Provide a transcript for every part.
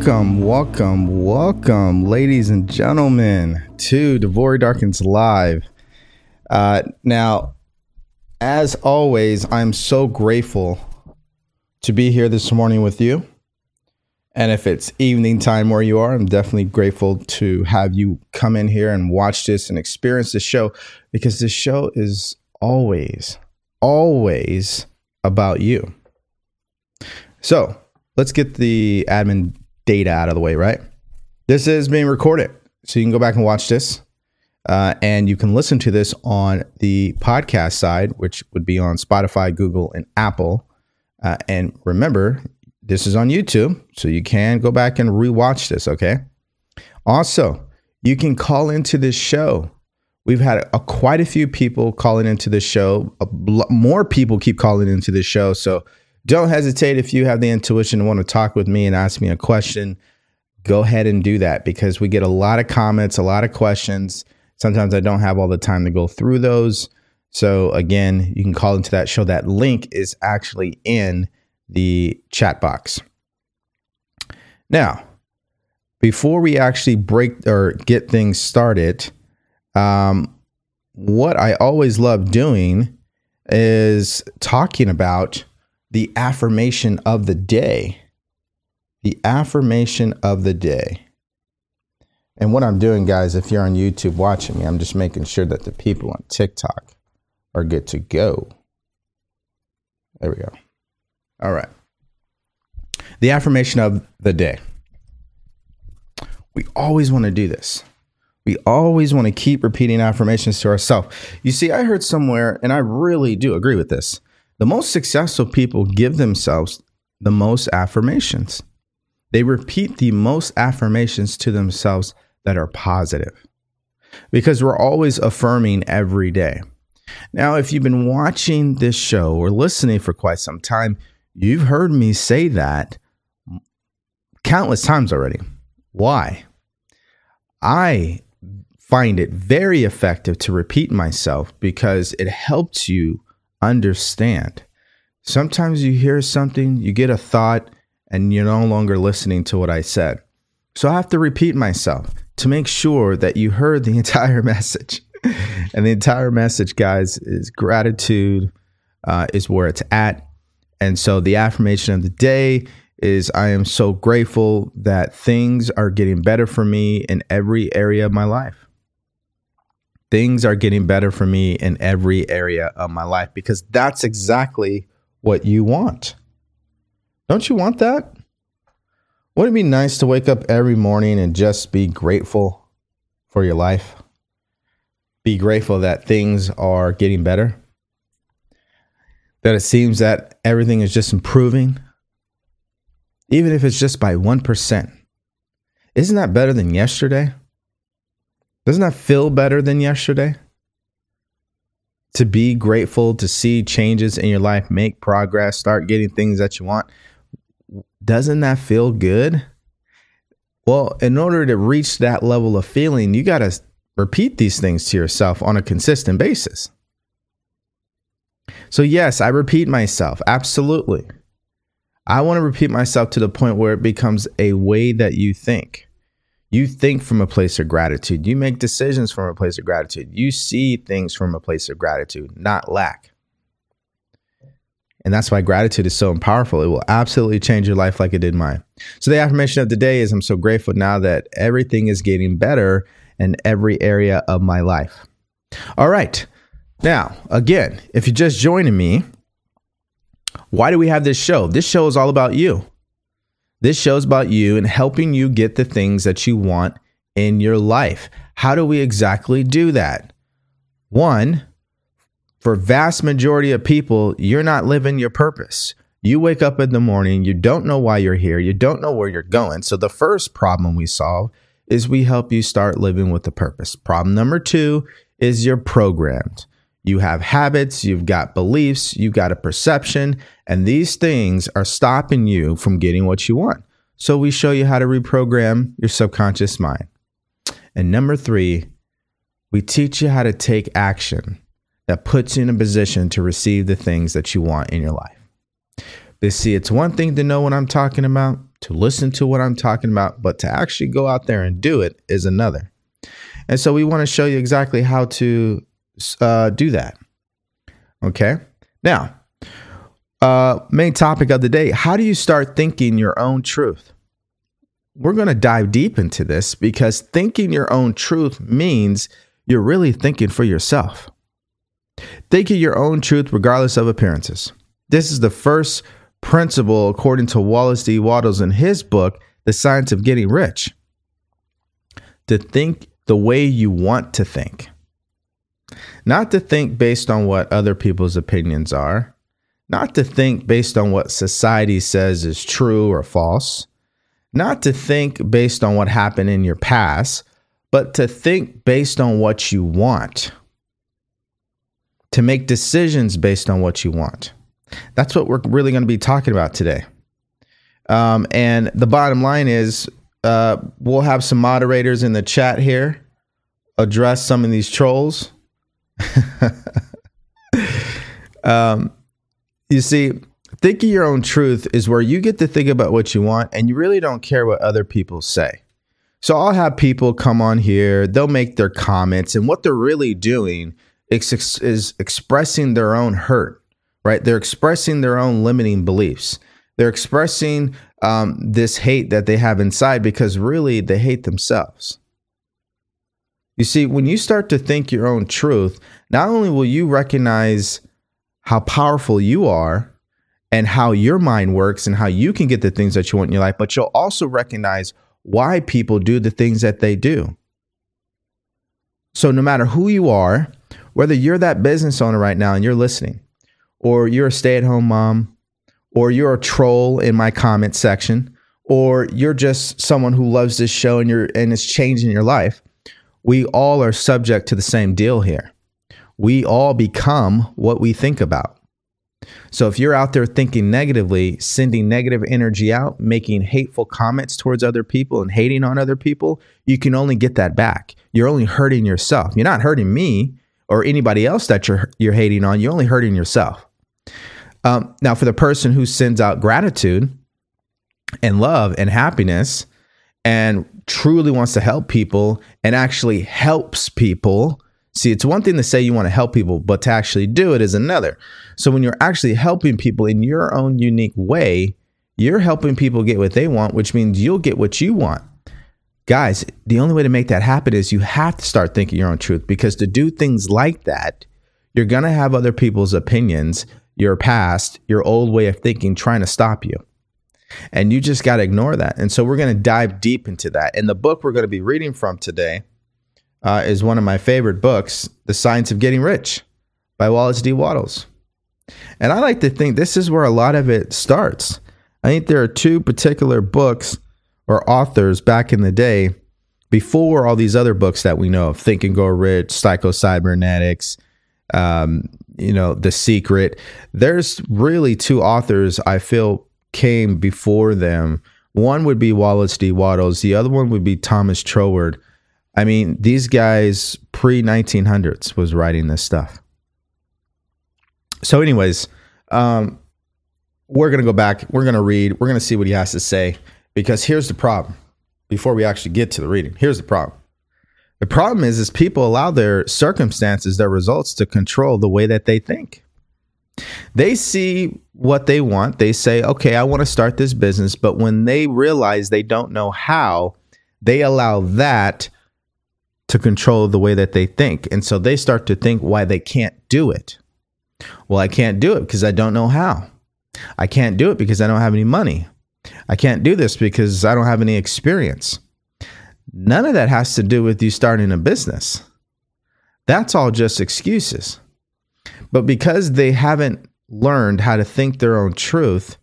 welcome, welcome, welcome, ladies and gentlemen, to DeVory Darkins Live. Uh, now, as always, I'm so grateful to be here this morning with you. And if it's evening time where you are, I'm definitely grateful to have you come in here and watch this and experience this show because this show is always, always about you. So let's get the admin data out of the way, right? This is being recorded. So you can go back and watch this. Uh, and you can listen to this on the podcast side, which would be on Spotify, Google, and Apple. Uh, and remember, this is on YouTube, so you can go back and rewatch this, okay? Also, you can call into this show. We've had a, quite a few people calling into this show. A, more people keep calling into this show. So don't hesitate if you have the intuition to want to talk with me and ask me a question. Go ahead and do that because we get a lot of comments, a lot of questions. Sometimes I don't have all the time to go through those. So again, you can call into that show. That link is actually in the chat box. Now, before we actually break or get things started, um, what I always love doing is talking about the affirmation of the day. The affirmation of the day. And what I'm doing, guys, if you're on YouTube watching me, I'm just making sure that the people on TikTok are good to go. There we go. All right. The affirmation of the day. We always want to do this. We always want to keep repeating affirmations to ourselves. You see, I heard somewhere, and I really do agree with this the most successful people give themselves the most affirmations. They repeat the most affirmations to themselves that are positive because we're always affirming every day. Now, if you've been watching this show or listening for quite some time, you've heard me say that countless times already. Why? I find it very effective to repeat myself because it helps you understand. Sometimes you hear something, you get a thought, and you're no longer listening to what I said. So I have to repeat myself to make sure that you heard the entire message. and the entire message, guys, is gratitude uh, is where it's at. And so the affirmation of the day is I am so grateful that things are getting better for me in every area of my life things are getting better for me in every area of my life because that's exactly what you want. Don't you want that? Wouldn't it be nice to wake up every morning and just be grateful for your life? Be grateful that things are getting better, that it seems that everything is just improving, even if it's just by 1%. Isn't that better than yesterday? Doesn't that feel better than yesterday? To be grateful, to see changes in your life, make progress, start getting things that you want. Doesn't that feel good? Well, in order to reach that level of feeling, you got to repeat these things to yourself on a consistent basis. So, yes, I repeat myself. Absolutely. I want to repeat myself to the point where it becomes a way that you think. You think from a place of gratitude. You make decisions from a place of gratitude. You see things from a place of gratitude, not lack. And that's why gratitude is so powerful. It will absolutely change your life like it did mine. So, the affirmation of the day is I'm so grateful now that everything is getting better in every area of my life. All right. Now, again, if you're just joining me, why do we have this show? This show is all about you. This show's about you and helping you get the things that you want in your life. How do we exactly do that? One, for vast majority of people, you're not living your purpose. You wake up in the morning, you don't know why you're here, you don't know where you're going. So the first problem we solve is we help you start living with a purpose. Problem number 2 is you're programmed. You have habits, you've got beliefs, you've got a perception, and these things are stopping you from getting what you want. So we show you how to reprogram your subconscious mind. And number three, we teach you how to take action that puts you in a position to receive the things that you want in your life. But see, it's one thing to know what I'm talking about, to listen to what I'm talking about, but to actually go out there and do it is another. And so we want to show you exactly how to uh, do that. Okay. Now, uh, main topic of the day how do you start thinking your own truth? We're going to dive deep into this because thinking your own truth means you're really thinking for yourself. Thinking your own truth regardless of appearances. This is the first principle according to Wallace D. Wattles in his book, The Science of Getting Rich. To think the way you want to think. Not to think based on what other people's opinions are, not to think based on what society says is true or false, not to think based on what happened in your past, but to think based on what you want, to make decisions based on what you want. That's what we're really going to be talking about today. Um, and the bottom line is, uh, we'll have some moderators in the chat here address some of these trolls. um, you see, thinking your own truth is where you get to think about what you want and you really don't care what other people say. So I'll have people come on here, they'll make their comments, and what they're really doing is, is expressing their own hurt, right? They're expressing their own limiting beliefs. They're expressing um, this hate that they have inside because really they hate themselves. You see, when you start to think your own truth, not only will you recognize how powerful you are and how your mind works and how you can get the things that you want in your life, but you'll also recognize why people do the things that they do. So, no matter who you are, whether you're that business owner right now and you're listening, or you're a stay at home mom, or you're a troll in my comment section, or you're just someone who loves this show and you're and it's changing your life, we all are subject to the same deal here. We all become what we think about. So if you're out there thinking negatively, sending negative energy out, making hateful comments towards other people and hating on other people, you can only get that back. You're only hurting yourself. You're not hurting me or anybody else that you're you're hating on. You're only hurting yourself. Um, now, for the person who sends out gratitude and love and happiness and truly wants to help people and actually helps people See, it's one thing to say you want to help people, but to actually do it is another. So when you're actually helping people in your own unique way, you're helping people get what they want, which means you'll get what you want. Guys, the only way to make that happen is you have to start thinking your own truth because to do things like that, you're going to have other people's opinions, your past, your old way of thinking trying to stop you. And you just got to ignore that. And so we're going to dive deep into that. And the book we're going to be reading from today uh, is one of my favorite books, The Science of Getting Rich by Wallace D. Wattles. And I like to think this is where a lot of it starts. I think there are two particular books or authors back in the day before all these other books that we know of Think and Grow Rich, Psycho Cybernetics, um, you know, The Secret. There's really two authors I feel came before them. One would be Wallace D. Wattles, the other one would be Thomas Troward I mean, these guys pre 1900s was writing this stuff. So, anyways, um, we're going to go back. We're going to read. We're going to see what he has to say because here's the problem. Before we actually get to the reading, here's the problem. The problem is, is people allow their circumstances, their results to control the way that they think. They see what they want. They say, okay, I want to start this business. But when they realize they don't know how, they allow that to control the way that they think. And so they start to think why they can't do it. Well, I can't do it because I don't know how. I can't do it because I don't have any money. I can't do this because I don't have any experience. None of that has to do with you starting a business. That's all just excuses. But because they haven't learned how to think their own truth,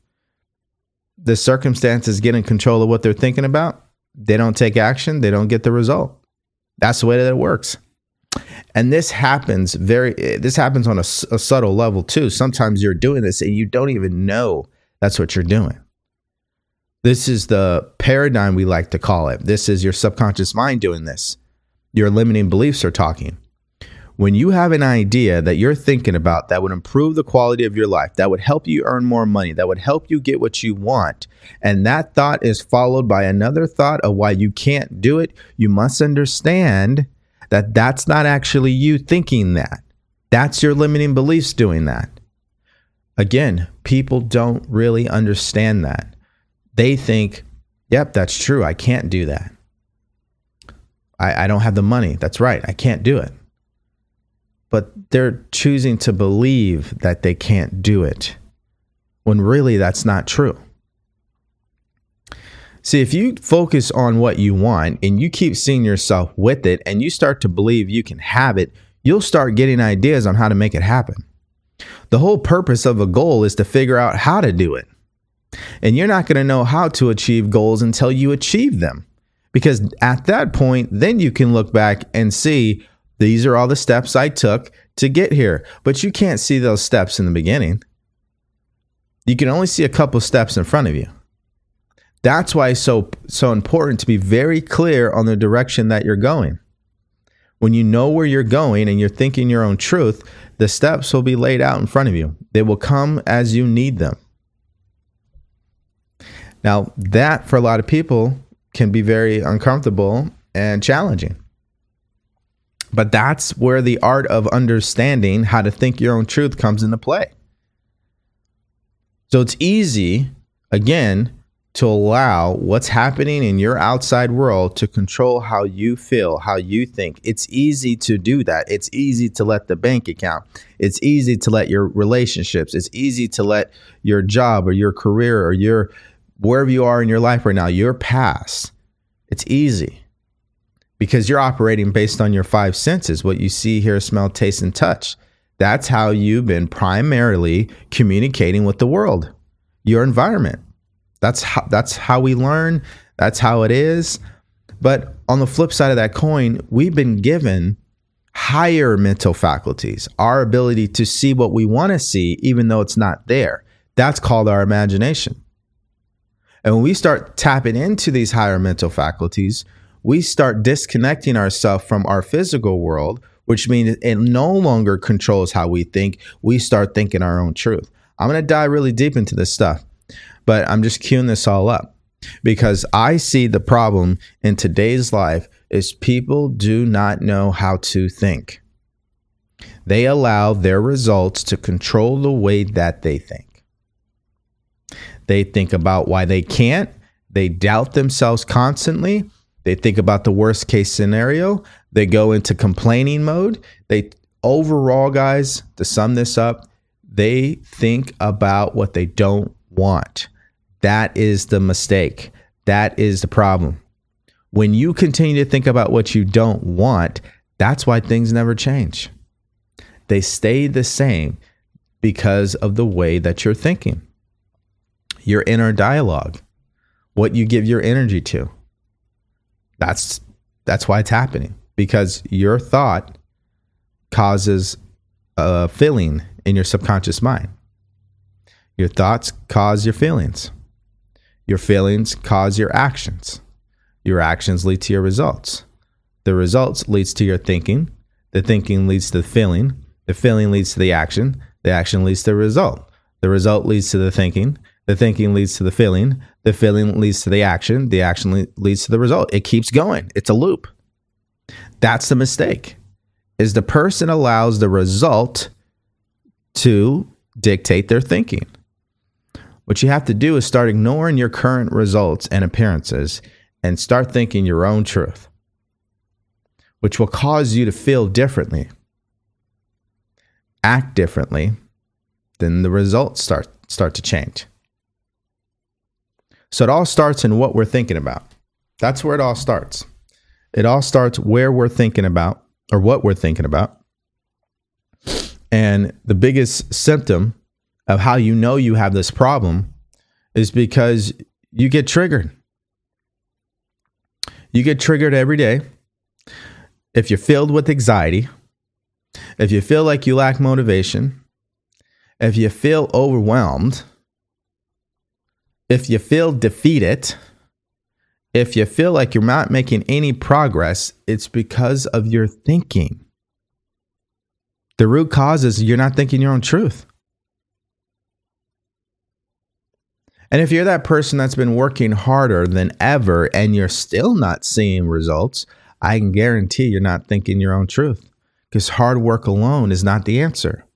the circumstances get in control of what they're thinking about. They don't take action, they don't get the result. That's the way that it works. And this happens very, this happens on a, a subtle level too. Sometimes you're doing this and you don't even know that's what you're doing. This is the paradigm we like to call it. This is your subconscious mind doing this. Your limiting beliefs are talking. When you have an idea that you're thinking about that would improve the quality of your life, that would help you earn more money, that would help you get what you want, and that thought is followed by another thought of why you can't do it, you must understand that that's not actually you thinking that. That's your limiting beliefs doing that. Again, people don't really understand that. They think, yep, that's true. I can't do that. I, I don't have the money. That's right. I can't do it. But they're choosing to believe that they can't do it when really that's not true. See, if you focus on what you want and you keep seeing yourself with it and you start to believe you can have it, you'll start getting ideas on how to make it happen. The whole purpose of a goal is to figure out how to do it. And you're not going to know how to achieve goals until you achieve them. Because at that point, then you can look back and see these are all the steps I took to get here. But you can't see those steps in the beginning. You can only see a couple steps in front of you. That's why it's so so important to be very clear on the direction that you're going. When you know where you're going and you're thinking your own truth, the steps will be laid out in front of you. They will come as you need them. Now, that for a lot of people can be very uncomfortable and challenging. But that's where the art of understanding how to think your own truth comes into play. So it's easy, again, to allow what's happening in your outside world to control how you feel, how you think. It's easy to do that. It's easy to let the bank account. It's easy to let your relationships. It's easy to let your job or your career or your wherever you are in your life right now, your past. It's easy because you're operating based on your five senses what you see, hear, smell, taste, and touch. That's how you've been primarily communicating with the world, your environment. That's how that's how we learn. That's how it is. But on the flip side of that coin, we've been given higher mental faculties, our ability to see what we want to see, even though it's not there. That's called our imagination. And when we start tapping into these higher mental faculties, we start disconnecting ourselves from our physical world, which means it no longer controls how we think. We start thinking our own truth. I'm going to dive really deep into this stuff but I'm just queuing this all up because I see the problem in today's life is people do not know how to think. They allow their results to control the way that they think. They think about why they can't. They doubt themselves constantly. They think about the worst case scenario. They go into complaining mode. They overall, guys, to sum this up, they think about what they don't want. That is the mistake. That is the problem. When you continue to think about what you don't want, that's why things never change. They stay the same because of the way that you're thinking, your inner dialogue, what you give your energy to. That's that's why it's happening because your thought causes a feeling in your subconscious mind. Your thoughts cause your feelings. Your feelings cause your actions. Your actions lead to your results. The results leads to your thinking. The thinking leads to the feeling. The feeling leads to the action. The action leads to the result. The result leads to the thinking. The thinking leads to the feeling. The feeling leads to the action. The action le- leads to the result. It keeps going. It's a loop. That's the mistake. Is the person allows the result to dictate their thinking. What you have to do is start ignoring your current results and appearances and start thinking your own truth, which will cause you to feel differently, act differently, then the results start, start to change. So it all starts in what we're thinking about. That's where it all starts. It all starts where we're thinking about or what we're thinking about. And the biggest symptom of how you know you have this problem is because you get triggered. You get triggered every day. If you're filled with anxiety, if you feel like you lack motivation, if you feel overwhelmed, if you feel defeated, if you feel like you're not making any progress, it's because of your thinking. The root cause is you're not thinking your own truth. And if you're that person that's been working harder than ever and you're still not seeing results, I can guarantee you're not thinking your own truth because hard work alone is not the answer.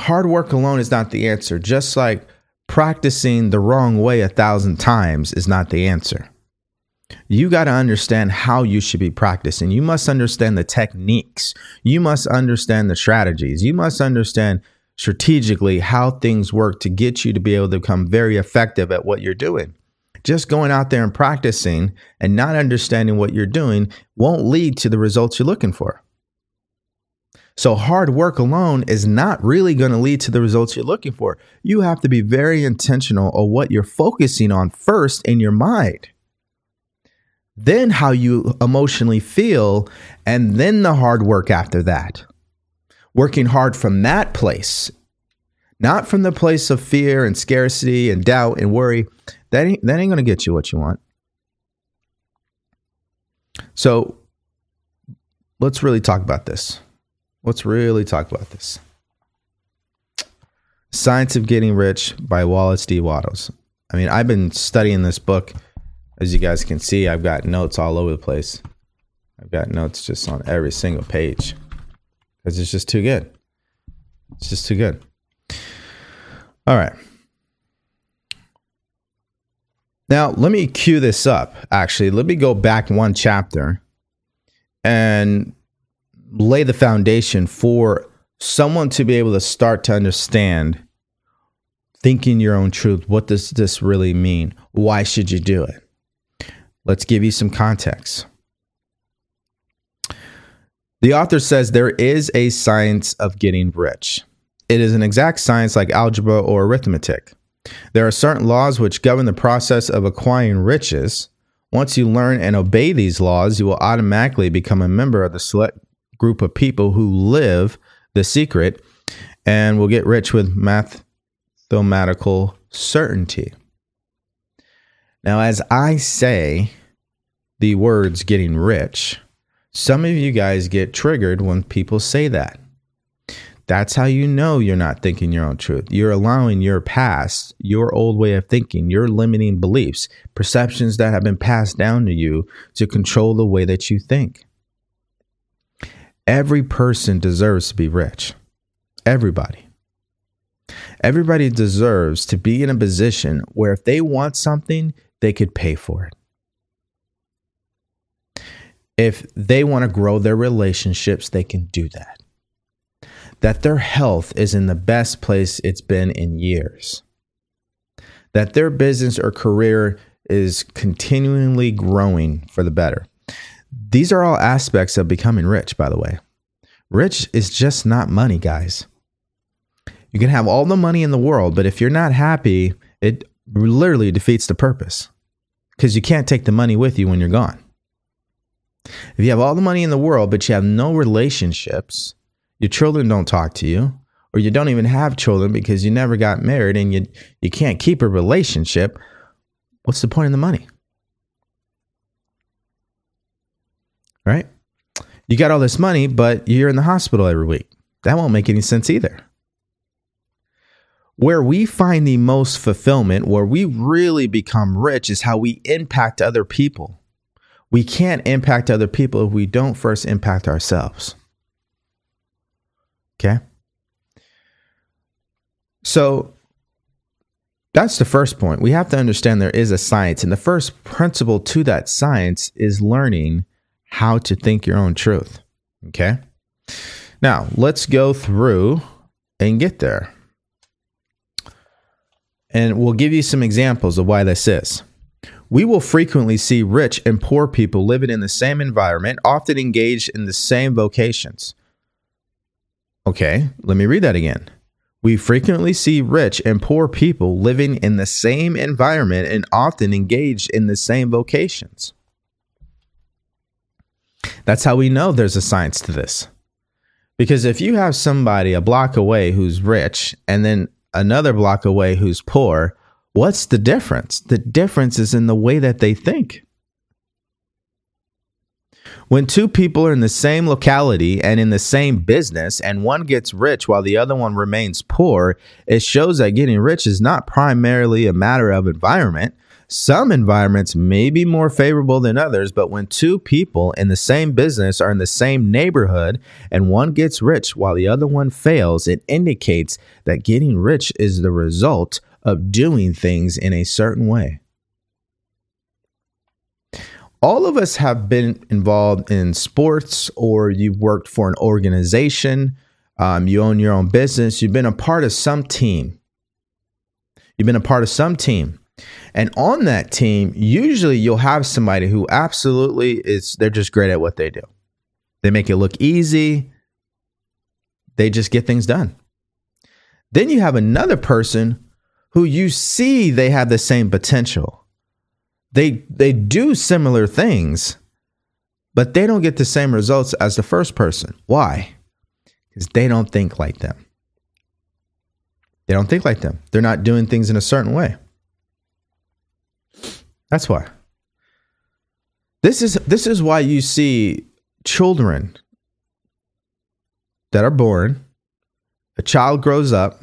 Hard work alone is not the answer, just like practicing the wrong way a thousand times is not the answer. You got to understand how you should be practicing. You must understand the techniques. You must understand the strategies. You must understand strategically how things work to get you to be able to become very effective at what you're doing. Just going out there and practicing and not understanding what you're doing won't lead to the results you're looking for. So, hard work alone is not really going to lead to the results you're looking for. You have to be very intentional on what you're focusing on first in your mind, then how you emotionally feel, and then the hard work after that working hard from that place, not from the place of fear and scarcity and doubt and worry, that ain't, that ain't going to get you what you want. So let's really talk about this. Let's really talk about this. Science of Getting Rich by Wallace D. Wattles. I mean, I've been studying this book. As you guys can see, I've got notes all over the place. I've got notes just on every single page because it's just too good. It's just too good. All right. Now, let me cue this up. Actually, let me go back one chapter and lay the foundation for someone to be able to start to understand thinking your own truth. What does this really mean? Why should you do it? Let's give you some context. The author says there is a science of getting rich. It is an exact science like algebra or arithmetic. There are certain laws which govern the process of acquiring riches. Once you learn and obey these laws, you will automatically become a member of the select group of people who live the secret and will get rich with mathematical certainty. Now, as I say the words getting rich, some of you guys get triggered when people say that. That's how you know you're not thinking your own truth. You're allowing your past, your old way of thinking, your limiting beliefs, perceptions that have been passed down to you to control the way that you think. Every person deserves to be rich. Everybody. Everybody deserves to be in a position where if they want something, they could pay for it if they want to grow their relationships, they can do that. That their health is in the best place it's been in years. That their business or career is continually growing for the better. These are all aspects of becoming rich, by the way. Rich is just not money, guys. You can have all the money in the world, but if you're not happy, it literally defeats the purpose because you can't take the money with you when you're gone. If you have all the money in the world, but you have no relationships, your children don't talk to you, or you don't even have children because you never got married and you, you can't keep a relationship, what's the point of the money? Right? You got all this money, but you're in the hospital every week. That won't make any sense either. Where we find the most fulfillment, where we really become rich, is how we impact other people we can't impact other people if we don't first impact ourselves. Okay? So that's the first point. We have to understand there is a science. And the first principle to that science is learning how to think your own truth. Okay? Now, let's go through and get there. And we'll give you some examples of why this is. We will frequently see rich and poor people living in the same environment, often engaged in the same vocations. Okay, let me read that again. We frequently see rich and poor people living in the same environment and often engaged in the same vocations. That's how we know there's a science to this. Because if you have somebody a block away who's rich and then another block away who's poor, What's the difference? The difference is in the way that they think. When two people are in the same locality and in the same business, and one gets rich while the other one remains poor, it shows that getting rich is not primarily a matter of environment. Some environments may be more favorable than others, but when two people in the same business are in the same neighborhood and one gets rich while the other one fails, it indicates that getting rich is the result of doing things in a certain way all of us have been involved in sports or you've worked for an organization, um, you own your own business, you've been a part of some team. You've been a part of some team. And on that team, usually you'll have somebody who absolutely is, they're just great at what they do. They make it look easy, they just get things done. Then you have another person who you see they have the same potential they they do similar things, but they don't get the same results as the first person. Why? Because they don't think like them. They don't think like them. They're not doing things in a certain way. That's why. This is this is why you see children that are born, a child grows up,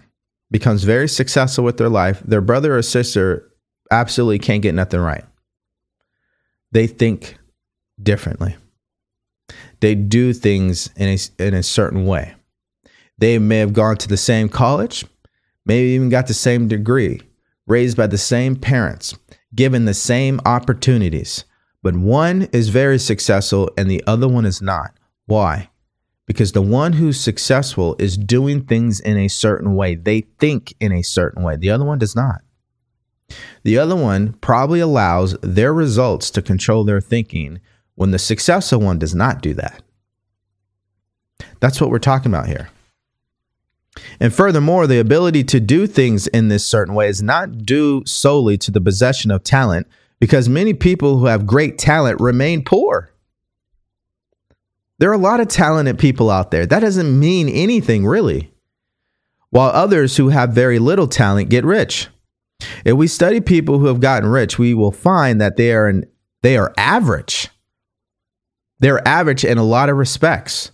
becomes very successful with their life, their brother or sister absolutely can't get nothing right they think differently. They do things in a, in a certain way. They may have gone to the same college, maybe even got the same degree, raised by the same parents, given the same opportunities, but one is very successful and the other one is not. Why? Because the one who's successful is doing things in a certain way. They think in a certain way. The other one does not. The other one probably allows their results to control their thinking when the successful one does not do that. That's what we're talking about here. And furthermore, the ability to do things in this certain way is not due solely to the possession of talent, because many people who have great talent remain poor. There are a lot of talented people out there. That doesn't mean anything really. While others who have very little talent get rich. If we study people who have gotten rich, we will find that they are an, they are average. They're average in a lot of respects.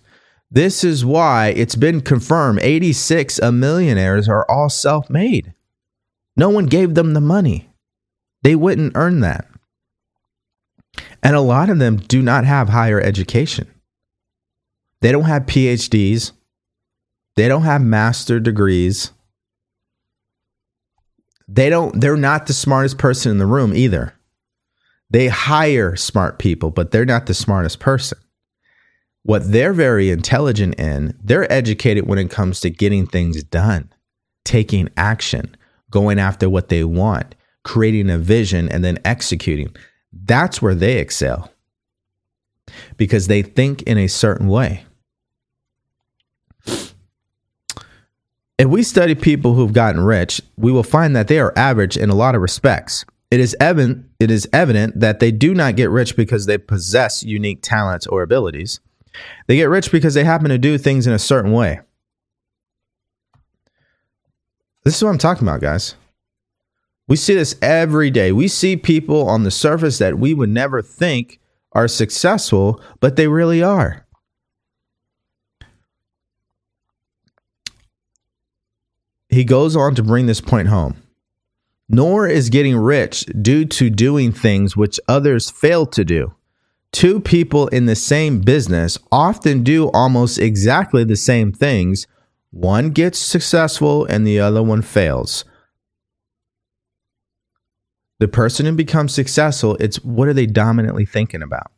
This is why it's been confirmed 86 of millionaires are all self-made. No one gave them the money. They wouldn't earn that. And a lot of them do not have higher education. They don't have PhDs. They don't have master degrees they don't they're not the smartest person in the room either. They hire smart people, but they're not the smartest person. What they're very intelligent in, they're educated when it comes to getting things done, taking action, going after what they want, creating a vision and then executing. That's where they excel. Because they think in a certain way. If we study people who've gotten rich, we will find that they are average in a lot of respects. It is evident it is evident that they do not get rich because they possess unique talents or abilities. They get rich because they happen to do things in a certain way. This is what I'm talking about, guys. We see this every day. We see people on the surface that we would never think are successful, but they really are. He goes on to bring this point home. Nor is getting rich due to doing things which others fail to do. Two people in the same business often do almost exactly the same things. One gets successful and the other one fails. The person who becomes successful, it's what are they dominantly thinking about?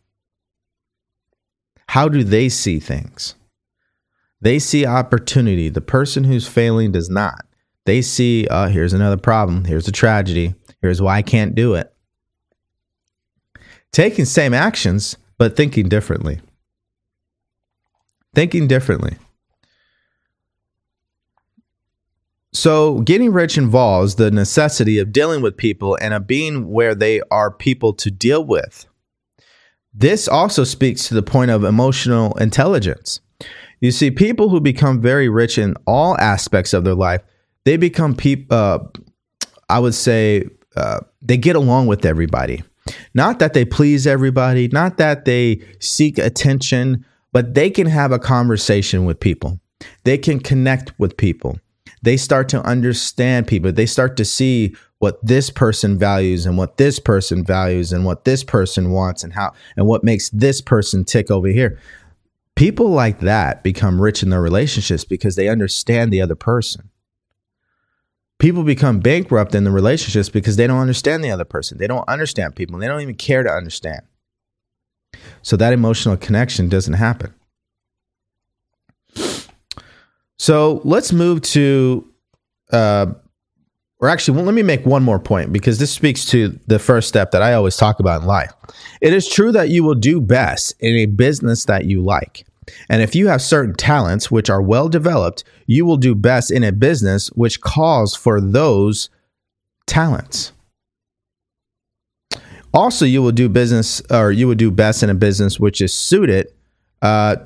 How do they see things? They see opportunity. The person who's failing does not. They see, uh, here's another problem. Here's a tragedy. Here's why I can't do it. Taking same actions, but thinking differently. Thinking differently. So, getting rich involves the necessity of dealing with people and of being where they are people to deal with. This also speaks to the point of emotional intelligence. You see, people who become very rich in all aspects of their life, they become people, uh, I would say, uh, they get along with everybody. Not that they please everybody, not that they seek attention, but they can have a conversation with people. They can connect with people. They start to understand people. They start to see what this person values and what this person values and what this person wants and how and what makes this person tick over here. People like that become rich in their relationships because they understand the other person. People become bankrupt in the relationships because they don't understand the other person. They don't understand people. They don't even care to understand. So that emotional connection doesn't happen. So let's move to uh, or actually, well, let me make one more point because this speaks to the first step that I always talk about in life. It is true that you will do best in a business that you like. And if you have certain talents which are well developed, you will do best in a business which calls for those talents. Also, you will do business or you will do best in a business which is suited uh,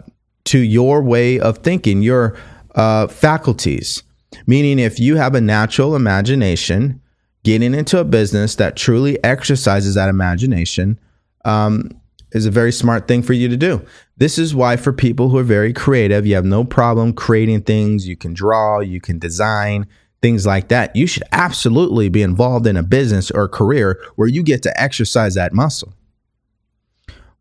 to your way of thinking, your uh, faculties. Meaning, if you have a natural imagination, getting into a business that truly exercises that imagination um, is a very smart thing for you to do. This is why, for people who are very creative, you have no problem creating things. You can draw, you can design, things like that. You should absolutely be involved in a business or career where you get to exercise that muscle.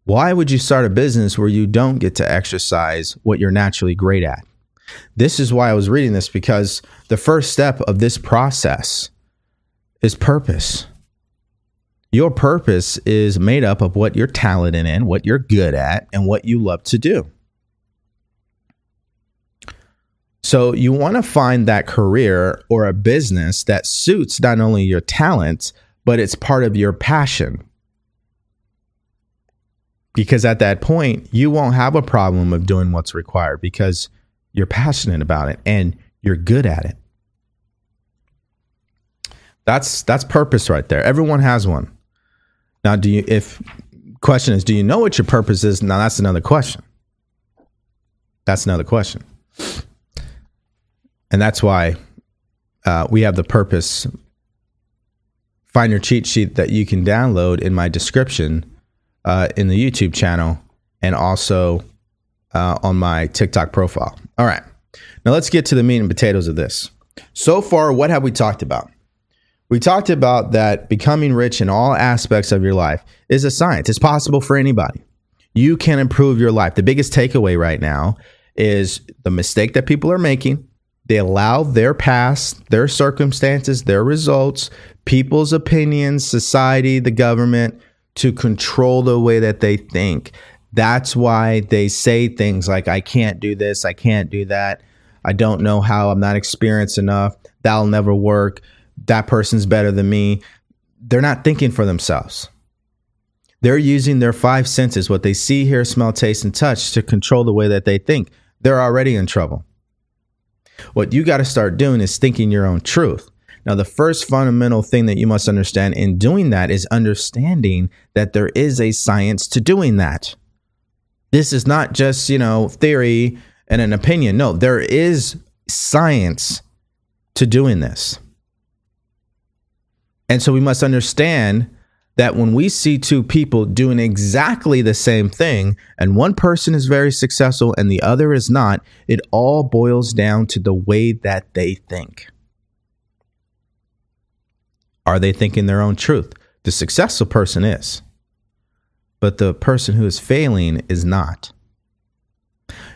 Why would you start a business where you don't get to exercise what you're naturally great at? This is why I was reading this because the first step of this process is purpose. Your purpose is made up of what you're talented in, what you're good at, and what you love to do. So you want to find that career or a business that suits not only your talents, but it's part of your passion. Because at that point, you won't have a problem of doing what's required because you're passionate about it and you're good at it. That's that's purpose right there. Everyone has one. Now, do you if question is do you know what your purpose is? Now that's another question. That's another question. And that's why uh, we have the purpose find your cheat sheet that you can download in my description uh, in the YouTube channel and also uh, on my TikTok profile. All right. Now let's get to the meat and potatoes of this. So far, what have we talked about? We talked about that becoming rich in all aspects of your life is a science. It's possible for anybody. You can improve your life. The biggest takeaway right now is the mistake that people are making. They allow their past, their circumstances, their results, people's opinions, society, the government to control the way that they think. That's why they say things like, I can't do this, I can't do that, I don't know how, I'm not experienced enough, that'll never work, that person's better than me. They're not thinking for themselves. They're using their five senses, what they see, hear, smell, taste, and touch, to control the way that they think. They're already in trouble. What you got to start doing is thinking your own truth. Now, the first fundamental thing that you must understand in doing that is understanding that there is a science to doing that. This is not just, you know, theory and an opinion. No, there is science to doing this. And so we must understand that when we see two people doing exactly the same thing, and one person is very successful and the other is not, it all boils down to the way that they think. Are they thinking their own truth? The successful person is but the person who is failing is not.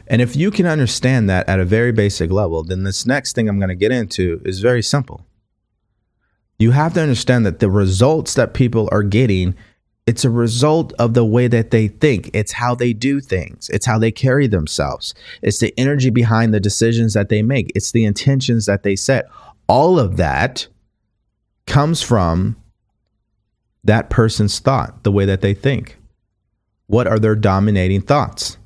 And if you can understand that at a very basic level, then this next thing I'm going to get into is very simple. You have to understand that the results that people are getting, it's a result of the way that they think. It's how they do things. It's how they carry themselves. It's the energy behind the decisions that they make. It's the intentions that they set. All of that comes from that person's thought, the way that they think. What are their dominating thoughts?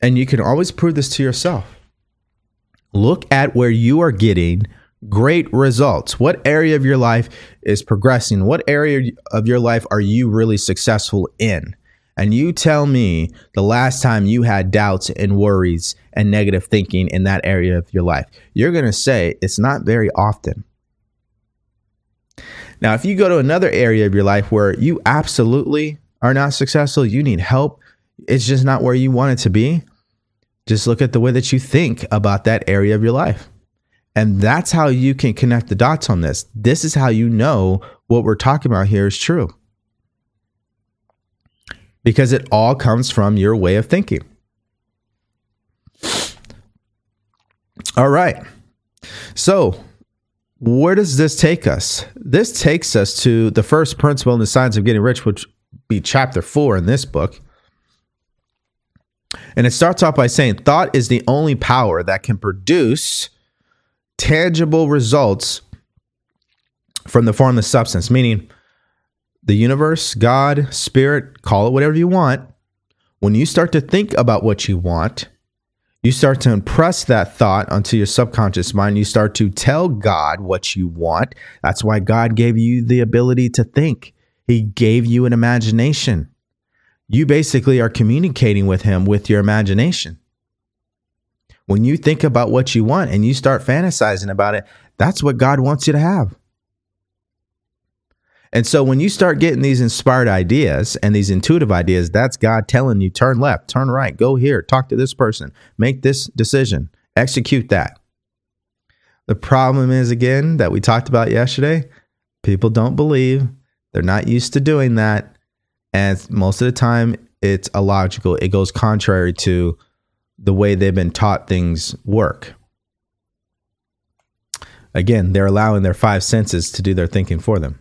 And you can always prove this to yourself. Look at where you are getting great results. What area of your life is progressing? What area of your life are you really successful in? And you tell me the last time you had doubts and worries and negative thinking in that area of your life. You're going to say it's not very often. Now, if you go to another area of your life where you absolutely are not successful, you need help, it's just not where you want it to be, just look at the way that you think about that area of your life. And that's how you can connect the dots on this. This is how you know what we're talking about here is true. Because it all comes from your way of thinking. All right. So, where does this take us? This takes us to the first principle in the science of getting rich, which be chapter four in this book. And it starts off by saying thought is the only power that can produce tangible results from the formless substance, meaning the universe, God, spirit, call it whatever you want. When you start to think about what you want, you start to impress that thought onto your subconscious mind. You start to tell God what you want. That's why God gave you the ability to think, He gave you an imagination. You basically are communicating with Him with your imagination. When you think about what you want and you start fantasizing about it, that's what God wants you to have. And so when you start getting these inspired ideas and these intuitive ideas, that's God telling you turn left, turn right, go here, talk to this person, make this decision, execute that. The problem is, again, that we talked about yesterday people don't believe, they're not used to doing that. And most of the time, it's illogical. It goes contrary to the way they've been taught things work. Again, they're allowing their five senses to do their thinking for them.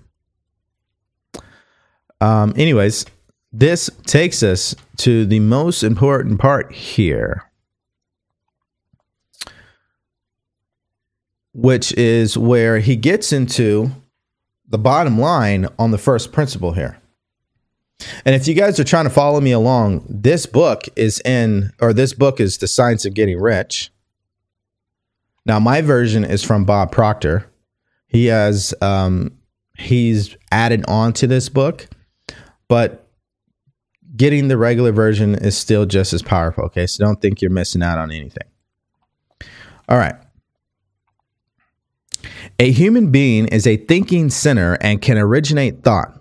Um, anyways, this takes us to the most important part here, which is where he gets into the bottom line on the first principle here. And if you guys are trying to follow me along, this book is in, or this book is The Science of Getting Rich. Now, my version is from Bob Proctor. He has, um, he's added on to this book but getting the regular version is still just as powerful. Okay. So don't think you're missing out on anything. All right. A human being is a thinking center and can originate thought.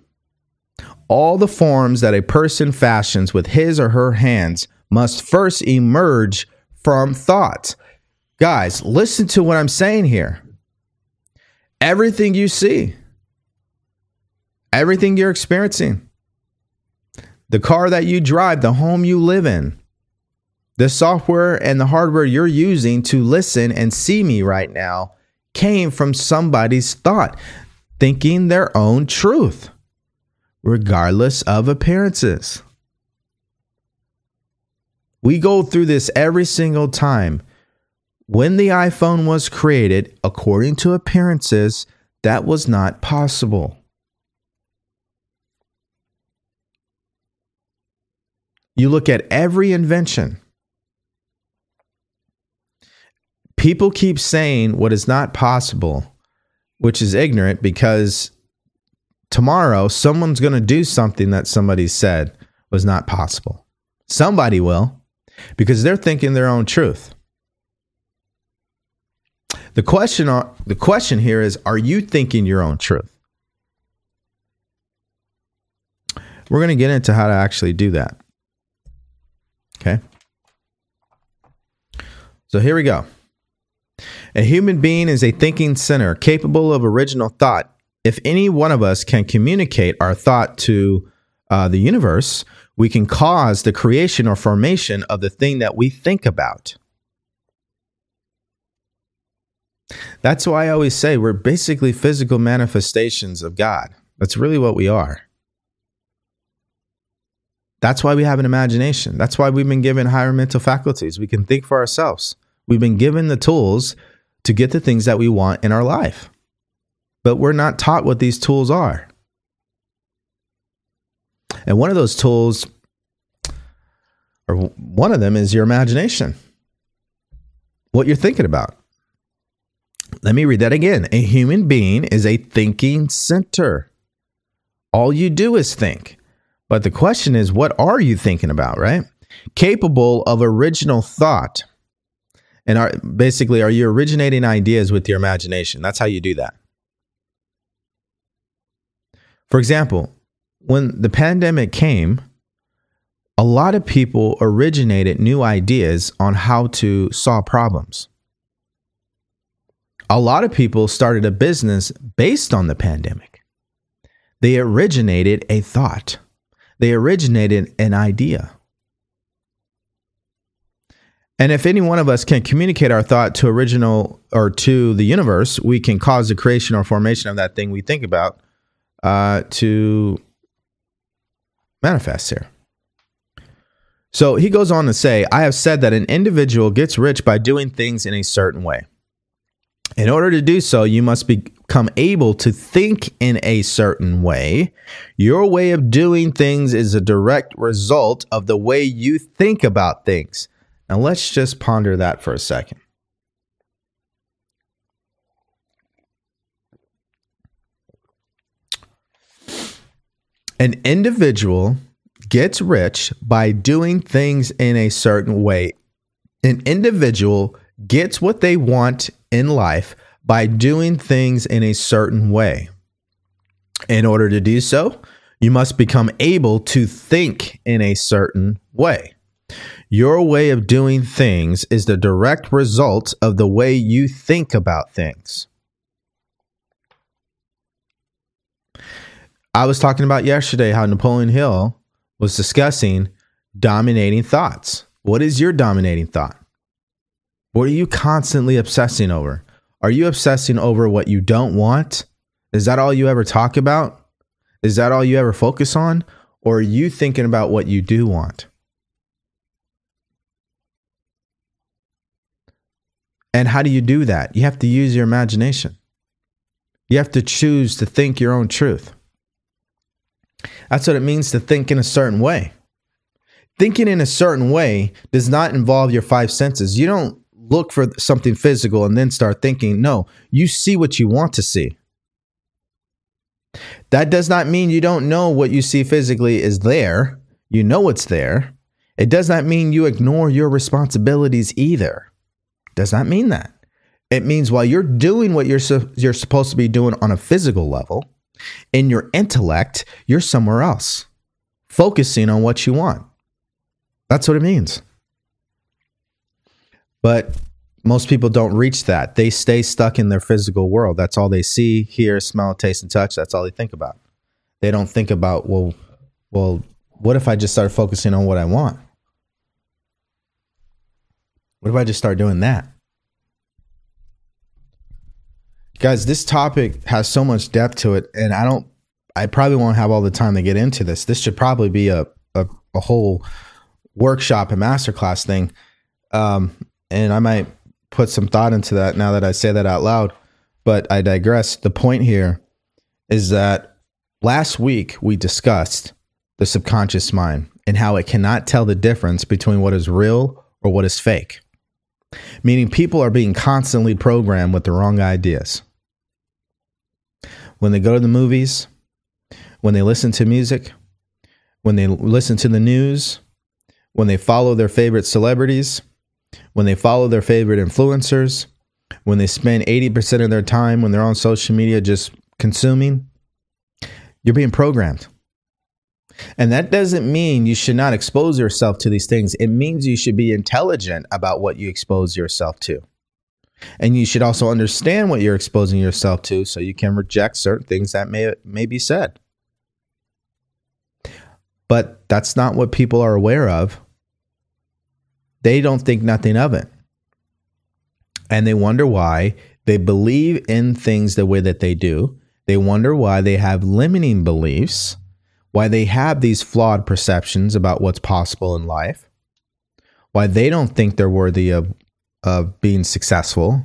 All the forms that a person fashions with his or her hands must first emerge from thought. Guys, listen to what I'm saying here. Everything you see, everything you're experiencing, the car that you drive, the home you live in, the software and the hardware you're using to listen and see me right now came from somebody's thought, thinking their own truth, regardless of appearances. We go through this every single time. When the iPhone was created, according to appearances, that was not possible. You look at every invention. People keep saying what is not possible, which is ignorant because tomorrow someone's going to do something that somebody said was not possible. Somebody will because they're thinking their own truth. The question, the question here is Are you thinking your own truth? We're going to get into how to actually do that. Okay. So here we go. A human being is a thinking center capable of original thought. If any one of us can communicate our thought to uh, the universe, we can cause the creation or formation of the thing that we think about. That's why I always say we're basically physical manifestations of God. That's really what we are. That's why we have an imagination. That's why we've been given higher mental faculties. We can think for ourselves. We've been given the tools to get the things that we want in our life. But we're not taught what these tools are. And one of those tools, or one of them, is your imagination. What you're thinking about. Let me read that again. A human being is a thinking center. All you do is think. But the question is, what are you thinking about, right? Capable of original thought. And are, basically, are you originating ideas with your imagination? That's how you do that. For example, when the pandemic came, a lot of people originated new ideas on how to solve problems. A lot of people started a business based on the pandemic. They originated a thought, they originated an idea. And if any one of us can communicate our thought to original or to the universe, we can cause the creation or formation of that thing we think about uh, to manifest here. So he goes on to say, I have said that an individual gets rich by doing things in a certain way. In order to do so, you must become able to think in a certain way. Your way of doing things is a direct result of the way you think about things. Now, let's just ponder that for a second. An individual gets rich by doing things in a certain way. An individual gets what they want in life by doing things in a certain way. In order to do so, you must become able to think in a certain way. Your way of doing things is the direct result of the way you think about things. I was talking about yesterday how Napoleon Hill was discussing dominating thoughts. What is your dominating thought? What are you constantly obsessing over? Are you obsessing over what you don't want? Is that all you ever talk about? Is that all you ever focus on? Or are you thinking about what you do want? And how do you do that? You have to use your imagination. You have to choose to think your own truth. That's what it means to think in a certain way. Thinking in a certain way does not involve your five senses. You don't look for something physical and then start thinking. No, you see what you want to see. That does not mean you don't know what you see physically is there. You know it's there. It does not mean you ignore your responsibilities either. Does not mean that. It means while you're doing what you're su- you're supposed to be doing on a physical level, in your intellect, you're somewhere else, focusing on what you want. That's what it means. But most people don't reach that. They stay stuck in their physical world. That's all they see, hear, smell, taste, and touch. That's all they think about. They don't think about, well, well, what if I just start focusing on what I want? What if I just start doing that? Guys this topic has so much depth to it and i don't i probably won't have all the time to get into this. This should probably be a a, a whole workshop and masterclass thing. Um, and i might put some thought into that now that i say that out loud but i digress. The point here is that last week we discussed the subconscious mind and how it cannot tell the difference between what is real or what is fake meaning people are being constantly programmed with the wrong ideas when they go to the movies, when they listen to music, when they listen to the news, when they follow their favorite celebrities, when they follow their favorite influencers, when they spend 80% of their time when they're on social media just consuming, you're being programmed. And that doesn't mean you should not expose yourself to these things. It means you should be intelligent about what you expose yourself to. And you should also understand what you're exposing yourself to so you can reject certain things that may, may be said. But that's not what people are aware of. They don't think nothing of it. And they wonder why they believe in things the way that they do. They wonder why they have limiting beliefs, why they have these flawed perceptions about what's possible in life, why they don't think they're worthy of of being successful,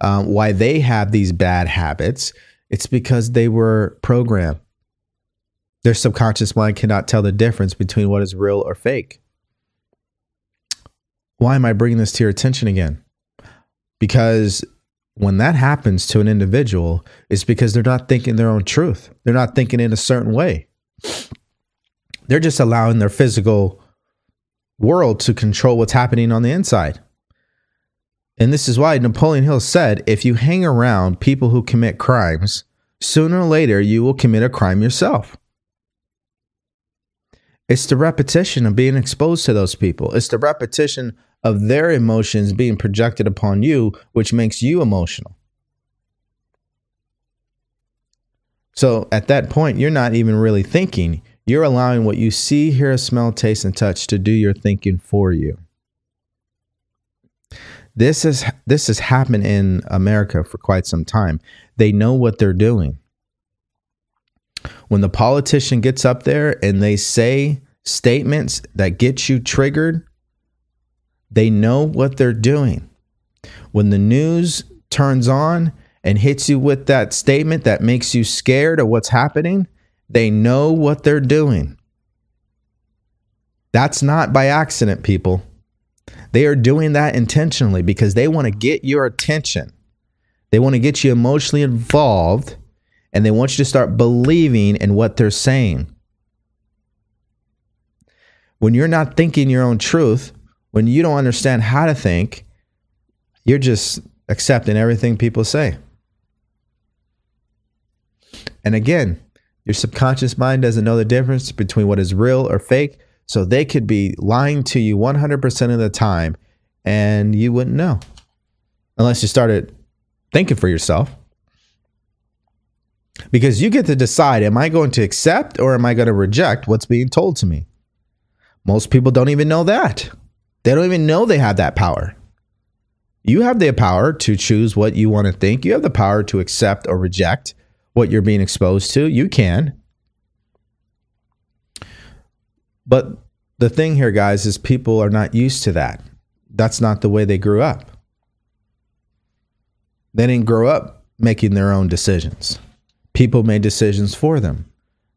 um, why they have these bad habits, it's because they were programmed. Their subconscious mind cannot tell the difference between what is real or fake. Why am I bringing this to your attention again? Because when that happens to an individual, it's because they're not thinking their own truth. They're not thinking in a certain way. They're just allowing their physical world to control what's happening on the inside. And this is why Napoleon Hill said if you hang around people who commit crimes, sooner or later you will commit a crime yourself. It's the repetition of being exposed to those people. It's the repetition of their emotions being projected upon you, which makes you emotional. So at that point, you're not even really thinking. You're allowing what you see, hear, smell, taste, and touch to do your thinking for you. This is this has happened in America for quite some time. They know what they're doing. When the politician gets up there and they say statements that get you triggered, they know what they're doing. When the news turns on and hits you with that statement that makes you scared of what's happening, they know what they're doing. That's not by accident, people. They are doing that intentionally because they want to get your attention. They want to get you emotionally involved and they want you to start believing in what they're saying. When you're not thinking your own truth, when you don't understand how to think, you're just accepting everything people say. And again, your subconscious mind doesn't know the difference between what is real or fake. So they could be lying to you 100% of the time and you wouldn't know unless you started thinking for yourself. Because you get to decide am I going to accept or am I going to reject what's being told to me? Most people don't even know that. They don't even know they have that power. You have the power to choose what you want to think. You have the power to accept or reject what you're being exposed to. You can. But the thing here, guys, is people are not used to that. That's not the way they grew up. They didn't grow up making their own decisions. People made decisions for them.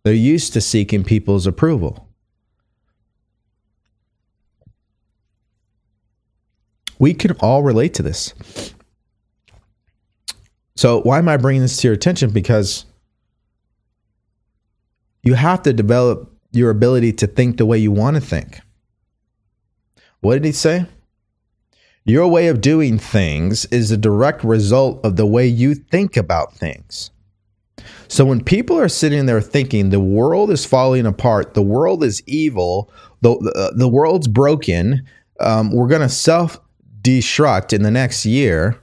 They're used to seeking people's approval. We can all relate to this. So, why am I bringing this to your attention? Because you have to develop your ability to think the way you want to think. What did he say? Your way of doing things is a direct result of the way you think about things. So when people are sitting there thinking the world is falling apart, the world is evil, the, the, the world's broken, um, we're going to self destruct in the next year,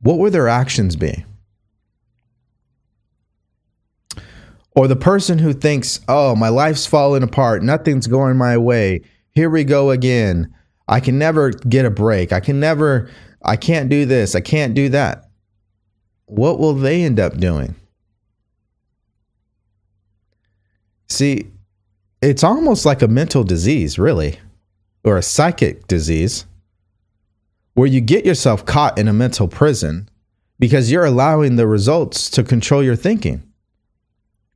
what would their actions be? Or the person who thinks, oh, my life's falling apart, nothing's going my way, here we go again. I can never get a break. I can never, I can't do this. I can't do that. What will they end up doing? See, it's almost like a mental disease, really, or a psychic disease, where you get yourself caught in a mental prison because you're allowing the results to control your thinking.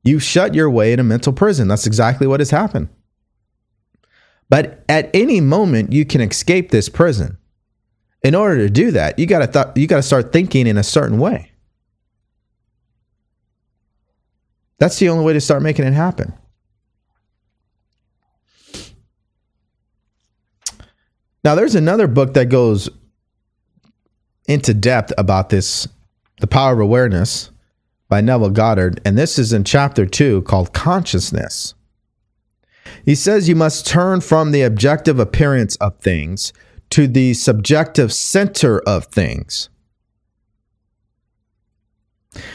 You shut your way in a mental prison. That's exactly what has happened. But at any moment, you can escape this prison. In order to do that, you got to th- you got to start thinking in a certain way. That's the only way to start making it happen. Now, there's another book that goes into depth about this, the power of awareness by Neville Goddard, and this is in chapter two called Consciousness. He says you must turn from the objective appearance of things to the subjective center of things.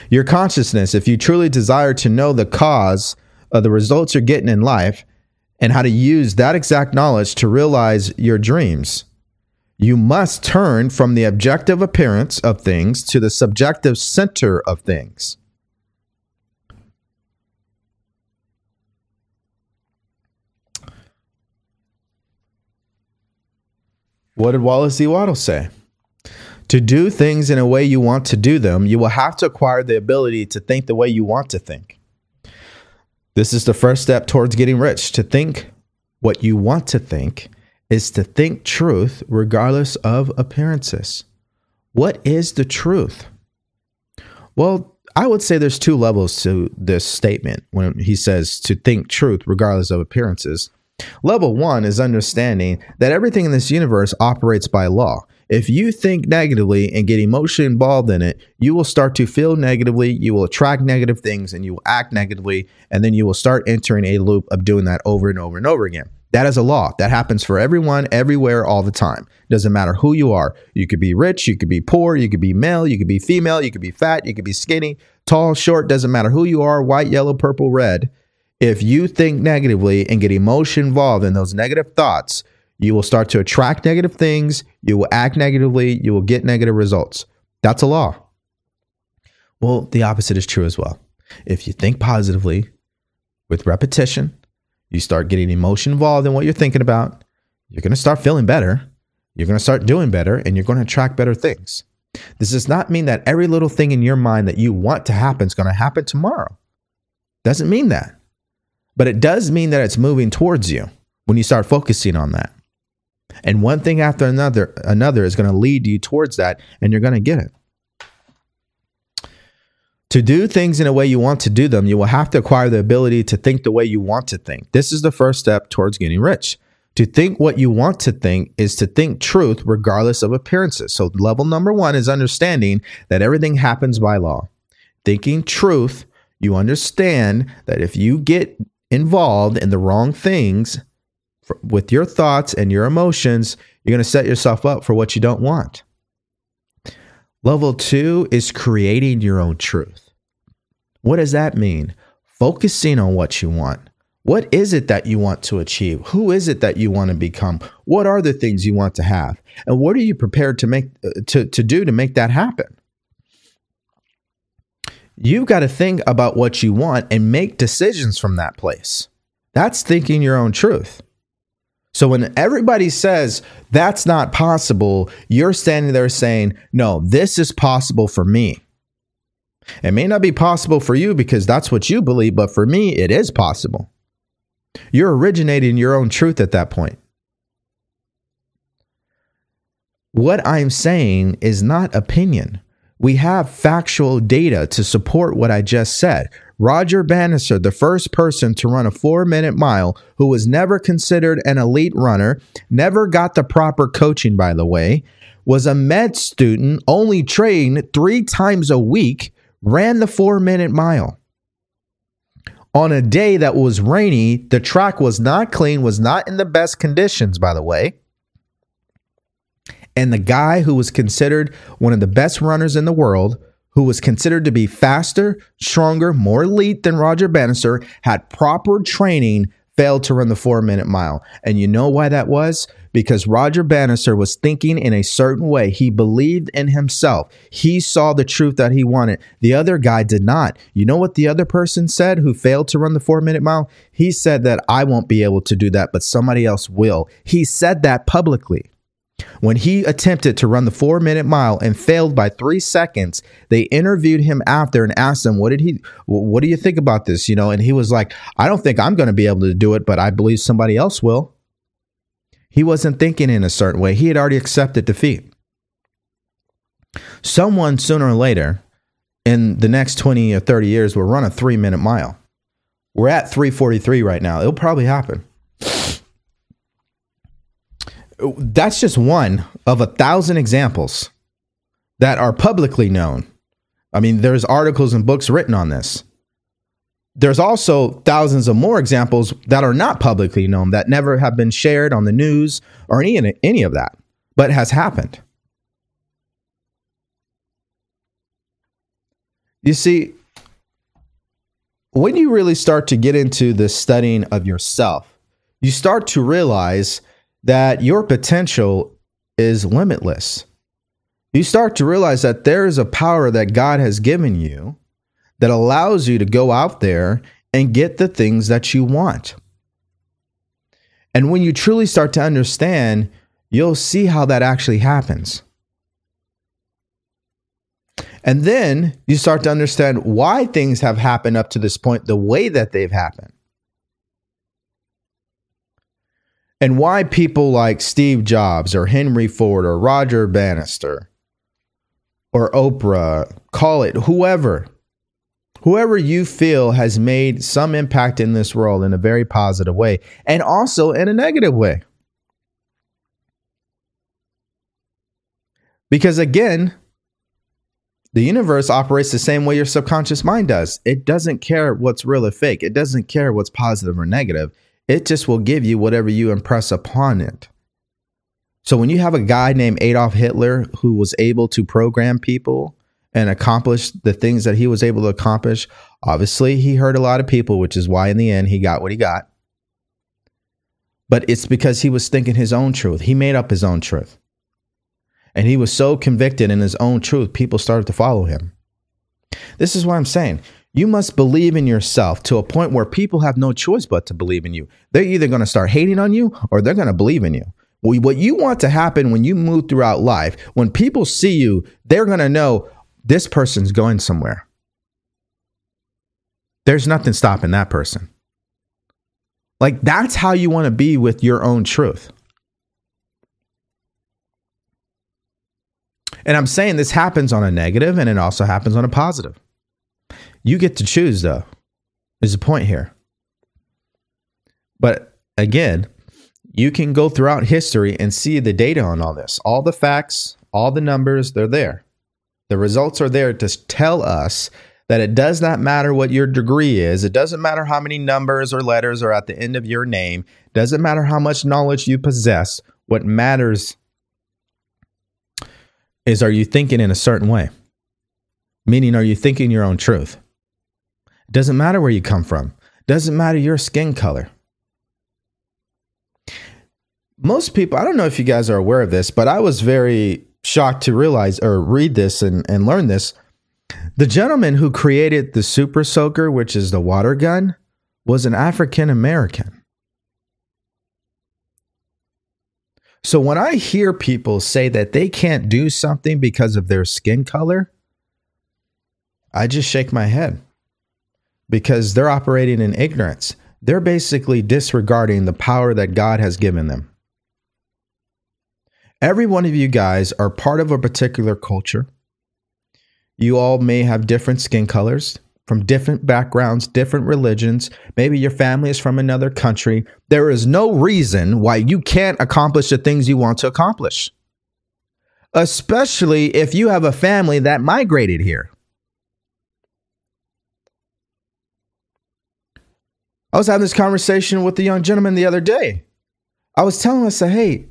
Your consciousness, if you truly desire to know the cause of the results you're getting in life and how to use that exact knowledge to realize your dreams, you must turn from the objective appearance of things to the subjective center of things. What did Wallace D. Wattles say? To do things in a way you want to do them, you will have to acquire the ability to think the way you want to think. This is the first step towards getting rich. To think what you want to think is to think truth regardless of appearances. What is the truth? Well, I would say there's two levels to this statement when he says to think truth regardless of appearances. Level one is understanding that everything in this universe operates by law. If you think negatively and get emotionally involved in it, you will start to feel negatively, you will attract negative things, and you will act negatively. And then you will start entering a loop of doing that over and over and over again. That is a law. That happens for everyone, everywhere, all the time. Doesn't matter who you are. You could be rich, you could be poor, you could be male, you could be female, you could be fat, you could be skinny, tall, short, doesn't matter who you are, white, yellow, purple, red. If you think negatively and get emotion involved in those negative thoughts, you will start to attract negative things, you will act negatively, you will get negative results. That's a law. Well, the opposite is true as well. If you think positively with repetition, you start getting emotion involved in what you're thinking about, you're going to start feeling better, you're going to start doing better, and you're going to attract better things. This does not mean that every little thing in your mind that you want to happen is going to happen tomorrow. Doesn't mean that. But it does mean that it's moving towards you when you start focusing on that. And one thing after another another is going to lead you towards that and you're going to get it. To do things in a way you want to do them, you will have to acquire the ability to think the way you want to think. This is the first step towards getting rich. To think what you want to think is to think truth regardless of appearances. So, level number one is understanding that everything happens by law. Thinking truth, you understand that if you get involved in the wrong things with your thoughts and your emotions, you're going to set yourself up for what you don't want. Level two is creating your own truth. What does that mean? Focusing on what you want. What is it that you want to achieve? Who is it that you want to become? What are the things you want to have? And what are you prepared to make uh, to, to do to make that happen? You've got to think about what you want and make decisions from that place. That's thinking your own truth. So when everybody says that's not possible, you're standing there saying, no, this is possible for me. It may not be possible for you because that's what you believe, but for me, it is possible. You're originating your own truth at that point. What I'm saying is not opinion. We have factual data to support what I just said. Roger Bannister, the first person to run a four minute mile, who was never considered an elite runner, never got the proper coaching, by the way, was a med student, only trained three times a week, ran the four minute mile. On a day that was rainy, the track was not clean, was not in the best conditions, by the way. And the guy who was considered one of the best runners in the world, who was considered to be faster, stronger, more elite than Roger Bannister, had proper training, failed to run the four minute mile. And you know why that was? Because Roger Bannister was thinking in a certain way. He believed in himself. He saw the truth that he wanted. The other guy did not. You know what the other person said who failed to run the four minute mile? He said that I won't be able to do that, but somebody else will. He said that publicly. When he attempted to run the four minute mile and failed by three seconds, they interviewed him after and asked him, "What did he? What do you think about this?" You know, and he was like, "I don't think I'm going to be able to do it, but I believe somebody else will." He wasn't thinking in a certain way. He had already accepted defeat. Someone sooner or later, in the next twenty or thirty years, will run a three minute mile. We're at 343 right now. It'll probably happen that's just one of a thousand examples that are publicly known. I mean, there's articles and books written on this. There's also thousands of more examples that are not publicly known that never have been shared on the news or any any of that, but has happened. You see, when you really start to get into the studying of yourself, you start to realize that your potential is limitless. You start to realize that there is a power that God has given you that allows you to go out there and get the things that you want. And when you truly start to understand, you'll see how that actually happens. And then you start to understand why things have happened up to this point the way that they've happened. And why people like Steve Jobs or Henry Ford or Roger Bannister or Oprah, call it whoever, whoever you feel has made some impact in this world in a very positive way and also in a negative way. Because again, the universe operates the same way your subconscious mind does. It doesn't care what's real or fake. It doesn't care what's positive or negative. It just will give you whatever you impress upon it. So when you have a guy named Adolf Hitler who was able to program people and accomplish the things that he was able to accomplish, obviously he hurt a lot of people, which is why in the end he got what he got. But it's because he was thinking his own truth. He made up his own truth. And he was so convicted in his own truth, people started to follow him. This is what I'm saying. You must believe in yourself to a point where people have no choice but to believe in you. They're either going to start hating on you or they're going to believe in you. What you want to happen when you move throughout life, when people see you, they're going to know this person's going somewhere. There's nothing stopping that person. Like that's how you want to be with your own truth. And I'm saying this happens on a negative and it also happens on a positive. You get to choose, though, is the point here. But again, you can go throughout history and see the data on all this. All the facts, all the numbers, they're there. The results are there to tell us that it does not matter what your degree is. It doesn't matter how many numbers or letters are at the end of your name. It doesn't matter how much knowledge you possess. What matters is are you thinking in a certain way? Meaning, are you thinking your own truth? Doesn't matter where you come from. Doesn't matter your skin color. Most people, I don't know if you guys are aware of this, but I was very shocked to realize or read this and, and learn this. The gentleman who created the Super Soaker, which is the water gun, was an African American. So when I hear people say that they can't do something because of their skin color, I just shake my head because they're operating in ignorance. They're basically disregarding the power that God has given them. Every one of you guys are part of a particular culture. You all may have different skin colors from different backgrounds, different religions. Maybe your family is from another country. There is no reason why you can't accomplish the things you want to accomplish, especially if you have a family that migrated here. I was having this conversation with a young gentleman the other day. I was telling us, hey,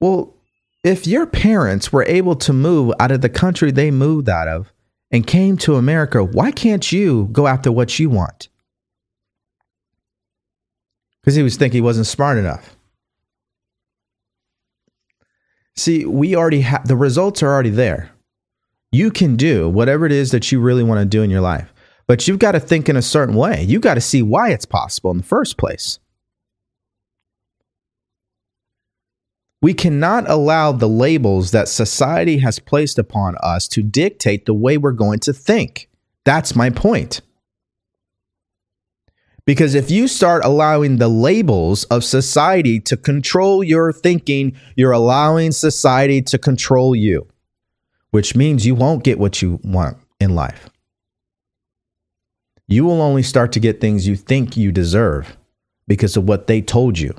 well, if your parents were able to move out of the country they moved out of, and came to America, why can't you go after what you want? Because he was thinking he wasn't smart enough. See, we already have the results are already there. You can do whatever it is that you really want to do in your life, but you've got to think in a certain way. You've got to see why it's possible in the first place. We cannot allow the labels that society has placed upon us to dictate the way we're going to think. That's my point. Because if you start allowing the labels of society to control your thinking, you're allowing society to control you, which means you won't get what you want in life. You will only start to get things you think you deserve because of what they told you.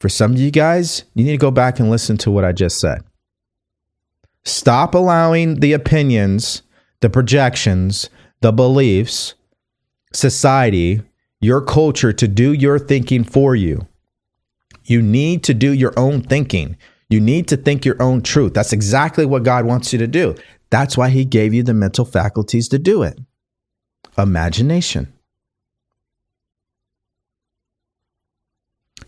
For some of you guys, you need to go back and listen to what I just said. Stop allowing the opinions, the projections, the beliefs, society, your culture to do your thinking for you. You need to do your own thinking. You need to think your own truth. That's exactly what God wants you to do. That's why He gave you the mental faculties to do it. Imagination.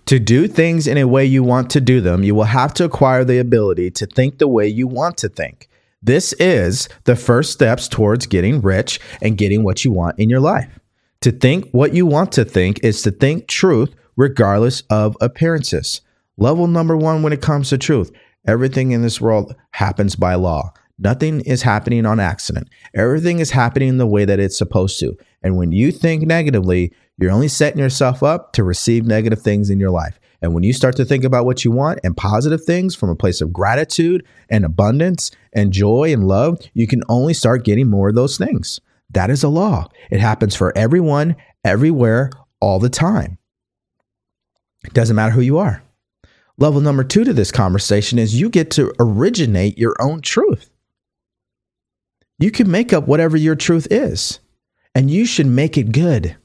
To do things in a way you want to do them, you will have to acquire the ability to think the way you want to think. This is the first steps towards getting rich and getting what you want in your life. To think what you want to think is to think truth regardless of appearances. Level number one when it comes to truth everything in this world happens by law. Nothing is happening on accident. Everything is happening the way that it's supposed to. And when you think negatively, you're only setting yourself up to receive negative things in your life. And when you start to think about what you want and positive things from a place of gratitude and abundance and joy and love, you can only start getting more of those things. That is a law. It happens for everyone, everywhere, all the time. It doesn't matter who you are. Level number two to this conversation is you get to originate your own truth. You can make up whatever your truth is, and you should make it good.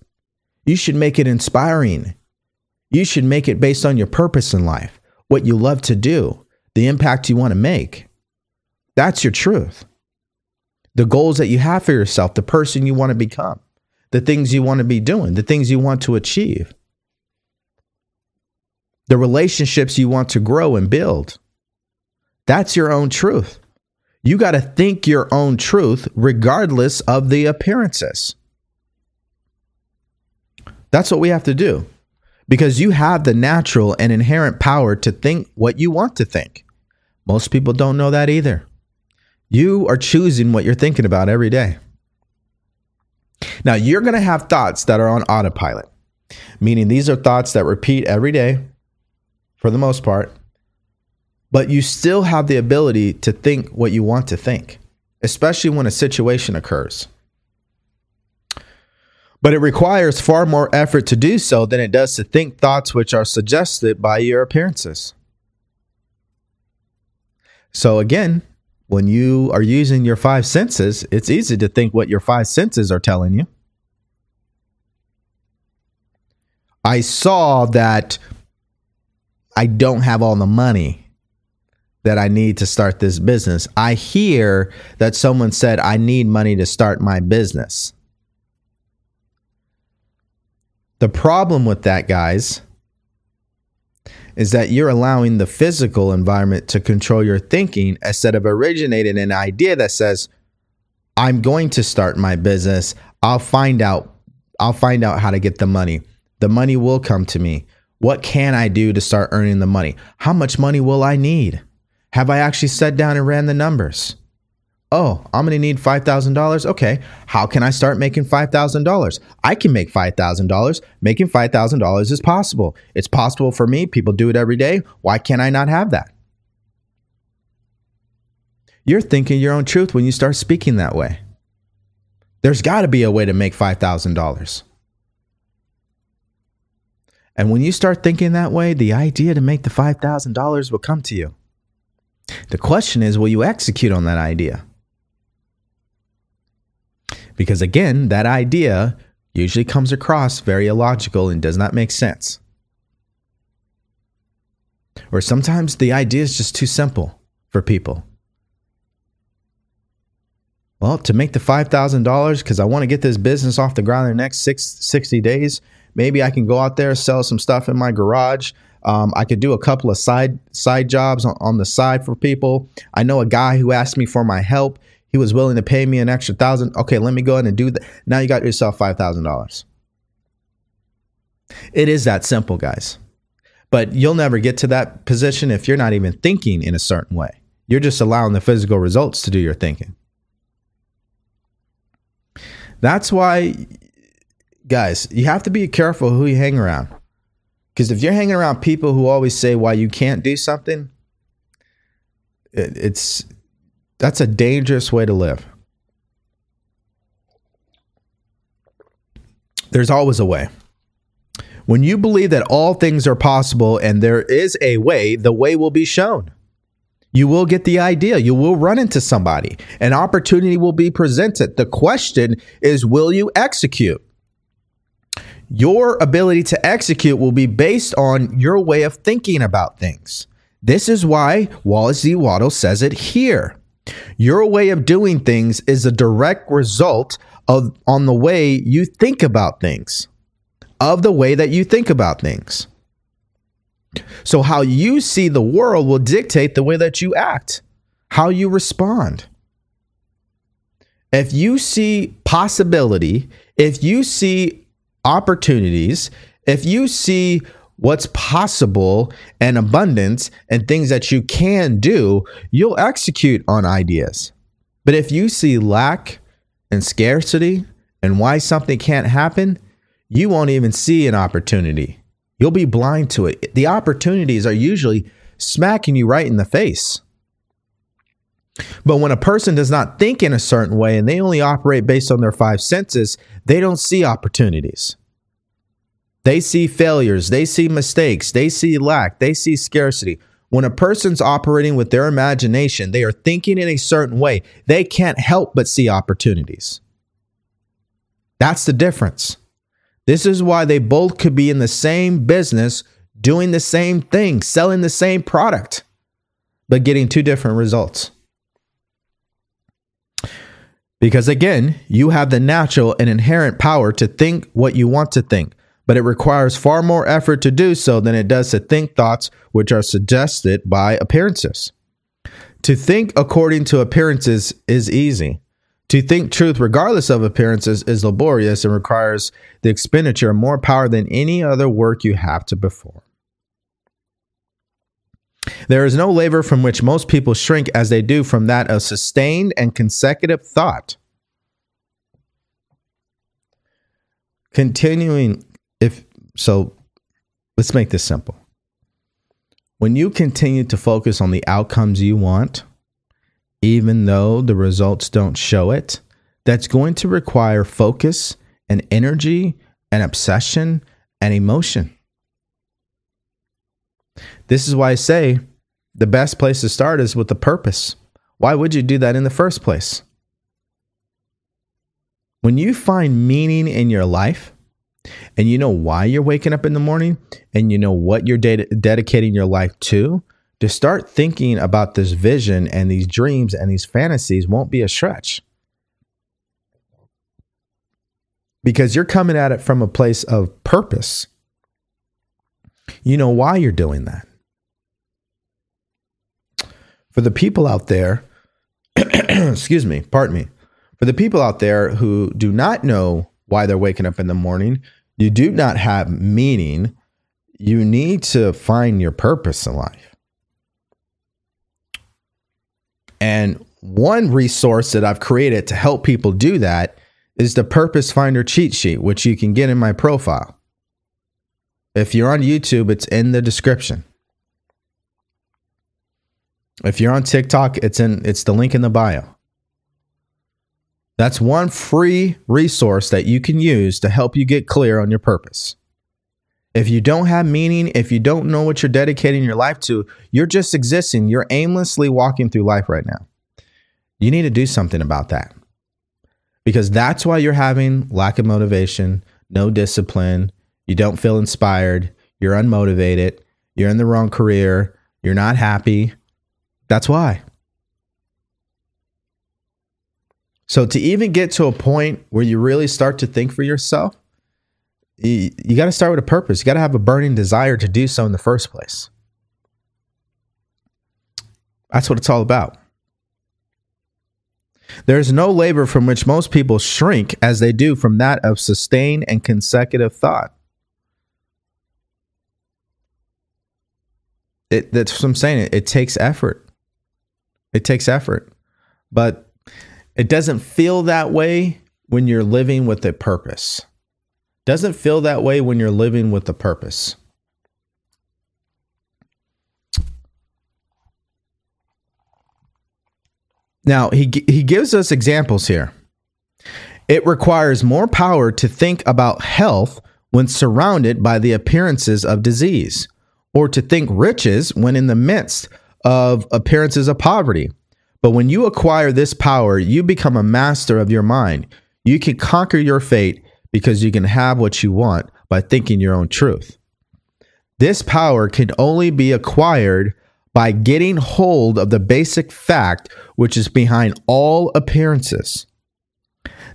You should make it inspiring. You should make it based on your purpose in life, what you love to do, the impact you want to make. That's your truth. The goals that you have for yourself, the person you want to become, the things you want to be doing, the things you want to achieve the relationships you want to grow and build. That's your own truth. You got to think your own truth regardless of the appearances. That's what we have to do because you have the natural and inherent power to think what you want to think. Most people don't know that either. You are choosing what you're thinking about every day. Now, you're going to have thoughts that are on autopilot, meaning these are thoughts that repeat every day for the most part, but you still have the ability to think what you want to think, especially when a situation occurs. But it requires far more effort to do so than it does to think thoughts which are suggested by your appearances. So, again, when you are using your five senses, it's easy to think what your five senses are telling you. I saw that I don't have all the money that I need to start this business. I hear that someone said, I need money to start my business. The problem with that, guys, is that you're allowing the physical environment to control your thinking instead of originating an idea that says, I'm going to start my business. I'll find out. I'll find out how to get the money. The money will come to me. What can I do to start earning the money? How much money will I need? Have I actually sat down and ran the numbers? Oh, I'm going to need $5,000. Okay. How can I start making $5,000? I can make $5,000. Making $5,000 is possible. It's possible for me. People do it every day. Why can't I not have that? You're thinking your own truth when you start speaking that way. There's got to be a way to make $5,000. And when you start thinking that way, the idea to make the $5,000 will come to you. The question is, will you execute on that idea? Because again, that idea usually comes across very illogical and does not make sense. Or sometimes the idea is just too simple for people. Well, to make the $5,000 because I want to get this business off the ground in the next six, 60 days, Maybe I can go out there sell some stuff in my garage. Um, I could do a couple of side side jobs on, on the side for people. I know a guy who asked me for my help. He was willing to pay me an extra thousand. Okay, let me go ahead and do that. Now you got yourself five thousand dollars. It is that simple, guys. But you'll never get to that position if you're not even thinking in a certain way. You're just allowing the physical results to do your thinking. That's why guys, you have to be careful who you hang around. Because if you're hanging around people who always say why you can't do something, it, it's that's a dangerous way to live. There's always a way. When you believe that all things are possible and there is a way, the way will be shown. You will get the idea. You will run into somebody. An opportunity will be presented. The question is, will you execute? Your ability to execute will be based on your way of thinking about things. This is why Wallace D. Wattles says it here. Your way of doing things is a direct result of on the way you think about things, of the way that you think about things. So, how you see the world will dictate the way that you act, how you respond. If you see possibility, if you see opportunities, if you see what's possible and abundance and things that you can do, you'll execute on ideas. But if you see lack and scarcity and why something can't happen, you won't even see an opportunity. You'll be blind to it. The opportunities are usually smacking you right in the face. But when a person does not think in a certain way and they only operate based on their five senses, they don't see opportunities. They see failures, they see mistakes, they see lack, they see scarcity. When a person's operating with their imagination, they are thinking in a certain way. They can't help but see opportunities. That's the difference. This is why they both could be in the same business, doing the same thing, selling the same product, but getting two different results. Because again, you have the natural and inherent power to think what you want to think but it requires far more effort to do so than it does to think thoughts which are suggested by appearances. To think according to appearances is easy. To think truth regardless of appearances is laborious and requires the expenditure of more power than any other work you have to perform. There is no labor from which most people shrink as they do from that of sustained and consecutive thought. Continuing if so let's make this simple when you continue to focus on the outcomes you want even though the results don't show it that's going to require focus and energy and obsession and emotion this is why i say the best place to start is with the purpose why would you do that in the first place when you find meaning in your life and you know why you're waking up in the morning and you know what you're de- dedicating your life to, to start thinking about this vision and these dreams and these fantasies won't be a stretch. Because you're coming at it from a place of purpose. You know why you're doing that. For the people out there, excuse me, pardon me, for the people out there who do not know why they're waking up in the morning. You do not have meaning. You need to find your purpose in life. And one resource that I've created to help people do that is the Purpose Finder cheat sheet, which you can get in my profile. If you're on YouTube, it's in the description. If you're on TikTok, it's in it's the link in the bio. That's one free resource that you can use to help you get clear on your purpose. If you don't have meaning, if you don't know what you're dedicating your life to, you're just existing. You're aimlessly walking through life right now. You need to do something about that because that's why you're having lack of motivation, no discipline, you don't feel inspired, you're unmotivated, you're in the wrong career, you're not happy. That's why. So to even get to a point where you really start to think for yourself, you, you got to start with a purpose. You got to have a burning desire to do so in the first place. That's what it's all about. There is no labor from which most people shrink as they do from that of sustained and consecutive thought. It, that's what I'm saying. It, it takes effort. It takes effort. But it doesn't feel that way when you're living with a purpose. Doesn't feel that way when you're living with a purpose. Now, he he gives us examples here. It requires more power to think about health when surrounded by the appearances of disease, or to think riches when in the midst of appearances of poverty but when you acquire this power, you become a master of your mind. You can conquer your fate because you can have what you want by thinking your own truth. This power can only be acquired by getting hold of the basic fact which is behind all appearances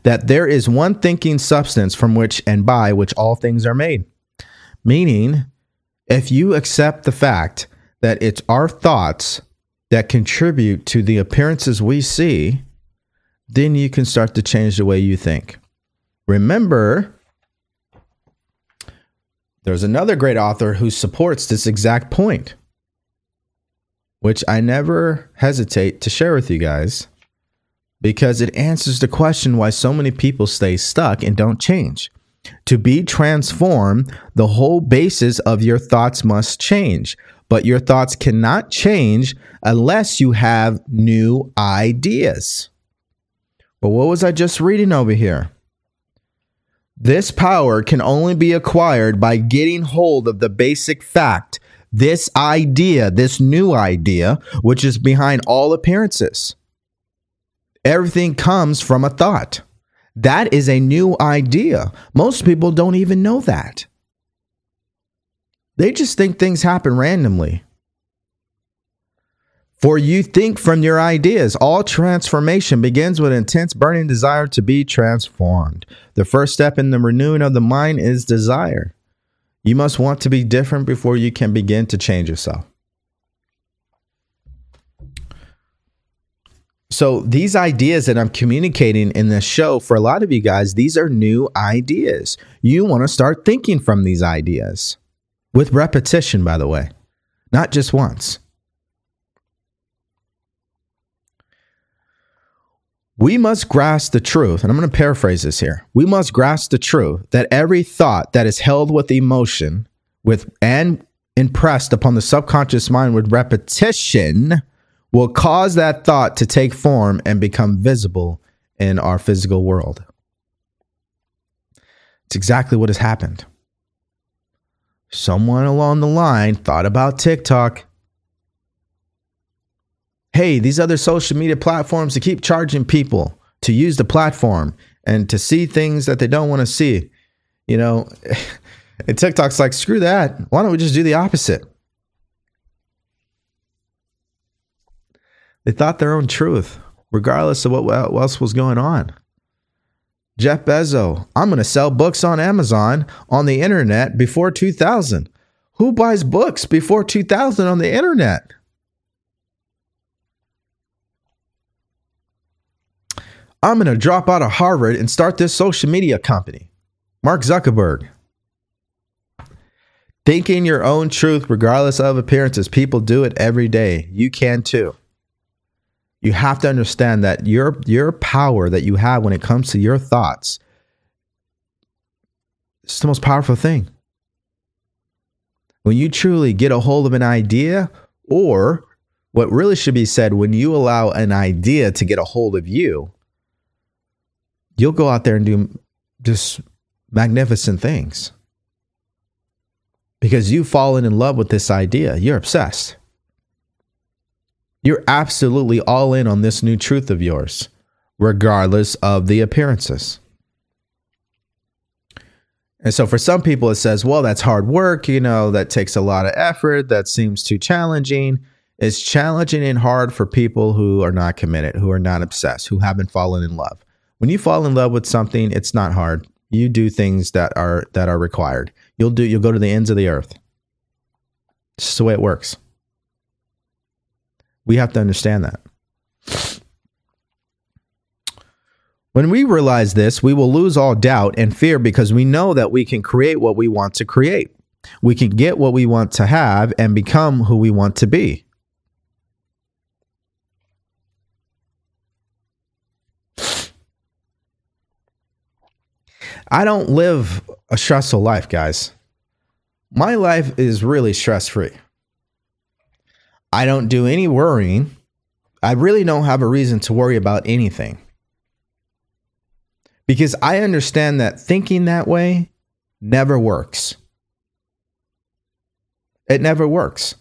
that there is one thinking substance from which and by which all things are made. Meaning, if you accept the fact that it's our thoughts that contribute to the appearances we see, then you can start to change the way you think. Remember, there's another great author who supports this exact point, which I never hesitate to share with you guys because it answers the question why so many people stay stuck and don't change. To be transformed, the whole basis of your thoughts must change but your thoughts cannot change unless you have new ideas. But what was I just reading over here? This power can only be acquired by getting hold of the basic fact, this idea, this new idea, which is behind all appearances. Everything comes from a thought. That is a new idea. Most people don't even know that. They just think things happen randomly. For you think from your ideas. All transformation begins with intense burning desire to be transformed. The first step in the renewing of the mind is desire. You must want to be different before you can begin to change yourself. So, these ideas that I'm communicating in this show, for a lot of you guys, these are new ideas. You want to start thinking from these ideas with repetition, by the way, not just once. We must grasp the truth, and I'm going to paraphrase this here. We must grasp the truth that every thought that is held with emotion, with and impressed upon the subconscious mind with repetition, will cause that thought to take form and become visible in our physical world. It's exactly what has happened. Someone along the line thought about TikTok hey, these other social media platforms to keep charging people to use the platform and to see things that they don't want to see. You know, and TikTok's like, screw that. Why don't we just do the opposite? They thought their own truth, regardless of what else was going on. Jeff Bezos, I'm going to sell books on Amazon on the internet before 2000. Who buys books before 2000 on the internet? I'm going to drop out of Harvard and start this social media company. Mark Zuckerberg. Thinking your own truth, regardless of appearances, people do it every day. You can too. You have to understand that your your power that you have when it comes to your thoughts is the most powerful thing. When you truly get a hold of an idea, or what really should be said, when you allow an idea to get a hold of you, you'll go out there and do just magnificent things because you've fallen in love with this idea. You're obsessed. You're absolutely all in on this new truth of yours, regardless of the appearances. And so for some people, it says, well, that's hard work. You know, that takes a lot of effort. That seems too challenging. It's challenging and hard for people who are not committed, who are not obsessed, who haven't fallen in love when you fall in love with something, it's not hard. You do things that are that are required. You'll do you'll go to the ends of the earth. It's the way it works. We have to understand that. When we realize this, we will lose all doubt and fear because we know that we can create what we want to create. We can get what we want to have and become who we want to be. I don't live a stressful life, guys. My life is really stress free. I don't do any worrying. I really don't have a reason to worry about anything. Because I understand that thinking that way never works. It never works.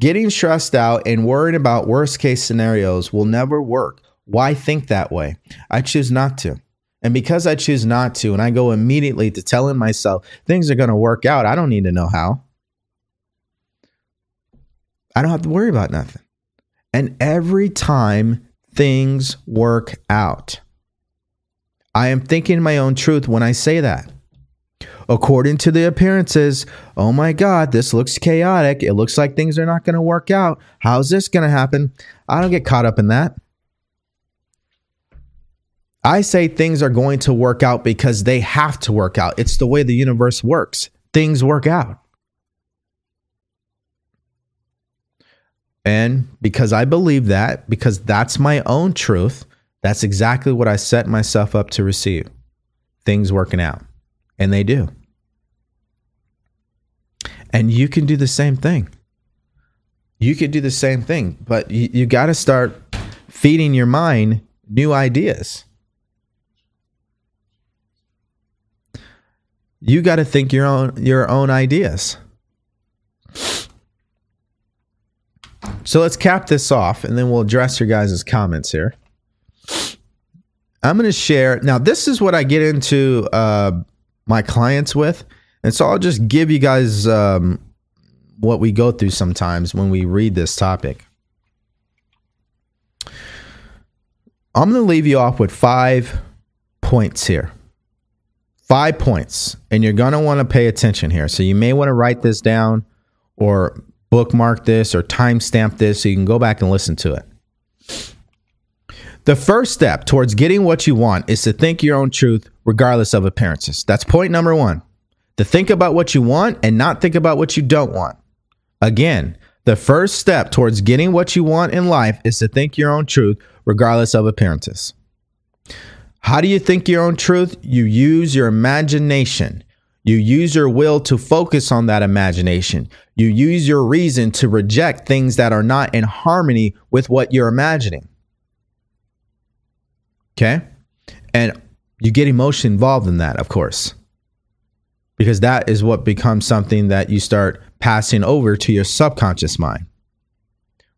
Getting stressed out and worrying about worst case scenarios will never work. Why think that way? I choose not to. And because I choose not to, and I go immediately to telling myself things are going to work out, I don't need to know how. I don't have to worry about nothing. And every time things work out, I am thinking my own truth when I say that. According to the appearances, oh my God, this looks chaotic. It looks like things are not going to work out. How's this going to happen? I don't get caught up in that. I say things are going to work out because they have to work out. It's the way the universe works. Things work out. And because I believe that, because that's my own truth, that's exactly what I set myself up to receive. Things working out. And they do. And you can do the same thing. You could do the same thing, but you, you got to start feeding your mind new ideas you got to think your own your own ideas. So let's cap this off and then we'll address your guys' comments here. I'm going to share. Now, this is what I get into uh, my clients with. And so I'll just give you guys um, what we go through sometimes when we read this topic. I'm going to leave you off with five points here. Five points. And you're going to want to pay attention here. So you may want to write this down or bookmark this or timestamp this so you can go back and listen to it. The first step towards getting what you want is to think your own truth regardless of appearances. That's point number one. To think about what you want and not think about what you don't want. Again, the first step towards getting what you want in life is to think your own truth regardless of appearances. How do you think your own truth? You use your imagination. You use your will to focus on that imagination. You use your reason to reject things that are not in harmony with what you're imagining. Okay. And you get emotion involved in that, of course, because that is what becomes something that you start passing over to your subconscious mind,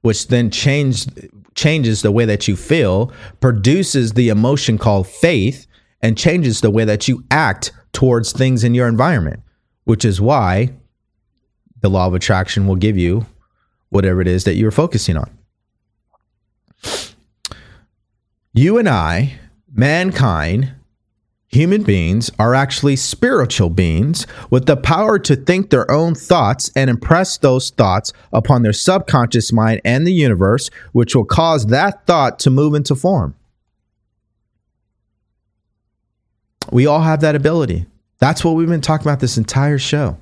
which then change, changes the way that you feel, produces the emotion called faith, and changes the way that you act towards things in your environment, which is why the law of attraction will give you whatever it is that you're focusing on. You and I, mankind, human beings, are actually spiritual beings with the power to think their own thoughts and impress those thoughts upon their subconscious mind and the universe, which will cause that thought to move into form. We all have that ability. That's what we've been talking about this entire show.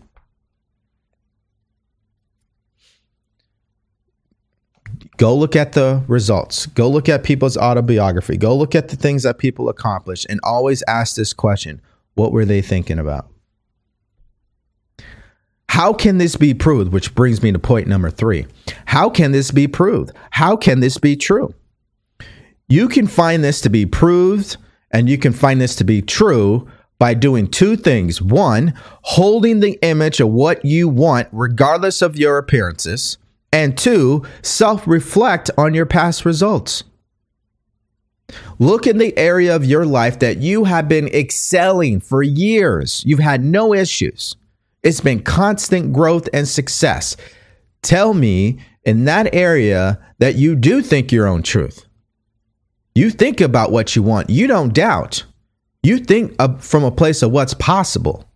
Go look at the results. Go look at people's autobiography. Go look at the things that people accomplish and always ask this question What were they thinking about? How can this be proved? Which brings me to point number three. How can this be proved? How can this be true? You can find this to be proved and you can find this to be true by doing two things. One, holding the image of what you want, regardless of your appearances. And two, self reflect on your past results. Look in the area of your life that you have been excelling for years. You've had no issues. It's been constant growth and success. Tell me in that area that you do think your own truth. You think about what you want, you don't doubt. You think from a place of what's possible.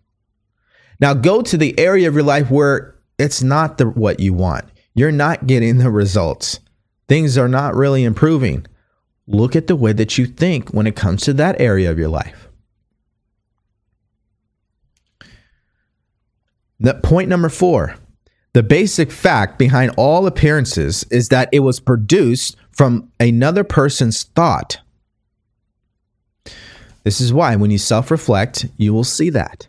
Now go to the area of your life where it's not the what you want you're not getting the results. Things are not really improving. Look at the way that you think when it comes to that area of your life. The point number four the basic fact behind all appearances is that it was produced from another person's thought. This is why, when you self reflect, you will see that.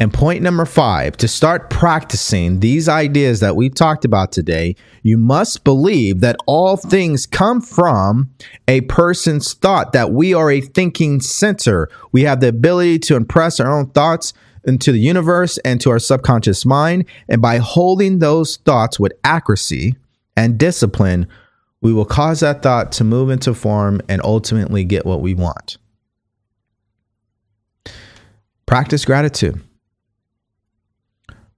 And point number five to start practicing these ideas that we've talked about today, you must believe that all things come from a person's thought, that we are a thinking center. We have the ability to impress our own thoughts into the universe and to our subconscious mind. And by holding those thoughts with accuracy and discipline, we will cause that thought to move into form and ultimately get what we want. Practice gratitude.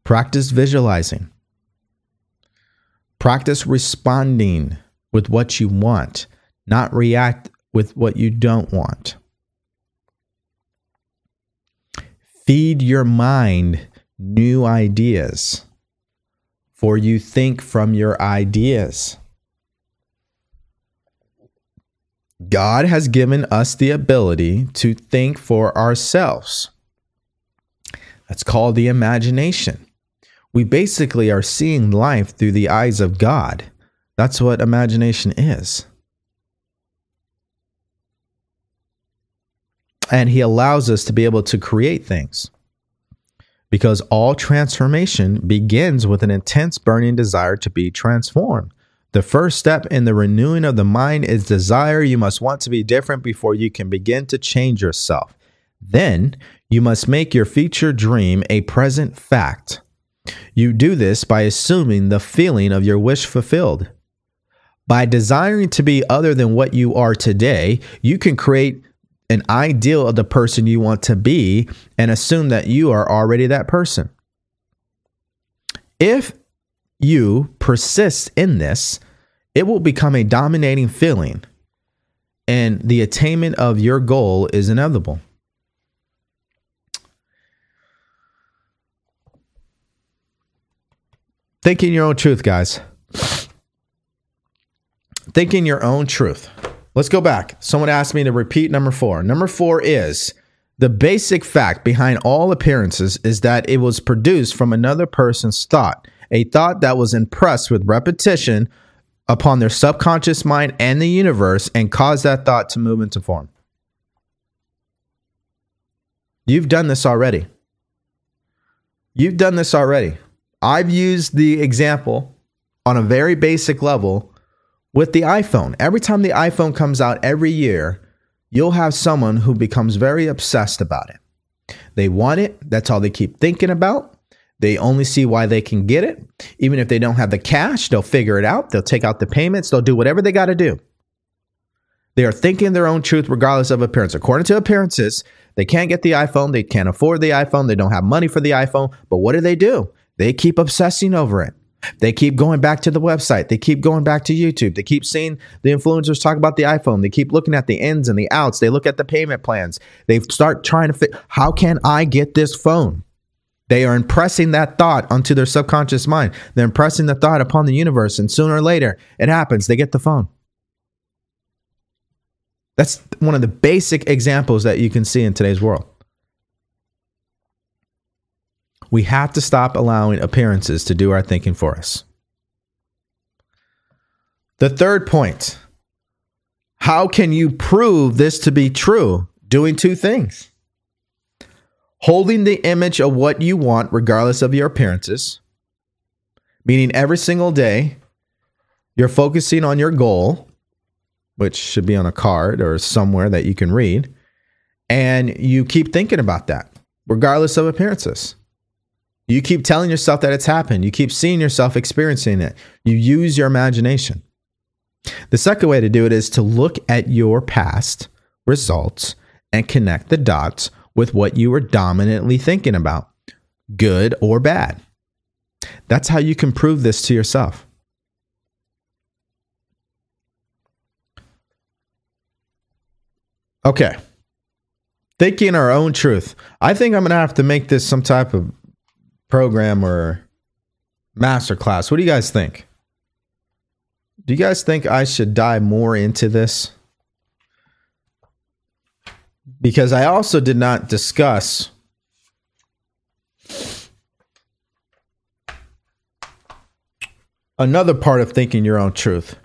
Practice visualizing. Practice responding with what you want, not react with what you don't want. Feed your mind new ideas, for you think from your ideas. God has given us the ability to think for ourselves. That's called the imagination we basically are seeing life through the eyes of God. That's what imagination is. And He allows us to be able to create things. Because all transformation begins with an intense burning desire to be transformed. The first step in the renewing of the mind is desire. You must want to be different before you can begin to change yourself. Then you must make your future dream a present fact. You do this by assuming the feeling of your wish fulfilled. By desiring to be other than what you are today, you can create an ideal of the person you want to be and assume that you are already that person. If you persist in this, it will become a dominating feeling, and the attainment of your goal is inevitable. Thinking your own truth, guys. Thinking your own truth. Let's go back. Someone asked me to repeat number four. Number four is the basic fact behind all appearances is that it was produced from another person's thought, a thought that was impressed with repetition upon their subconscious mind and the universe and caused that thought to move into form. You've done this already. You've done this already. I've used the example on a very basic level with the iPhone. Every time the iPhone comes out every year, you'll have someone who becomes very obsessed about it. They want it, that's all they keep thinking about. They only see why they can get it. Even if they don't have the cash, they'll figure it out. They'll take out the payments, they'll do whatever they got to do. They are thinking their own truth regardless of appearance. According to appearances, they can't get the iPhone, they can't afford the iPhone, they don't have money for the iPhone. But what do they do? They keep obsessing over it. They keep going back to the website. They keep going back to YouTube. They keep seeing the influencers talk about the iPhone. They keep looking at the ins and the outs. They look at the payment plans. They start trying to fit how can I get this phone? They are impressing that thought onto their subconscious mind. They're impressing the thought upon the universe. And sooner or later, it happens. They get the phone. That's one of the basic examples that you can see in today's world. We have to stop allowing appearances to do our thinking for us. The third point how can you prove this to be true? Doing two things holding the image of what you want, regardless of your appearances, meaning every single day you're focusing on your goal, which should be on a card or somewhere that you can read, and you keep thinking about that, regardless of appearances. You keep telling yourself that it's happened. You keep seeing yourself experiencing it. You use your imagination. The second way to do it is to look at your past results and connect the dots with what you were dominantly thinking about, good or bad. That's how you can prove this to yourself. Okay. Thinking our own truth. I think I'm going to have to make this some type of program or master class. What do you guys think? Do you guys think I should dive more into this? Because I also did not discuss another part of thinking your own truth.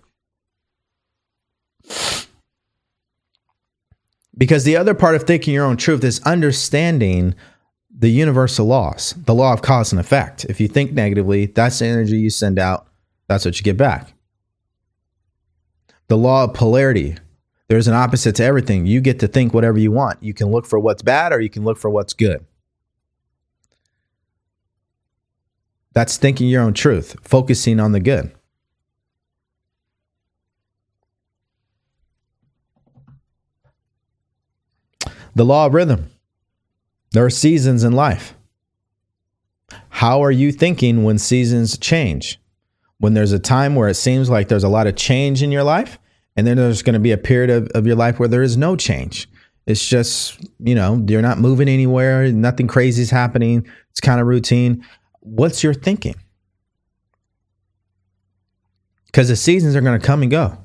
Because the other part of thinking your own truth is understanding the universal laws, the law of cause and effect. If you think negatively, that's the energy you send out, that's what you get back. The law of polarity. There's an opposite to everything. You get to think whatever you want. You can look for what's bad or you can look for what's good. That's thinking your own truth, focusing on the good. The law of rhythm. There are seasons in life. How are you thinking when seasons change? When there's a time where it seems like there's a lot of change in your life, and then there's going to be a period of, of your life where there is no change. It's just, you know, you're not moving anywhere, nothing crazy is happening, it's kind of routine. What's your thinking? Because the seasons are going to come and go.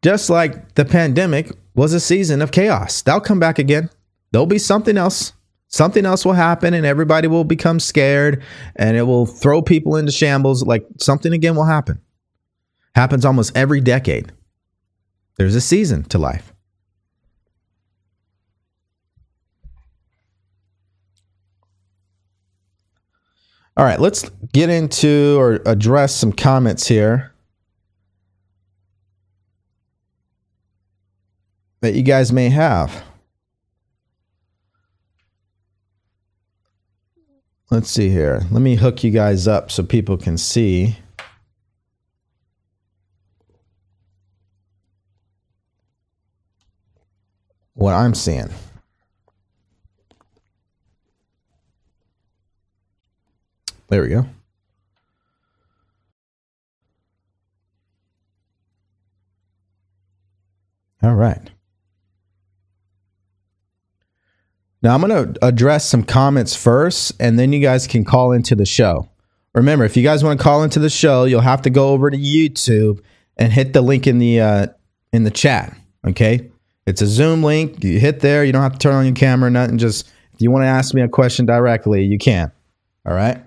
Just like the pandemic was a season of chaos, that'll come back again there'll be something else. Something else will happen and everybody will become scared and it will throw people into shambles. Like something again will happen. Happens almost every decade. There's a season to life. All right, let's get into or address some comments here that you guys may have. Let's see here. Let me hook you guys up so people can see. What I'm seeing. There we go. All right. Now I'm going to address some comments first, and then you guys can call into the show. Remember, if you guys want to call into the show, you'll have to go over to YouTube and hit the link in the uh, in the chat. Okay, it's a Zoom link. You hit there. You don't have to turn on your camera. Nothing. Just if you want to ask me a question directly, you can. All right.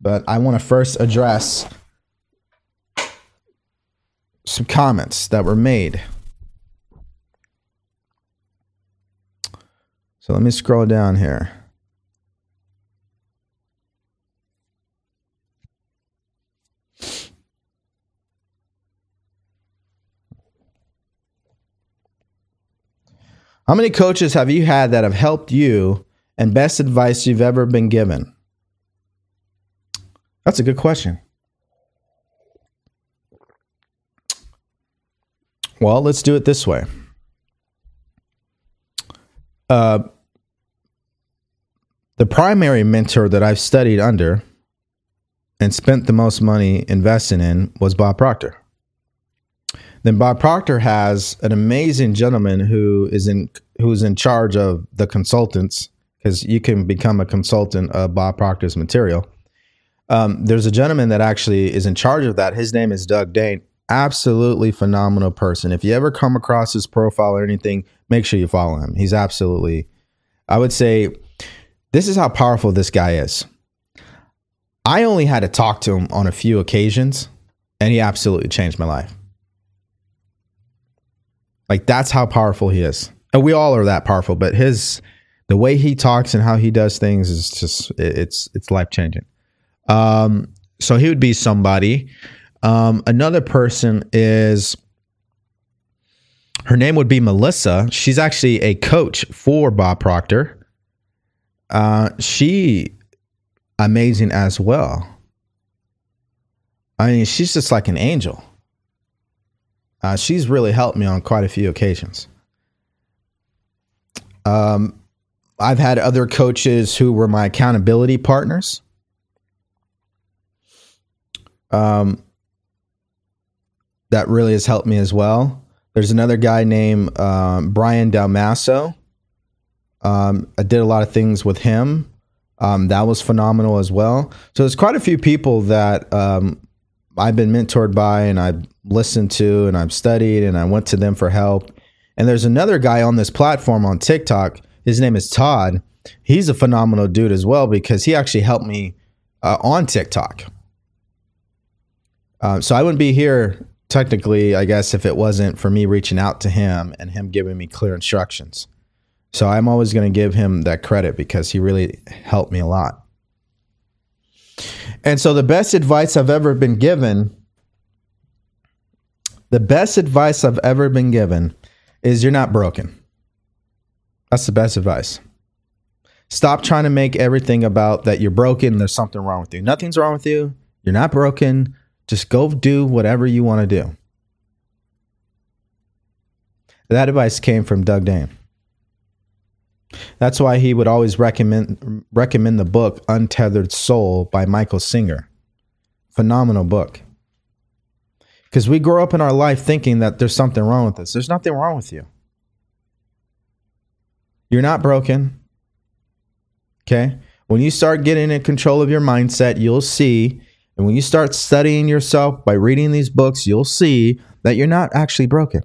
But I want to first address some comments that were made. So let me scroll down here. How many coaches have you had that have helped you and best advice you've ever been given? That's a good question. Well, let's do it this way. Uh, the primary mentor that I've studied under and spent the most money investing in was Bob Proctor. Then Bob Proctor has an amazing gentleman who is in who's in charge of the consultants because you can become a consultant of Bob Proctor's material. Um, there's a gentleman that actually is in charge of that. His name is Doug Dane. Absolutely phenomenal person. If you ever come across his profile or anything, make sure you follow him. He's absolutely, I would say, this is how powerful this guy is. I only had to talk to him on a few occasions, and he absolutely changed my life. Like that's how powerful he is. And we all are that powerful, but his the way he talks and how he does things is just it's it's life changing. Um, so he would be somebody. Um, another person is her name would be Melissa. She's actually a coach for Bob Proctor. Uh, she amazing as well. I mean, she's just like an angel. Uh, she's really helped me on quite a few occasions. Um, I've had other coaches who were my accountability partners. Um, that really has helped me as well. There's another guy named um, Brian Dalmaso. Um, I did a lot of things with him. Um, that was phenomenal as well. So there's quite a few people that um, I've been mentored by and I've listened to and I've studied and I went to them for help. And there's another guy on this platform on TikTok. His name is Todd. He's a phenomenal dude as well because he actually helped me uh, on TikTok. Uh, so I wouldn't be here technically, I guess, if it wasn't for me reaching out to him and him giving me clear instructions. So I'm always going to give him that credit because he really helped me a lot. And so the best advice I've ever been given, the best advice I've ever been given is you're not broken. That's the best advice. Stop trying to make everything about that you're broken, there's something wrong with you. Nothing's wrong with you. You're not broken. Just go do whatever you want to do. That advice came from Doug Dane. That's why he would always recommend recommend the book Untethered Soul by Michael Singer. Phenomenal book. Because we grow up in our life thinking that there's something wrong with us. There's nothing wrong with you. You're not broken. Okay? When you start getting in control of your mindset, you'll see and when you start studying yourself by reading these books, you'll see that you're not actually broken.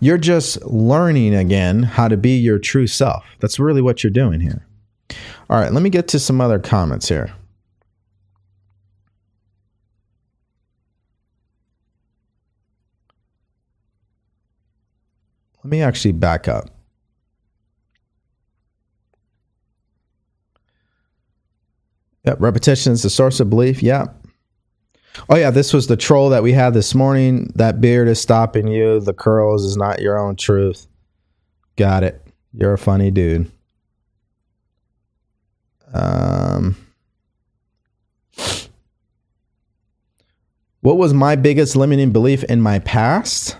You're just learning again how to be your true self. That's really what you're doing here. All right, let me get to some other comments here. Let me actually back up. Yep, repetition is the source of belief. Yep. Oh yeah, this was the troll that we had this morning. That beard is stopping you. The curls is not your own truth. Got it. You're a funny dude. Um, what was my biggest limiting belief in my past?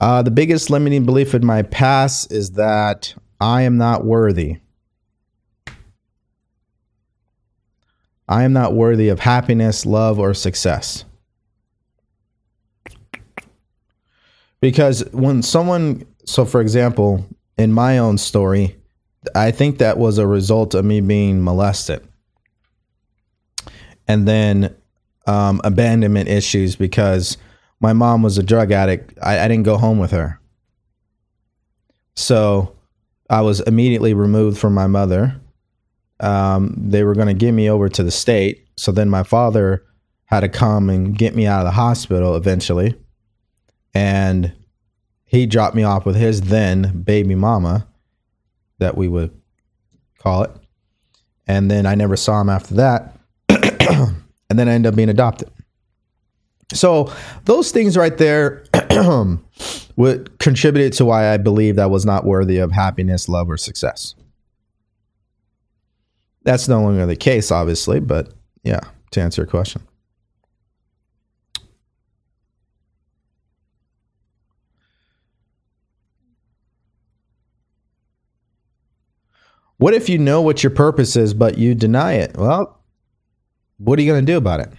Uh, the biggest limiting belief in my past is that I am not worthy. I am not worthy of happiness, love, or success. Because when someone, so for example, in my own story, I think that was a result of me being molested. And then um, abandonment issues because my mom was a drug addict. I, I didn't go home with her. So I was immediately removed from my mother. Um, they were going to give me over to the state. So then my father had to come and get me out of the hospital eventually. And he dropped me off with his then baby mama, that we would call it. And then I never saw him after that. and then I ended up being adopted. So those things right there would contributed to why I believed I was not worthy of happiness, love, or success. That's no longer the case, obviously, but yeah, to answer your question. What if you know what your purpose is, but you deny it? Well, what are you going to do about it?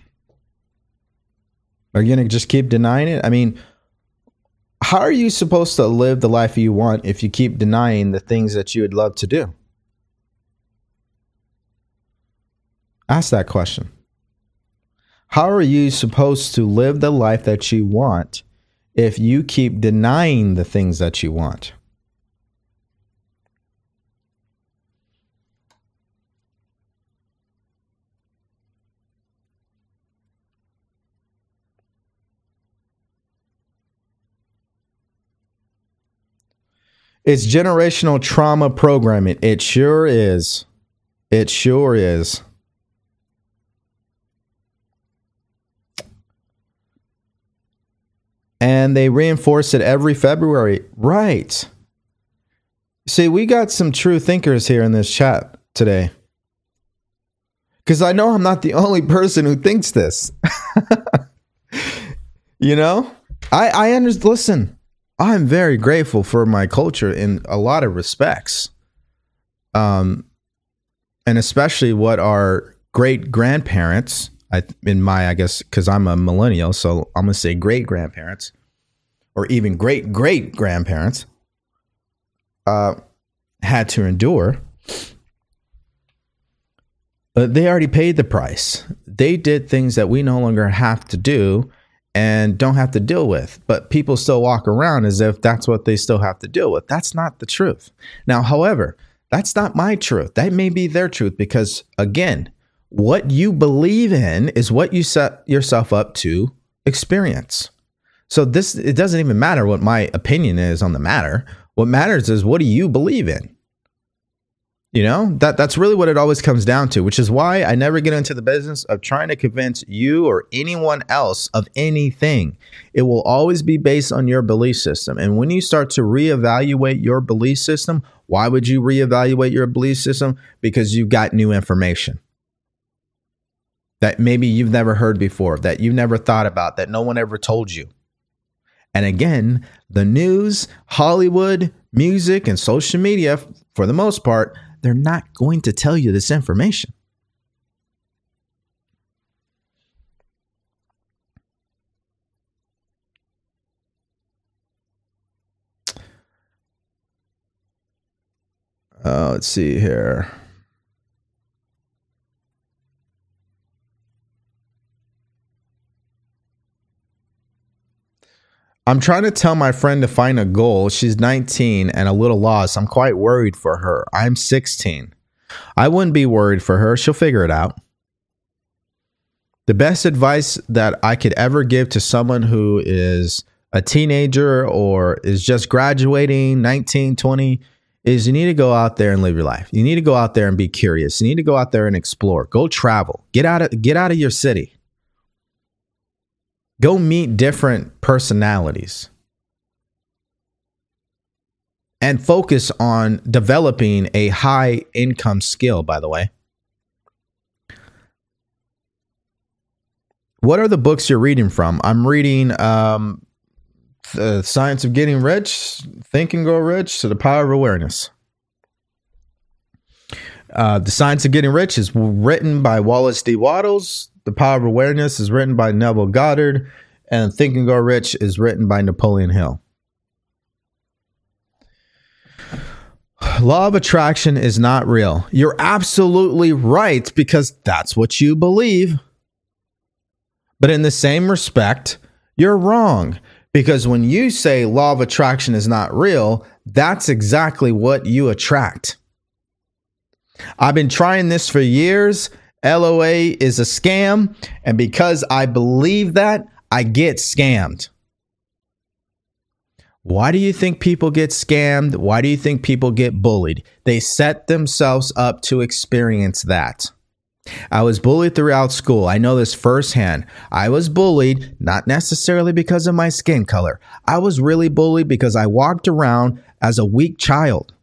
Are you going to just keep denying it? I mean, how are you supposed to live the life you want if you keep denying the things that you would love to do? Ask that question. How are you supposed to live the life that you want if you keep denying the things that you want? It's generational trauma programming. It sure is. It sure is. And they reinforce it every February. Right. See, we got some true thinkers here in this chat today. Because I know I'm not the only person who thinks this. you know? I, I understand. Listen, I'm very grateful for my culture in a lot of respects. Um, and especially what our great grandparents, I in my I guess because I'm a millennial, so I'm gonna say great grandparents, or even great great grandparents, uh, had to endure. But they already paid the price. They did things that we no longer have to do and don't have to deal with. But people still walk around as if that's what they still have to deal with. That's not the truth. Now, however, that's not my truth. That may be their truth because, again, what you believe in is what you set yourself up to experience. So this it doesn't even matter what my opinion is on the matter. What matters is what do you believe in? You know, that that's really what it always comes down to, which is why I never get into the business of trying to convince you or anyone else of anything. It will always be based on your belief system. And when you start to reevaluate your belief system, why would you reevaluate your belief system? Because you've got new information that maybe you've never heard before, that you've never thought about, that no one ever told you. And again, the news, Hollywood, music, and social media, for the most part, they're not going to tell you this information. Uh, let's see here. I'm trying to tell my friend to find a goal. She's 19 and a little lost. I'm quite worried for her. I'm 16. I wouldn't be worried for her. She'll figure it out. The best advice that I could ever give to someone who is a teenager or is just graduating, 19, 20, is you need to go out there and live your life. You need to go out there and be curious. You need to go out there and explore. Go travel. Get out of get out of your city. Go meet different personalities. and focus on developing a high income skill, by the way. What are the books you're reading from? I'm reading um, The Science of Getting Rich, Think and Grow Rich, to the Power of Awareness. Uh, the Science of Getting Rich is written by Wallace D. Wattles. The Power of Awareness is written by Neville Goddard. And Think and Grow Rich is written by Napoleon Hill. Law of attraction is not real. You're absolutely right because that's what you believe. But in the same respect, you're wrong because when you say law of attraction is not real, that's exactly what you attract. I've been trying this for years. LOA is a scam. And because I believe that, I get scammed. Why do you think people get scammed? Why do you think people get bullied? They set themselves up to experience that. I was bullied throughout school. I know this firsthand. I was bullied not necessarily because of my skin color. I was really bullied because I walked around as a weak child.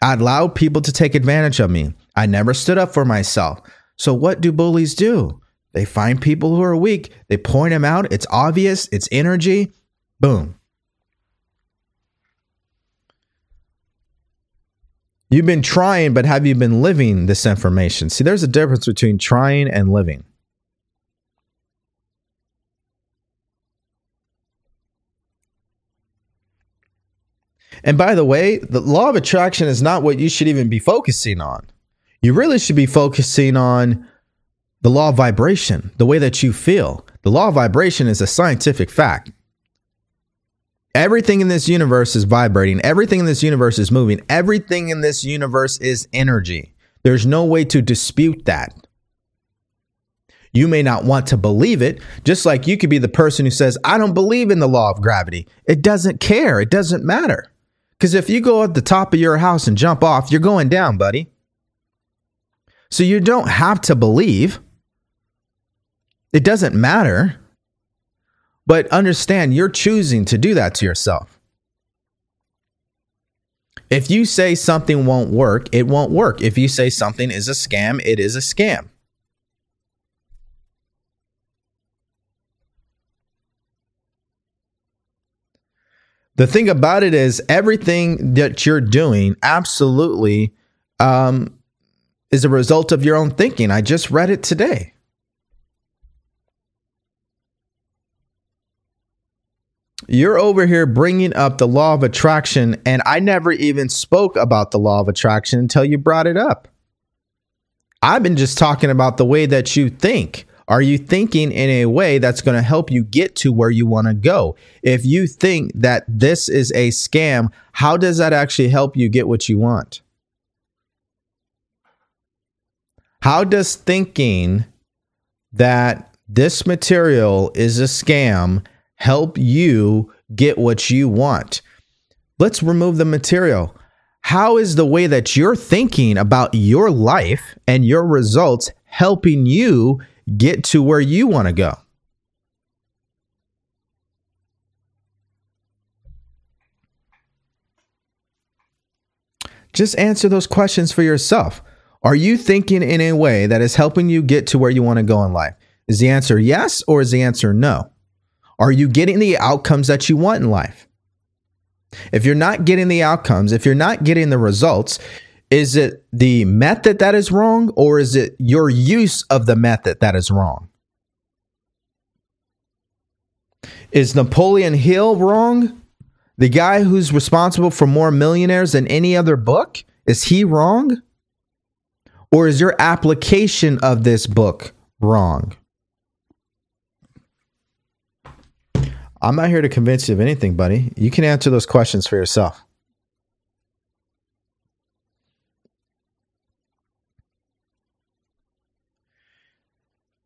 I allowed people to take advantage of me. I never stood up for myself. So, what do bullies do? They find people who are weak, they point them out. It's obvious, it's energy. Boom. You've been trying, but have you been living this information? See, there's a difference between trying and living. And by the way, the law of attraction is not what you should even be focusing on. You really should be focusing on the law of vibration, the way that you feel. The law of vibration is a scientific fact. Everything in this universe is vibrating. Everything in this universe is moving. Everything in this universe is energy. There's no way to dispute that. You may not want to believe it, just like you could be the person who says, I don't believe in the law of gravity. It doesn't care. It doesn't matter. Because if you go at the top of your house and jump off, you're going down, buddy. So you don't have to believe. It doesn't matter. But understand you're choosing to do that to yourself. If you say something won't work, it won't work. If you say something is a scam, it is a scam. the thing about it is everything that you're doing absolutely um, is a result of your own thinking. I just read it today. You're over here bringing up the law of attraction, and I never even spoke about the law of attraction until you brought it up. I've been just talking about the way that you think. Are you thinking in a way that's going to help you get to where you want to go? If you think that this is a scam, how does that actually help you get what you want? How does thinking that this material is a scam help you get what you want? Let's remove the material. How is the way that you're thinking about your life and your results helping you get to where you want to go. Just answer those questions for yourself. Are you thinking in a way that is helping you get to where you want to go in life? Is the answer yes or is the answer no? Are you getting the outcomes that you want in life? If you're not getting the outcomes, if you're not getting the results, is it the method that is wrong or is it your use of the method that is wrong? Is Napoleon Hill wrong? The guy who's responsible for more millionaires than any other book? Is he wrong? Or is your application of this book wrong? I'm not here to convince you of anything, buddy. You can answer those questions for yourself.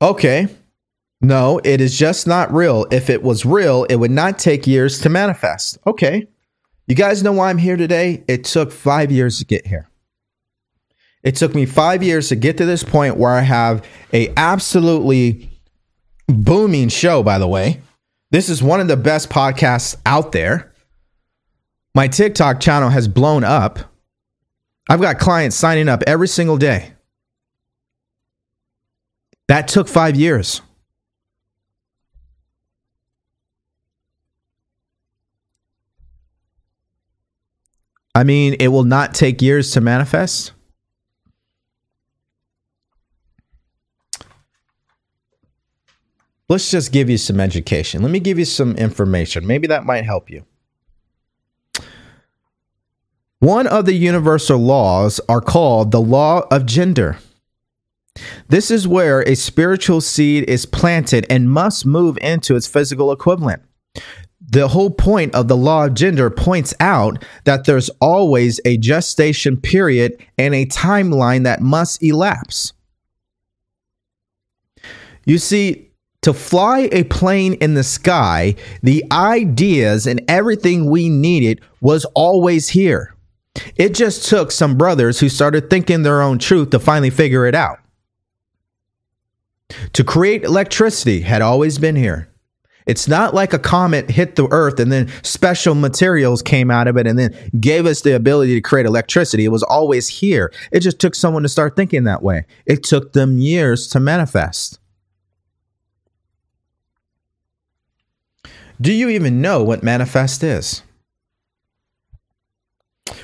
Okay. No, it is just not real. If it was real, it would not take years to manifest. Okay. You guys know why I'm here today? It took five years to get here. It took me five years to get to this point where I have a absolutely booming show, by the way. This is one of the best podcasts out there. My TikTok channel has blown up. I've got clients signing up every single day. That took five years. I mean, it will not take years to manifest. Let's just give you some education. Let me give you some information. Maybe that might help you. One of the universal laws are called the law of gender. This is where a spiritual seed is planted and must move into its physical equivalent the whole point of the law of gender points out that there's always a gestation period and a timeline that must elapse. You see, to fly a plane in the sky, the ideas and everything we needed was always here. It just took some brothers who started thinking their own truth to finally figure it out. To create electricity had always been here. It's not like a comet hit the earth and then special materials came out of it and then gave us the ability to create electricity. It was always here. It just took someone to start thinking that way. It took them years to manifest. Do you even know what manifest is?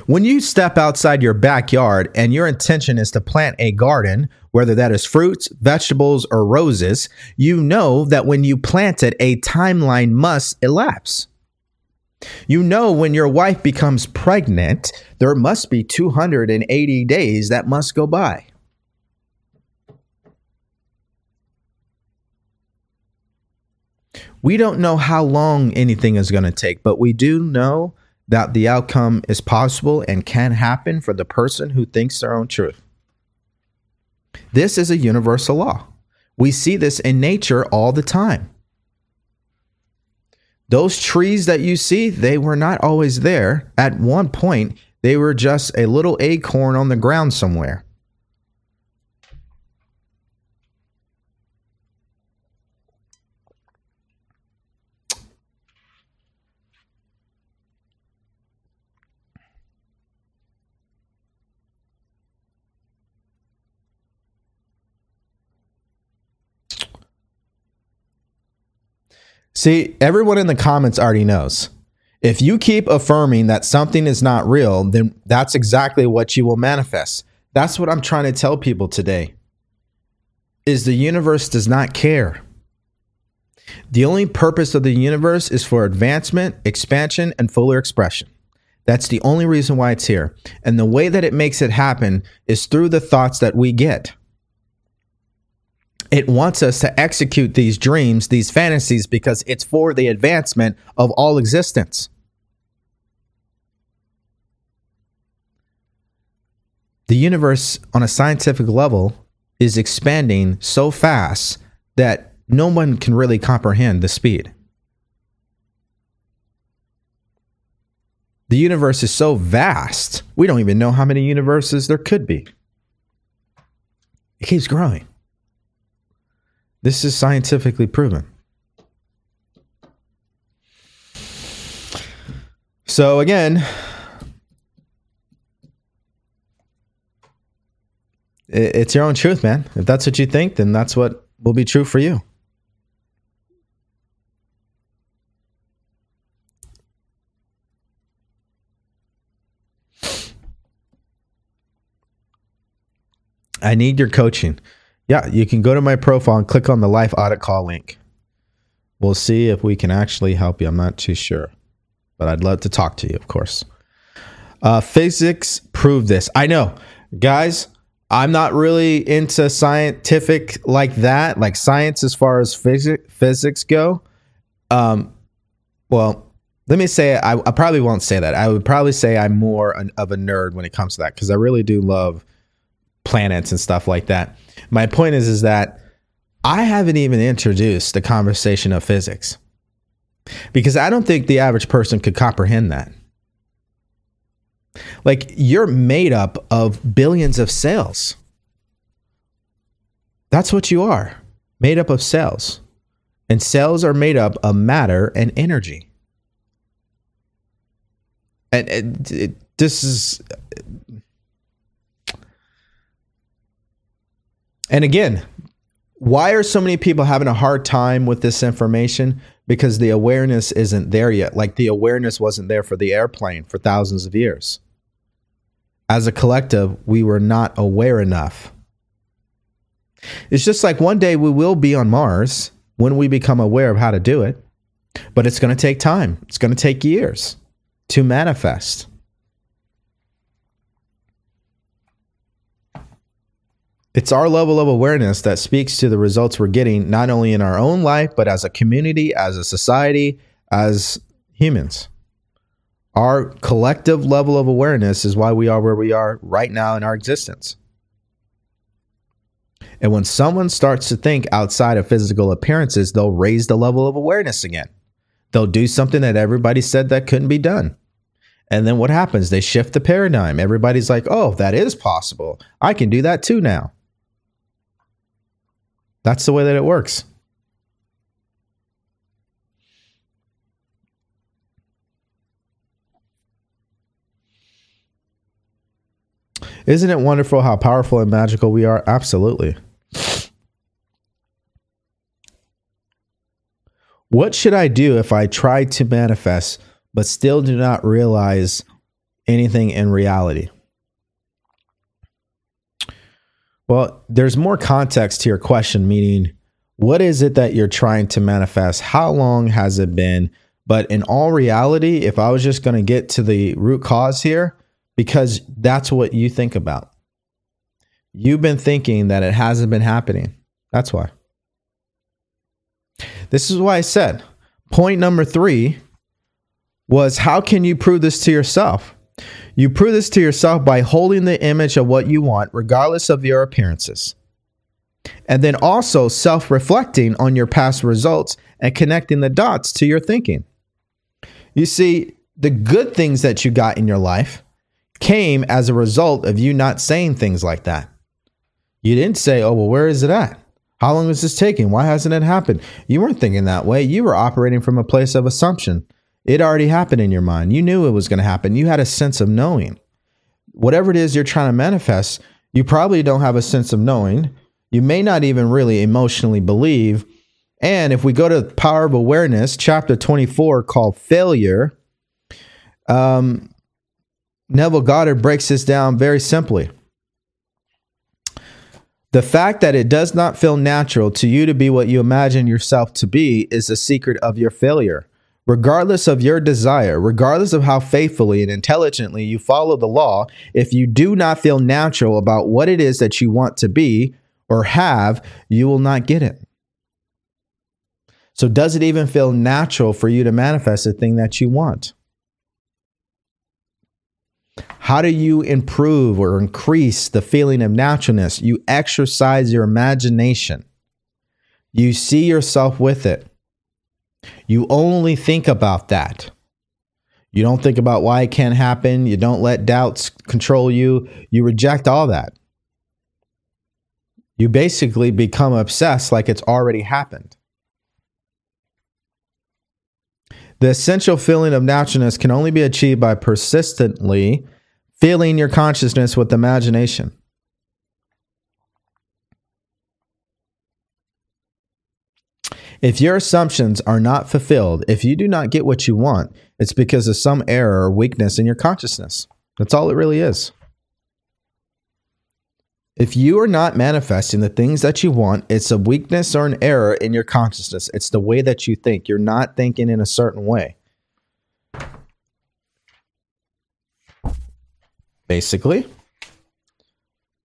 When you step outside your backyard and your intention is to plant a garden, whether that is fruits, vegetables, or roses, you know that when you plant it, a timeline must elapse. You know when your wife becomes pregnant, there must be 280 days that must go by. We don't know how long anything is going to take, but we do know that the outcome is possible and can happen for the person who thinks their own truth. This is a universal law. We see this in nature all the time. Those trees that you see, they were not always there. At one point, they were just a little acorn on the ground somewhere. See, everyone in the comments already knows. If you keep affirming that something is not real, then that's exactly what you will manifest. That's what I'm trying to tell people today. Is the universe does not care. The only purpose of the universe is for advancement, expansion, and fuller expression. That's the only reason why it's here. And the way that it makes it happen is through the thoughts that we get. It wants us to execute these dreams, these fantasies, because it's for the advancement of all existence. The universe, on a scientific level, is expanding so fast that no one can really comprehend the speed. The universe is so vast, we don't even know how many universes there could be. It keeps growing. This is scientifically proven. So again, it's your own truth, man. If that's what you think, then that's what will be true for you. I need your coaching. Yeah, you can go to my profile and click on the life audit call link. We'll see if we can actually help you. I'm not too sure, but I'd love to talk to you, of course. Uh, physics proved this. I know, guys. I'm not really into scientific like that, like science as far as physics physics go. Um, well, let me say I, I probably won't say that. I would probably say I'm more an, of a nerd when it comes to that because I really do love planets and stuff like that. My point is is that I haven't even introduced the conversation of physics because I don't think the average person could comprehend that. Like you're made up of billions of cells. That's what you are, made up of cells. And cells are made up of matter and energy. And it, it, this is. And again, why are so many people having a hard time with this information? Because the awareness isn't there yet. Like the awareness wasn't there for the airplane for thousands of years. As a collective, we were not aware enough. It's just like one day we will be on Mars when we become aware of how to do it, but it's going to take time. It's going to take years to manifest. It's our level of awareness that speaks to the results we're getting, not only in our own life, but as a community, as a society, as humans. Our collective level of awareness is why we are where we are right now in our existence. And when someone starts to think outside of physical appearances, they'll raise the level of awareness again. They'll do something that everybody said that couldn't be done. And then what happens? They shift the paradigm. Everybody's like, oh, that is possible. I can do that too now. That's the way that it works. Isn't it wonderful how powerful and magical we are? Absolutely. What should I do if I try to manifest but still do not realize anything in reality? Well, there's more context to your question, meaning, what is it that you're trying to manifest? How long has it been? But in all reality, if I was just going to get to the root cause here, because that's what you think about, you've been thinking that it hasn't been happening. That's why. This is why I said point number three was how can you prove this to yourself? You prove this to yourself by holding the image of what you want, regardless of your appearances. And then also self reflecting on your past results and connecting the dots to your thinking. You see, the good things that you got in your life came as a result of you not saying things like that. You didn't say, oh, well, where is it at? How long is this taking? Why hasn't it happened? You weren't thinking that way. You were operating from a place of assumption. It already happened in your mind. You knew it was going to happen. You had a sense of knowing. Whatever it is you're trying to manifest, you probably don't have a sense of knowing. You may not even really emotionally believe. And if we go to Power of Awareness, chapter 24, called Failure, um, Neville Goddard breaks this down very simply. The fact that it does not feel natural to you to be what you imagine yourself to be is the secret of your failure. Regardless of your desire, regardless of how faithfully and intelligently you follow the law, if you do not feel natural about what it is that you want to be or have, you will not get it. So, does it even feel natural for you to manifest the thing that you want? How do you improve or increase the feeling of naturalness? You exercise your imagination. You see yourself with it. You only think about that. You don't think about why it can't happen. You don't let doubts control you. You reject all that. You basically become obsessed like it's already happened. The essential feeling of naturalness can only be achieved by persistently filling your consciousness with imagination. If your assumptions are not fulfilled, if you do not get what you want, it's because of some error or weakness in your consciousness. That's all it really is. If you are not manifesting the things that you want, it's a weakness or an error in your consciousness. It's the way that you think. You're not thinking in a certain way. Basically,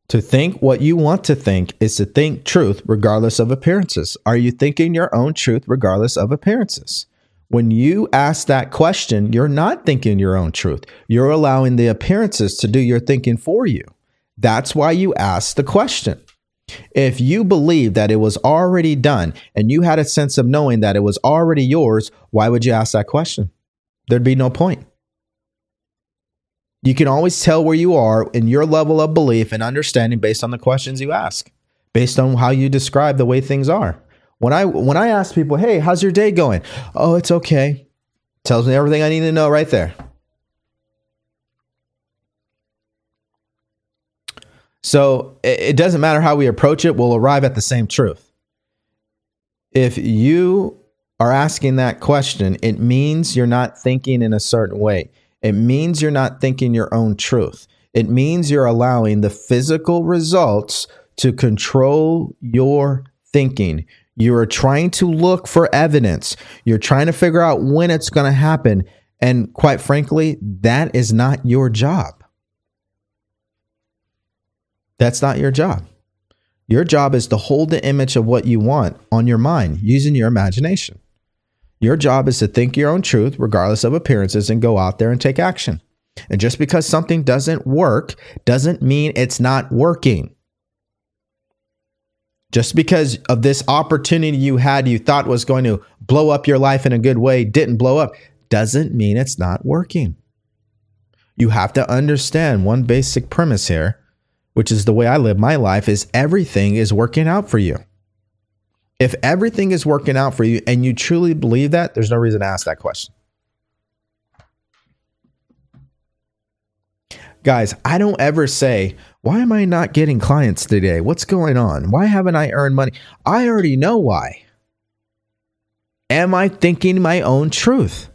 to think what you want to think is to think truth regardless of appearances. Are you thinking your own truth regardless of appearances? When you ask that question, you're not thinking your own truth. You're allowing the appearances to do your thinking for you. That's why you ask the question. If you believe that it was already done and you had a sense of knowing that it was already yours, why would you ask that question? There'd be no point. You can always tell where you are in your level of belief and understanding based on the questions you ask, based on how you describe the way things are. When I when I ask people, "Hey, how's your day going?" "Oh, it's okay." Tells me everything I need to know right there. So it doesn't matter how we approach it, we'll arrive at the same truth. If you are asking that question, it means you're not thinking in a certain way. It means you're not thinking your own truth. It means you're allowing the physical results to control your thinking. You are trying to look for evidence. You're trying to figure out when it's going to happen. And quite frankly, that is not your job. That's not your job. Your job is to hold the image of what you want on your mind using your imagination. Your job is to think your own truth, regardless of appearances, and go out there and take action. And just because something doesn't work doesn't mean it's not working. Just because of this opportunity you had, you thought was going to blow up your life in a good way, didn't blow up, doesn't mean it's not working. You have to understand one basic premise here, which is the way I live my life, is everything is working out for you. If everything is working out for you and you truly believe that, there's no reason to ask that question. Guys, I don't ever say, why am I not getting clients today? What's going on? Why haven't I earned money? I already know why. Am I thinking my own truth?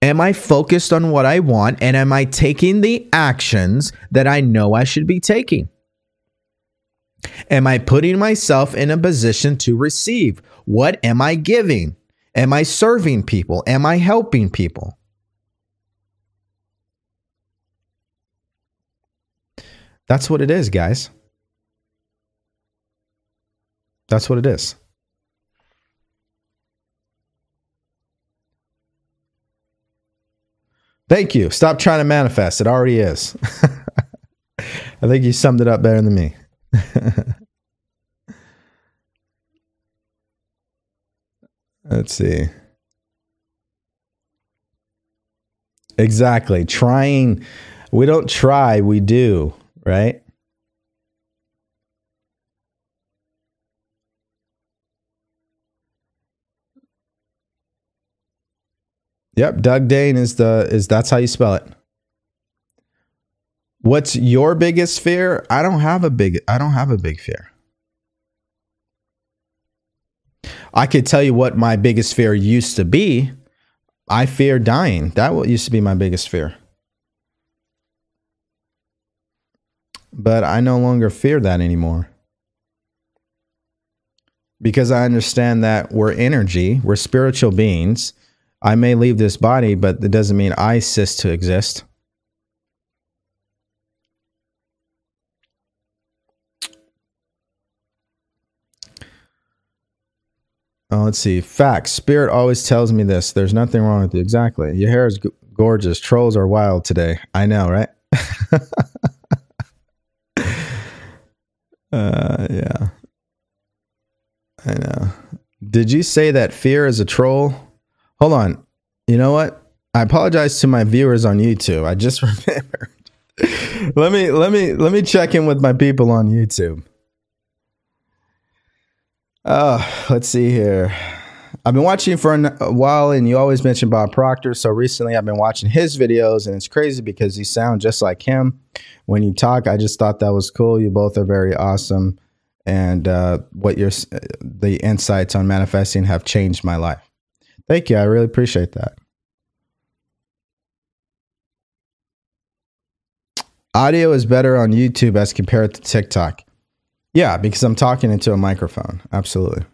Am I focused on what I want and am I taking the actions that I know I should be taking? Am I putting myself in a position to receive? What am I giving? Am I serving people? Am I helping people? That's what it is, guys. That's what it is. Thank you. Stop trying to manifest. It already is. I think you summed it up better than me. Let's see. Exactly. Trying, we don't try, we do, right? Yep, Doug Dane is the is that's how you spell it. What's your biggest fear? I don't have a big I don't have a big fear. I could tell you what my biggest fear used to be. I fear dying. That used to be my biggest fear. But I no longer fear that anymore. Because I understand that we're energy, we're spiritual beings. I may leave this body, but it doesn't mean I cease to exist. Oh, let's see. Facts. Spirit always tells me this. There's nothing wrong with you. Exactly. Your hair is g- gorgeous. Trolls are wild today. I know, right? uh, yeah. I know. Did you say that fear is a troll? Hold on. You know what? I apologize to my viewers on YouTube. I just remembered. let me let me let me check in with my people on YouTube. Uh, let's see here. I've been watching for a while, and you always mention Bob Proctor. So recently, I've been watching his videos, and it's crazy because you sound just like him when you talk. I just thought that was cool. You both are very awesome, and uh, what your the insights on manifesting have changed my life. Thank you. I really appreciate that. Audio is better on YouTube as compared to TikTok. Yeah, because I'm talking into a microphone. Absolutely.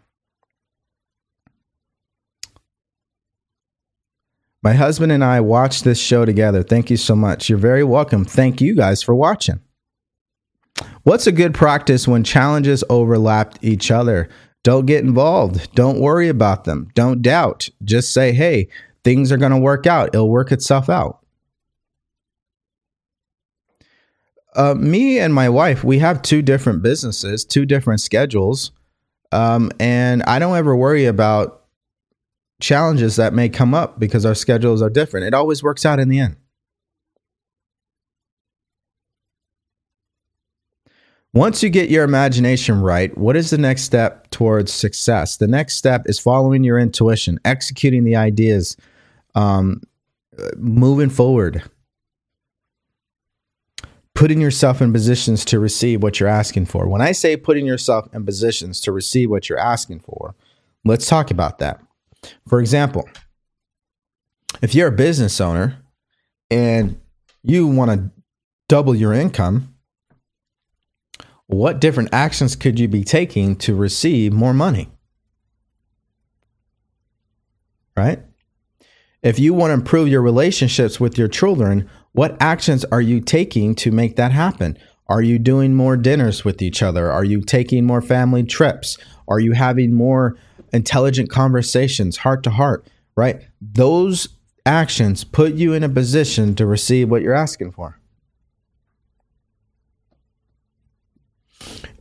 My husband and I watched this show together. Thank you so much. You're very welcome. Thank you guys for watching. What's a good practice when challenges overlap each other? Don't get involved. Don't worry about them. Don't doubt. Just say, hey, things are going to work out. It'll work itself out. Uh, me and my wife, we have two different businesses, two different schedules. Um, and I don't ever worry about challenges that may come up because our schedules are different. It always works out in the end. Once you get your imagination right, what is the next step towards success? The next step is following your intuition, executing the ideas, um, moving forward putting yourself in positions to receive what you're asking for. When I say putting yourself in positions to receive what you're asking for, let's talk about that. For example, if you're a business owner and you want to double your income, what different actions could you be taking to receive more money? Right? If you want to improve your relationships with your children, what actions are you taking to make that happen? Are you doing more dinners with each other? Are you taking more family trips? Are you having more intelligent conversations, heart to heart? Right? Those actions put you in a position to receive what you're asking for.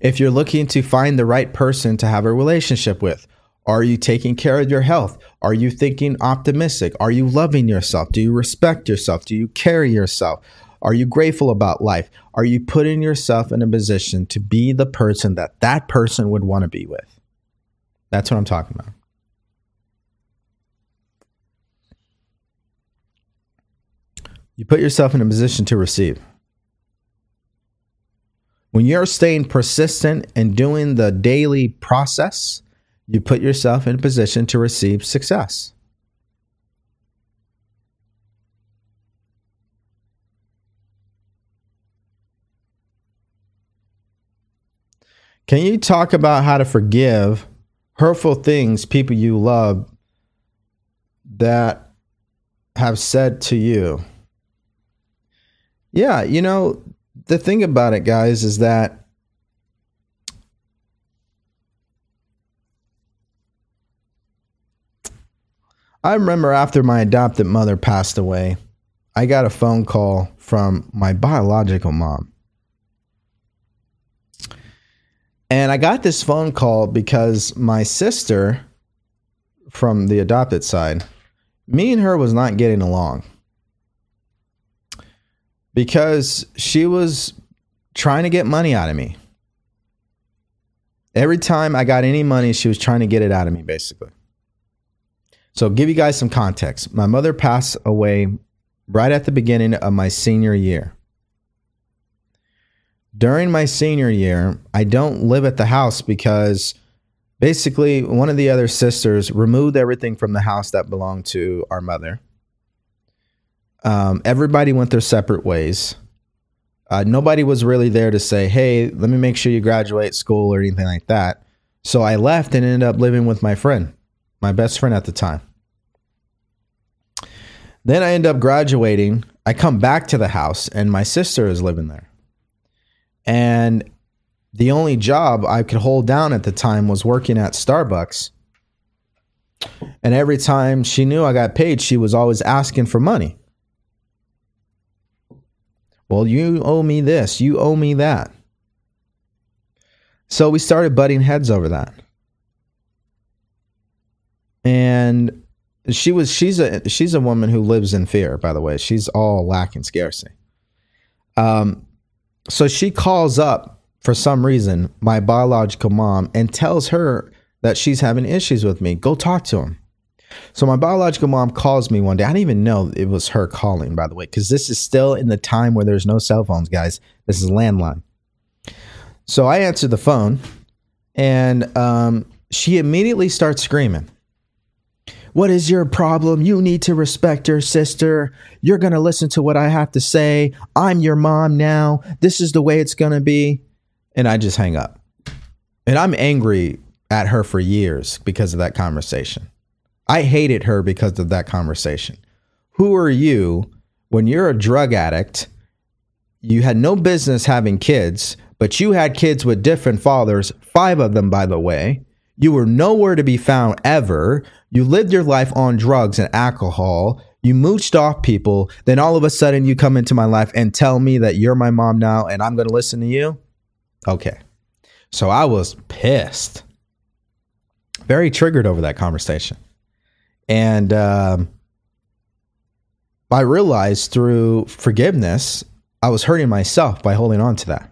If you're looking to find the right person to have a relationship with, are you taking care of your health? Are you thinking optimistic? Are you loving yourself? Do you respect yourself? Do you carry yourself? Are you grateful about life? Are you putting yourself in a position to be the person that that person would want to be with? That's what I'm talking about. You put yourself in a position to receive. When you're staying persistent and doing the daily process, you put yourself in a position to receive success. Can you talk about how to forgive hurtful things people you love that have said to you? Yeah, you know, the thing about it, guys, is that I remember after my adopted mother passed away, I got a phone call from my biological mom. And I got this phone call because my sister from the adopted side, me and her was not getting along. Because she was trying to get money out of me. Every time I got any money, she was trying to get it out of me, basically. So, give you guys some context. My mother passed away right at the beginning of my senior year. During my senior year, I don't live at the house because basically one of the other sisters removed everything from the house that belonged to our mother. Um, everybody went their separate ways. Uh, nobody was really there to say, hey, let me make sure you graduate school or anything like that. So I left and ended up living with my friend, my best friend at the time. Then I end up graduating. I come back to the house and my sister is living there. And the only job I could hold down at the time was working at Starbucks. And every time she knew I got paid, she was always asking for money. Well, you owe me this, you owe me that. So we started butting heads over that. And she was she's a she's a woman who lives in fear by the way. She's all lack and scarcity. Um so she calls up for some reason my biological mom and tells her that she's having issues with me. Go talk to him. So my biological mom calls me one day. I didn't even know it was her calling by the way because this is still in the time where there's no cell phones guys. This is landline. So i answer the phone and um, she immediately starts screaming what is your problem? You need to respect your sister. You're going to listen to what I have to say. I'm your mom now. This is the way it's going to be. And I just hang up. And I'm angry at her for years because of that conversation. I hated her because of that conversation. Who are you when you're a drug addict? You had no business having kids, but you had kids with different fathers, five of them, by the way. You were nowhere to be found ever. You lived your life on drugs and alcohol. You mooched off people. Then all of a sudden, you come into my life and tell me that you're my mom now and I'm going to listen to you. Okay. So I was pissed, very triggered over that conversation. And um, I realized through forgiveness, I was hurting myself by holding on to that.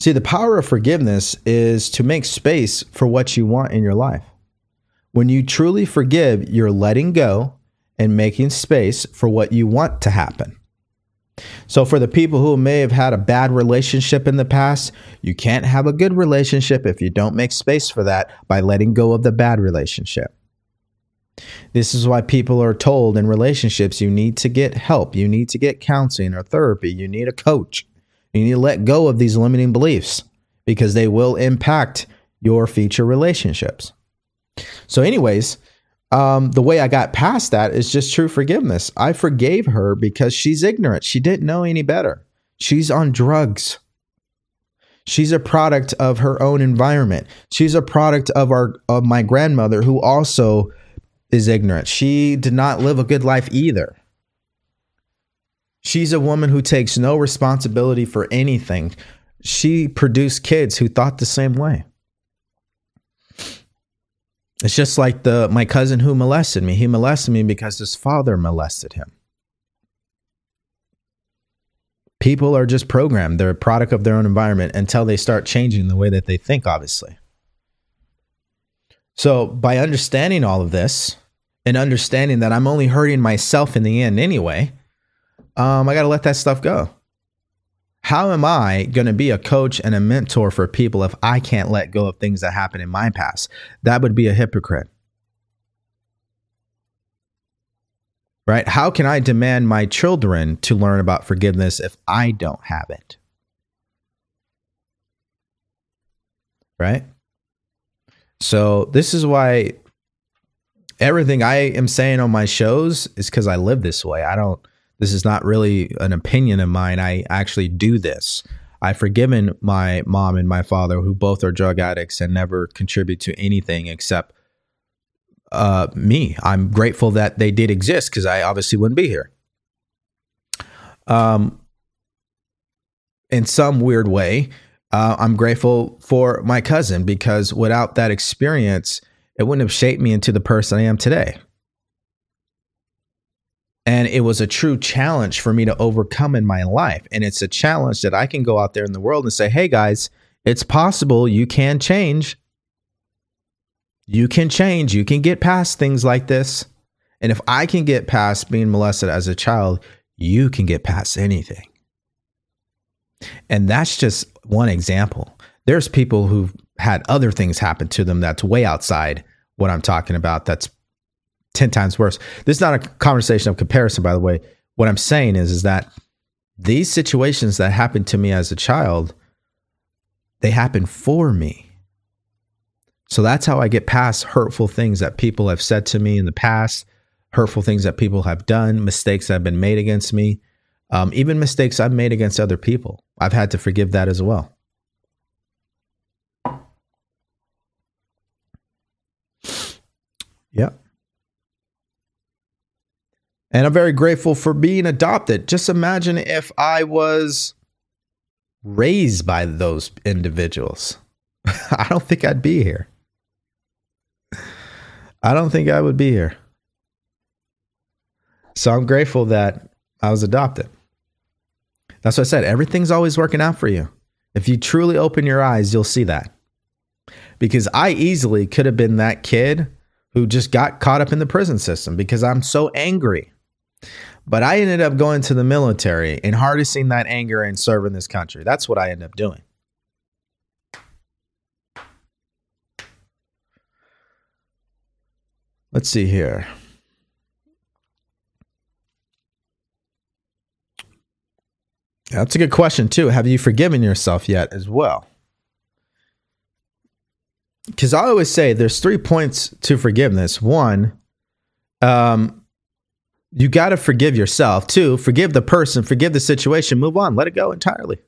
See, the power of forgiveness is to make space for what you want in your life. When you truly forgive, you're letting go and making space for what you want to happen. So, for the people who may have had a bad relationship in the past, you can't have a good relationship if you don't make space for that by letting go of the bad relationship. This is why people are told in relationships you need to get help, you need to get counseling or therapy, you need a coach. You need to let go of these limiting beliefs because they will impact your future relationships. So, anyways, um, the way I got past that is just true forgiveness. I forgave her because she's ignorant. She didn't know any better. She's on drugs. She's a product of her own environment. She's a product of our of my grandmother who also is ignorant. She did not live a good life either. She's a woman who takes no responsibility for anything. She produced kids who thought the same way. It's just like the my cousin who molested me. He molested me because his father molested him. People are just programmed. They're a product of their own environment until they start changing the way that they think, obviously. So, by understanding all of this and understanding that I'm only hurting myself in the end anyway, um, I got to let that stuff go. How am I going to be a coach and a mentor for people if I can't let go of things that happened in my past? That would be a hypocrite. Right? How can I demand my children to learn about forgiveness if I don't have it? Right? So, this is why everything I am saying on my shows is because I live this way. I don't this is not really an opinion of mine. I actually do this. I've forgiven my mom and my father, who both are drug addicts and never contribute to anything except uh, me. I'm grateful that they did exist because I obviously wouldn't be here. Um, in some weird way, uh, I'm grateful for my cousin because without that experience, it wouldn't have shaped me into the person I am today. And it was a true challenge for me to overcome in my life. And it's a challenge that I can go out there in the world and say, hey guys, it's possible you can change. You can change. You can get past things like this. And if I can get past being molested as a child, you can get past anything. And that's just one example. There's people who've had other things happen to them that's way outside what I'm talking about, that's 10 times worse. This is not a conversation of comparison, by the way. What I'm saying is, is that these situations that happened to me as a child, they happen for me. So that's how I get past hurtful things that people have said to me in the past, hurtful things that people have done, mistakes that have been made against me, um, even mistakes I've made against other people. I've had to forgive that as well. Yeah. And I'm very grateful for being adopted. Just imagine if I was raised by those individuals. I don't think I'd be here. I don't think I would be here. So I'm grateful that I was adopted. That's what I said. Everything's always working out for you. If you truly open your eyes, you'll see that. Because I easily could have been that kid who just got caught up in the prison system because I'm so angry. But I ended up going to the military and harnessing that anger and serving this country. That's what I ended up doing. Let's see here. That's a good question, too. Have you forgiven yourself yet, as well? Because I always say there's three points to forgiveness. One, um, you got to forgive yourself. too. forgive the person, forgive the situation, move on, let it go entirely.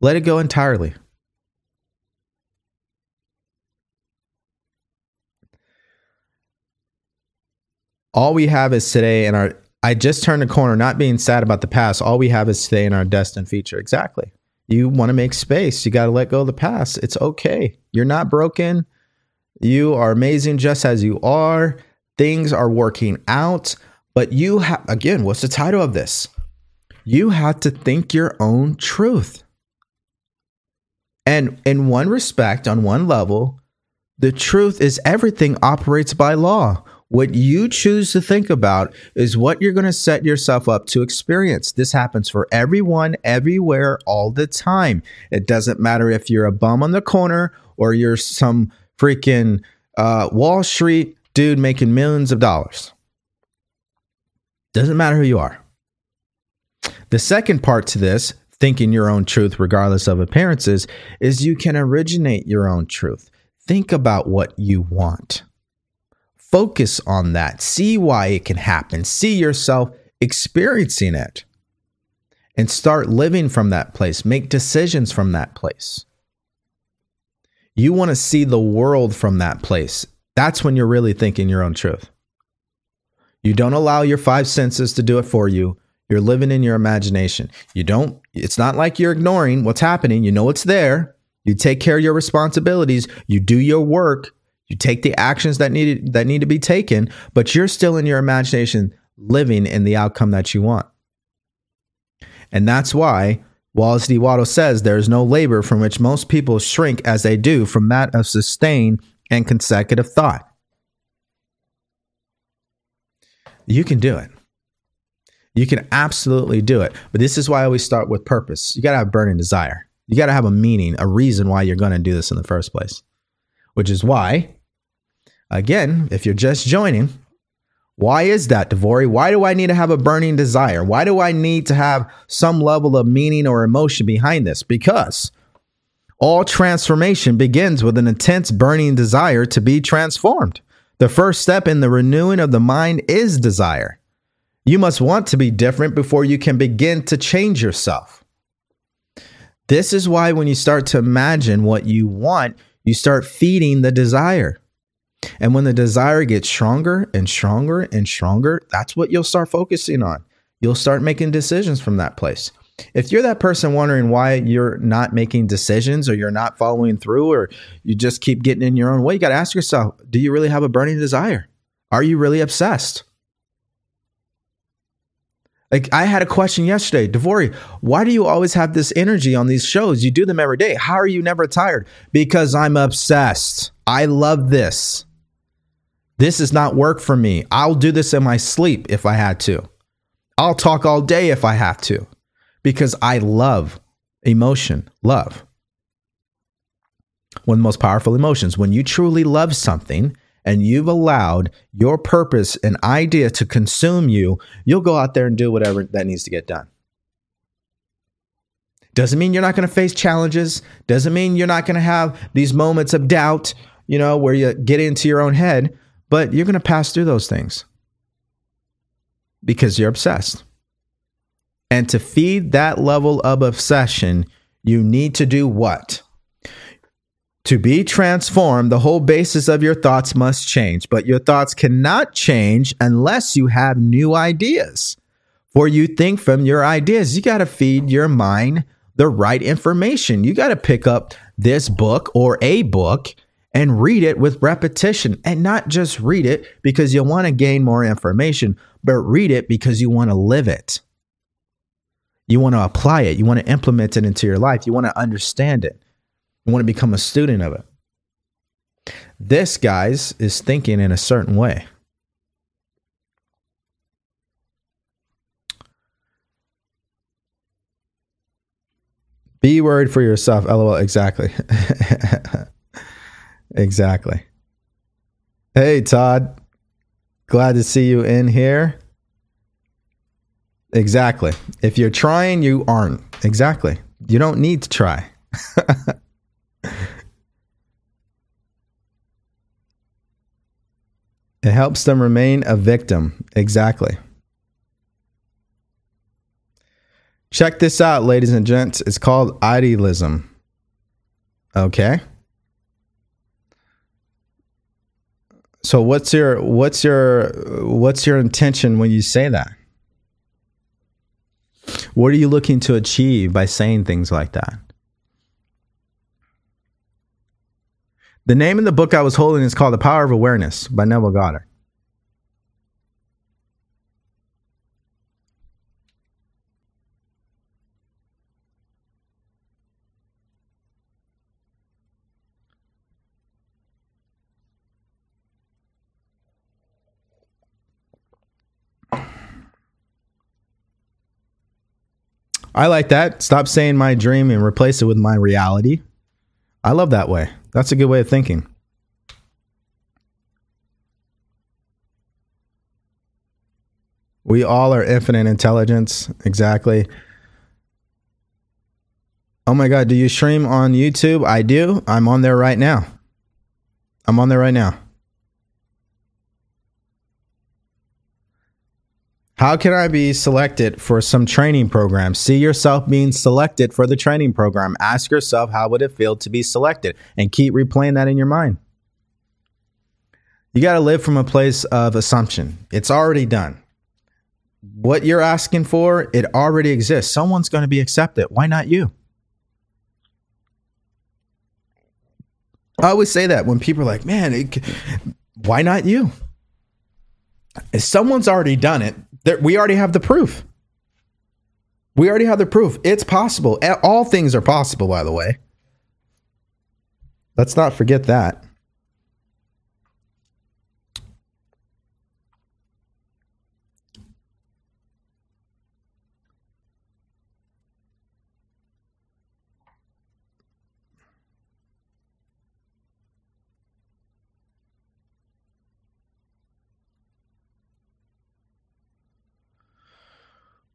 Let it go entirely. All we have is today and our I just turned a corner, not being sad about the past. All we have is today and our destined future. Exactly. You want to make space. You got to let go of the past. It's okay. You're not broken. You are amazing just as you are things are working out. But you have, again, what's the title of this? You have to think your own truth. And in one respect, on one level, the truth is everything operates by law. What you choose to think about is what you're going to set yourself up to experience. This happens for everyone, everywhere, all the time. It doesn't matter if you're a bum on the corner or you're some freaking uh, Wall Street dude making millions of dollars. Doesn't matter who you are. The second part to this, thinking your own truth regardless of appearances, is you can originate your own truth. Think about what you want. Focus on that. See why it can happen. See yourself experiencing it. And start living from that place. Make decisions from that place. You want to see the world from that place. That's when you're really thinking your own truth. You don't allow your five senses to do it for you. You're living in your imagination. You don't, it's not like you're ignoring what's happening. You know it's there. You take care of your responsibilities. You do your work. You take the actions that need that need to be taken, but you're still in your imagination living in the outcome that you want. And that's why Wallace D. Wattles says there is no labor from which most people shrink as they do from that of sustained and consecutive thought. You can do it. You can absolutely do it. But this is why I always start with purpose. You got to have burning desire. You got to have a meaning, a reason why you're going to do this in the first place. Which is why, again, if you're just joining, why is that, DeVory? Why do I need to have a burning desire? Why do I need to have some level of meaning or emotion behind this? Because all transformation begins with an intense burning desire to be transformed. The first step in the renewing of the mind is desire. You must want to be different before you can begin to change yourself. This is why when you start to imagine what you want, you start feeding the desire. And when the desire gets stronger and stronger and stronger, that's what you'll start focusing on. You'll start making decisions from that place. If you're that person wondering why you're not making decisions or you're not following through or you just keep getting in your own way, you got to ask yourself do you really have a burning desire? Are you really obsessed? Like I had a question yesterday, DeVory, why do you always have this energy on these shows? You do them every day. How are you never tired? Because I'm obsessed. I love this. This is not work for me. I'll do this in my sleep if I had to. I'll talk all day if I have to because I love emotion, love. One of the most powerful emotions. When you truly love something, and you've allowed your purpose and idea to consume you, you'll go out there and do whatever that needs to get done. Doesn't mean you're not going to face challenges. Doesn't mean you're not going to have these moments of doubt, you know, where you get into your own head, but you're going to pass through those things because you're obsessed. And to feed that level of obsession, you need to do what? To be transformed, the whole basis of your thoughts must change, but your thoughts cannot change unless you have new ideas. For you think from your ideas, you got to feed your mind the right information. You got to pick up this book or a book and read it with repetition and not just read it because you want to gain more information, but read it because you want to live it. You want to apply it, you want to implement it into your life, you want to understand it. You want to become a student of it. This, guys, is thinking in a certain way. Be worried for yourself. LOL. Exactly. exactly. Hey, Todd. Glad to see you in here. Exactly. If you're trying, you aren't. Exactly. You don't need to try. It helps them remain a victim. Exactly. Check this out, ladies and gents. It's called idealism. Okay. So what's your what's your what's your intention when you say that? What are you looking to achieve by saying things like that? The name of the book I was holding is called The Power of Awareness by Neville Goddard. I like that. Stop saying my dream and replace it with my reality. I love that way. That's a good way of thinking. We all are infinite intelligence. Exactly. Oh my God, do you stream on YouTube? I do. I'm on there right now. I'm on there right now. How can I be selected for some training program? See yourself being selected for the training program. Ask yourself, how would it feel to be selected? And keep replaying that in your mind. You got to live from a place of assumption. It's already done. What you're asking for, it already exists. Someone's going to be accepted. Why not you? I always say that when people are like, man, it, why not you? If someone's already done it, there, we already have the proof. We already have the proof. It's possible. All things are possible, by the way. Let's not forget that.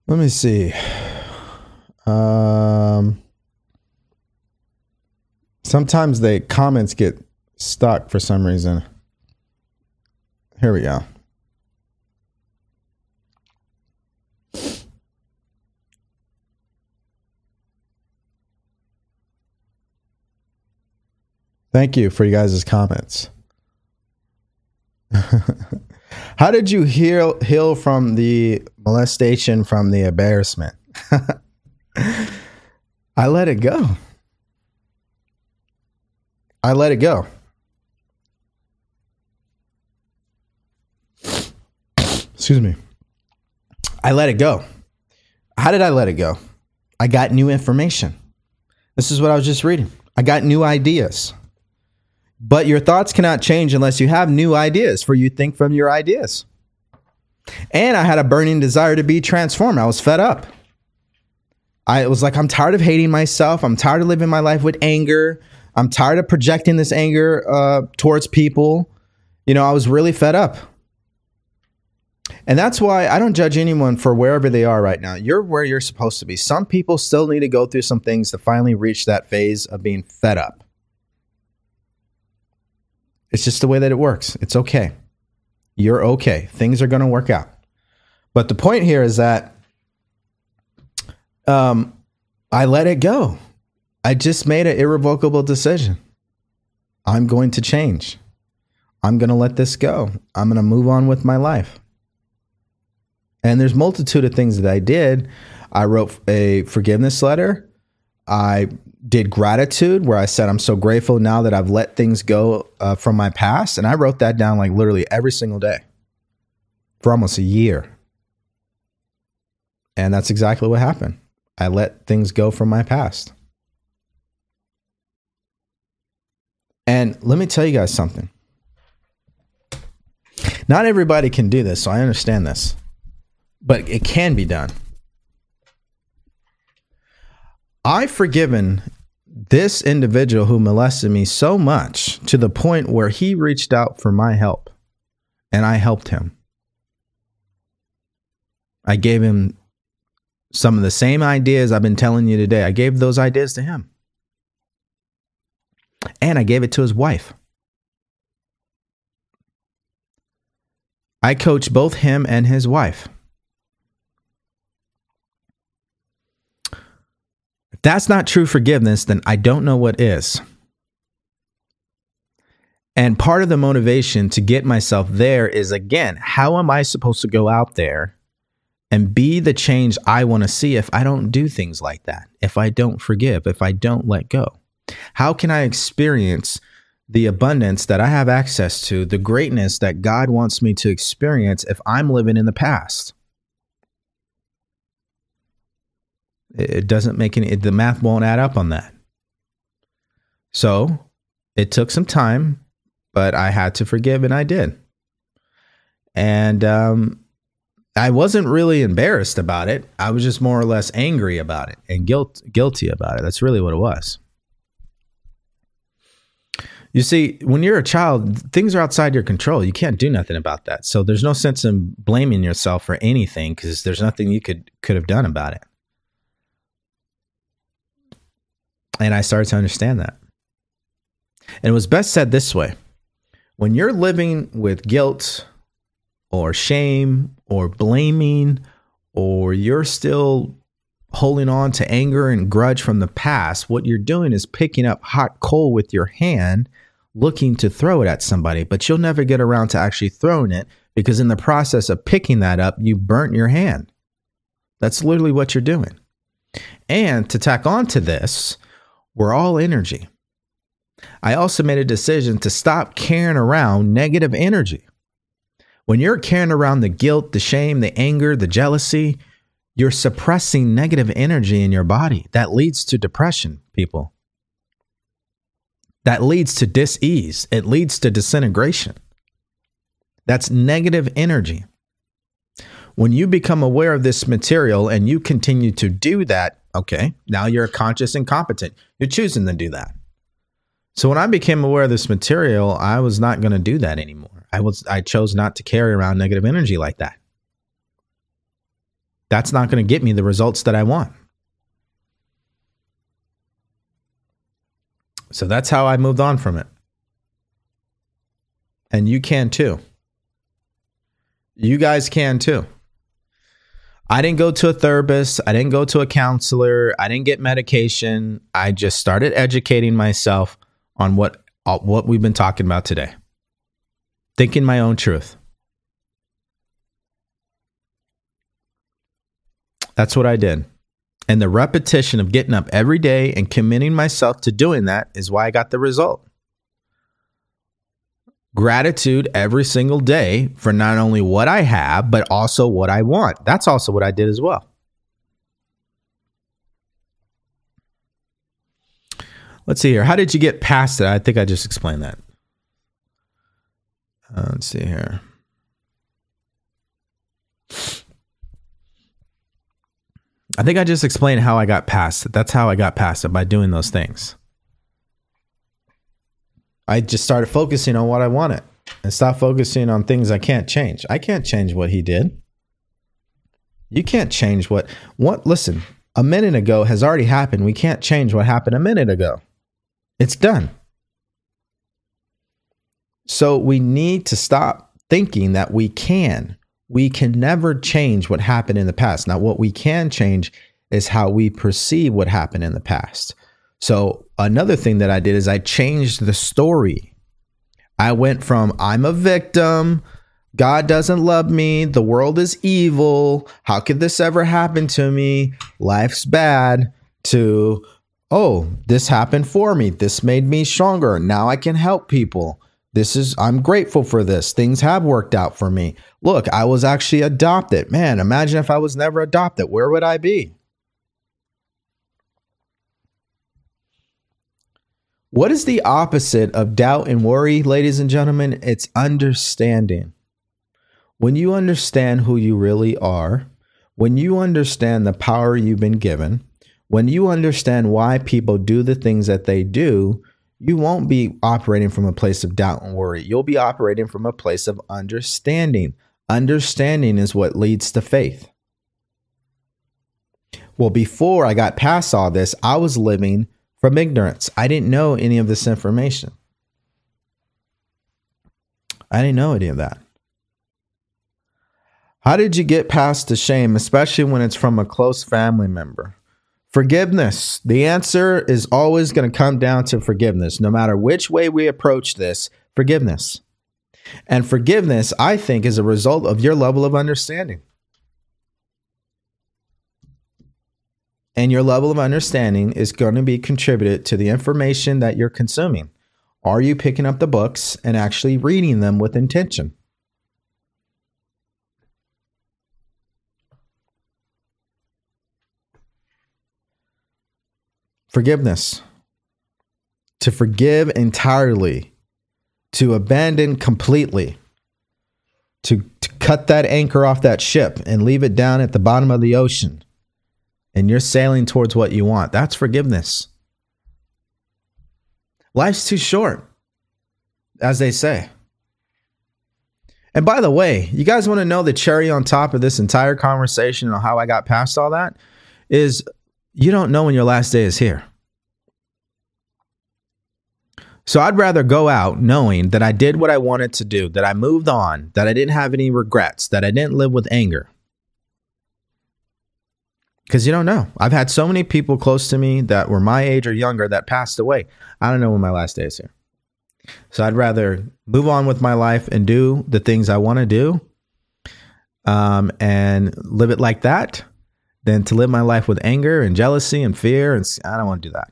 Let me see. Um, sometimes the comments get stuck for some reason. Here we go. Thank you for you guys' comments. How did you heal heal from the molestation, from the embarrassment? I let it go. I let it go. Excuse me. I let it go. How did I let it go? I got new information. This is what I was just reading. I got new ideas. But your thoughts cannot change unless you have new ideas, for you think from your ideas. And I had a burning desire to be transformed. I was fed up. I was like, I'm tired of hating myself. I'm tired of living my life with anger. I'm tired of projecting this anger uh, towards people. You know, I was really fed up. And that's why I don't judge anyone for wherever they are right now. You're where you're supposed to be. Some people still need to go through some things to finally reach that phase of being fed up. It's just the way that it works. It's okay. You're okay. Things are going to work out. But the point here is that um, I let it go. I just made an irrevocable decision. I'm going to change. I'm going to let this go. I'm going to move on with my life. And there's multitude of things that I did. I wrote a forgiveness letter. I did gratitude where I said, I'm so grateful now that I've let things go uh, from my past. And I wrote that down like literally every single day for almost a year. And that's exactly what happened. I let things go from my past. And let me tell you guys something. Not everybody can do this, so I understand this, but it can be done. I've forgiven this individual who molested me so much to the point where he reached out for my help and I helped him. I gave him some of the same ideas I've been telling you today. I gave those ideas to him. And I gave it to his wife. I coached both him and his wife. That's not true forgiveness, then I don't know what is. And part of the motivation to get myself there is again, how am I supposed to go out there and be the change I want to see if I don't do things like that? If I don't forgive, if I don't let go? How can I experience the abundance that I have access to, the greatness that God wants me to experience if I'm living in the past? It doesn't make any, the math won't add up on that. So it took some time, but I had to forgive and I did. And um, I wasn't really embarrassed about it. I was just more or less angry about it and guilt guilty about it. That's really what it was. You see, when you're a child, things are outside your control. You can't do nothing about that. So there's no sense in blaming yourself for anything because there's nothing you could could have done about it. And I started to understand that. And it was best said this way. When you're living with guilt or shame or blaming or you're still holding on to anger and grudge from the past, what you're doing is picking up hot coal with your hand looking to throw it at somebody, but you'll never get around to actually throwing it because in the process of picking that up, you burnt your hand. That's literally what you're doing. And to tack on to this, we're all energy. I also made a decision to stop carrying around negative energy. When you're carrying around the guilt, the shame, the anger, the jealousy, you're suppressing negative energy in your body. That leads to depression, people that leads to dis-ease it leads to disintegration that's negative energy when you become aware of this material and you continue to do that okay now you're conscious and competent you're choosing to do that so when i became aware of this material i was not going to do that anymore i was i chose not to carry around negative energy like that that's not going to get me the results that i want So that's how I moved on from it. And you can too. You guys can too. I didn't go to a therapist. I didn't go to a counselor. I didn't get medication. I just started educating myself on what uh, what we've been talking about today. Thinking my own truth. That's what I did. And the repetition of getting up every day and committing myself to doing that is why I got the result. Gratitude every single day for not only what I have, but also what I want. That's also what I did as well. Let's see here. How did you get past it? I think I just explained that. Uh, let's see here. I think I just explained how I got past it. That's how I got past it by doing those things. I just started focusing on what I wanted and stop focusing on things I can't change. I can't change what he did. You can't change what what listen, a minute ago has already happened. We can't change what happened a minute ago. It's done. So we need to stop thinking that we can we can never change what happened in the past. Now, what we can change is how we perceive what happened in the past. So, another thing that I did is I changed the story. I went from I'm a victim, God doesn't love me, the world is evil, how could this ever happen to me? Life's bad, to oh, this happened for me. This made me stronger. Now I can help people. This is, I'm grateful for this. Things have worked out for me. Look, I was actually adopted. Man, imagine if I was never adopted. Where would I be? What is the opposite of doubt and worry, ladies and gentlemen? It's understanding. When you understand who you really are, when you understand the power you've been given, when you understand why people do the things that they do, you won't be operating from a place of doubt and worry. You'll be operating from a place of understanding. Understanding is what leads to faith. Well, before I got past all this, I was living from ignorance. I didn't know any of this information. I didn't know any of that. How did you get past the shame, especially when it's from a close family member? Forgiveness. The answer is always going to come down to forgiveness. No matter which way we approach this, forgiveness. And forgiveness, I think, is a result of your level of understanding. And your level of understanding is going to be contributed to the information that you're consuming. Are you picking up the books and actually reading them with intention? Forgiveness. To forgive entirely, to abandon completely, to, to cut that anchor off that ship and leave it down at the bottom of the ocean and you're sailing towards what you want. That's forgiveness. Life's too short, as they say. And by the way, you guys want to know the cherry on top of this entire conversation and how I got past all that? Is you don't know when your last day is here. So I'd rather go out knowing that I did what I wanted to do, that I moved on, that I didn't have any regrets, that I didn't live with anger. Because you don't know. I've had so many people close to me that were my age or younger that passed away. I don't know when my last day is here. So I'd rather move on with my life and do the things I want to do um, and live it like that than to live my life with anger and jealousy and fear. And I don't want to do that.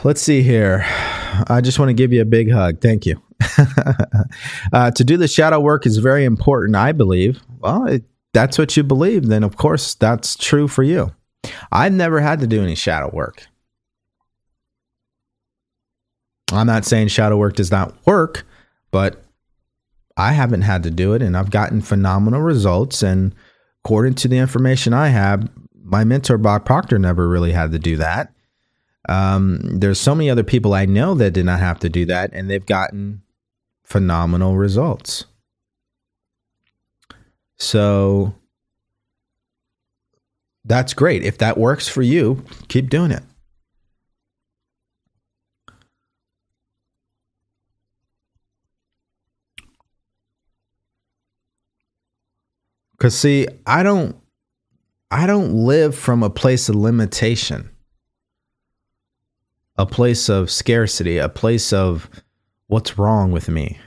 Let's see here. I just want to give you a big hug. Thank you. uh, to do the shadow work is very important, I believe. Well, it, that's what you believe, then of course that's true for you. I've never had to do any shadow work. I'm not saying shadow work does not work, but I haven't had to do it and I've gotten phenomenal results. And according to the information I have, my mentor, Bob Proctor, never really had to do that. Um, there's so many other people I know that did not have to do that, and they've gotten phenomenal results. So that's great. If that works for you, keep doing it. Cuz see, I don't I don't live from a place of limitation. A place of scarcity, a place of what's wrong with me.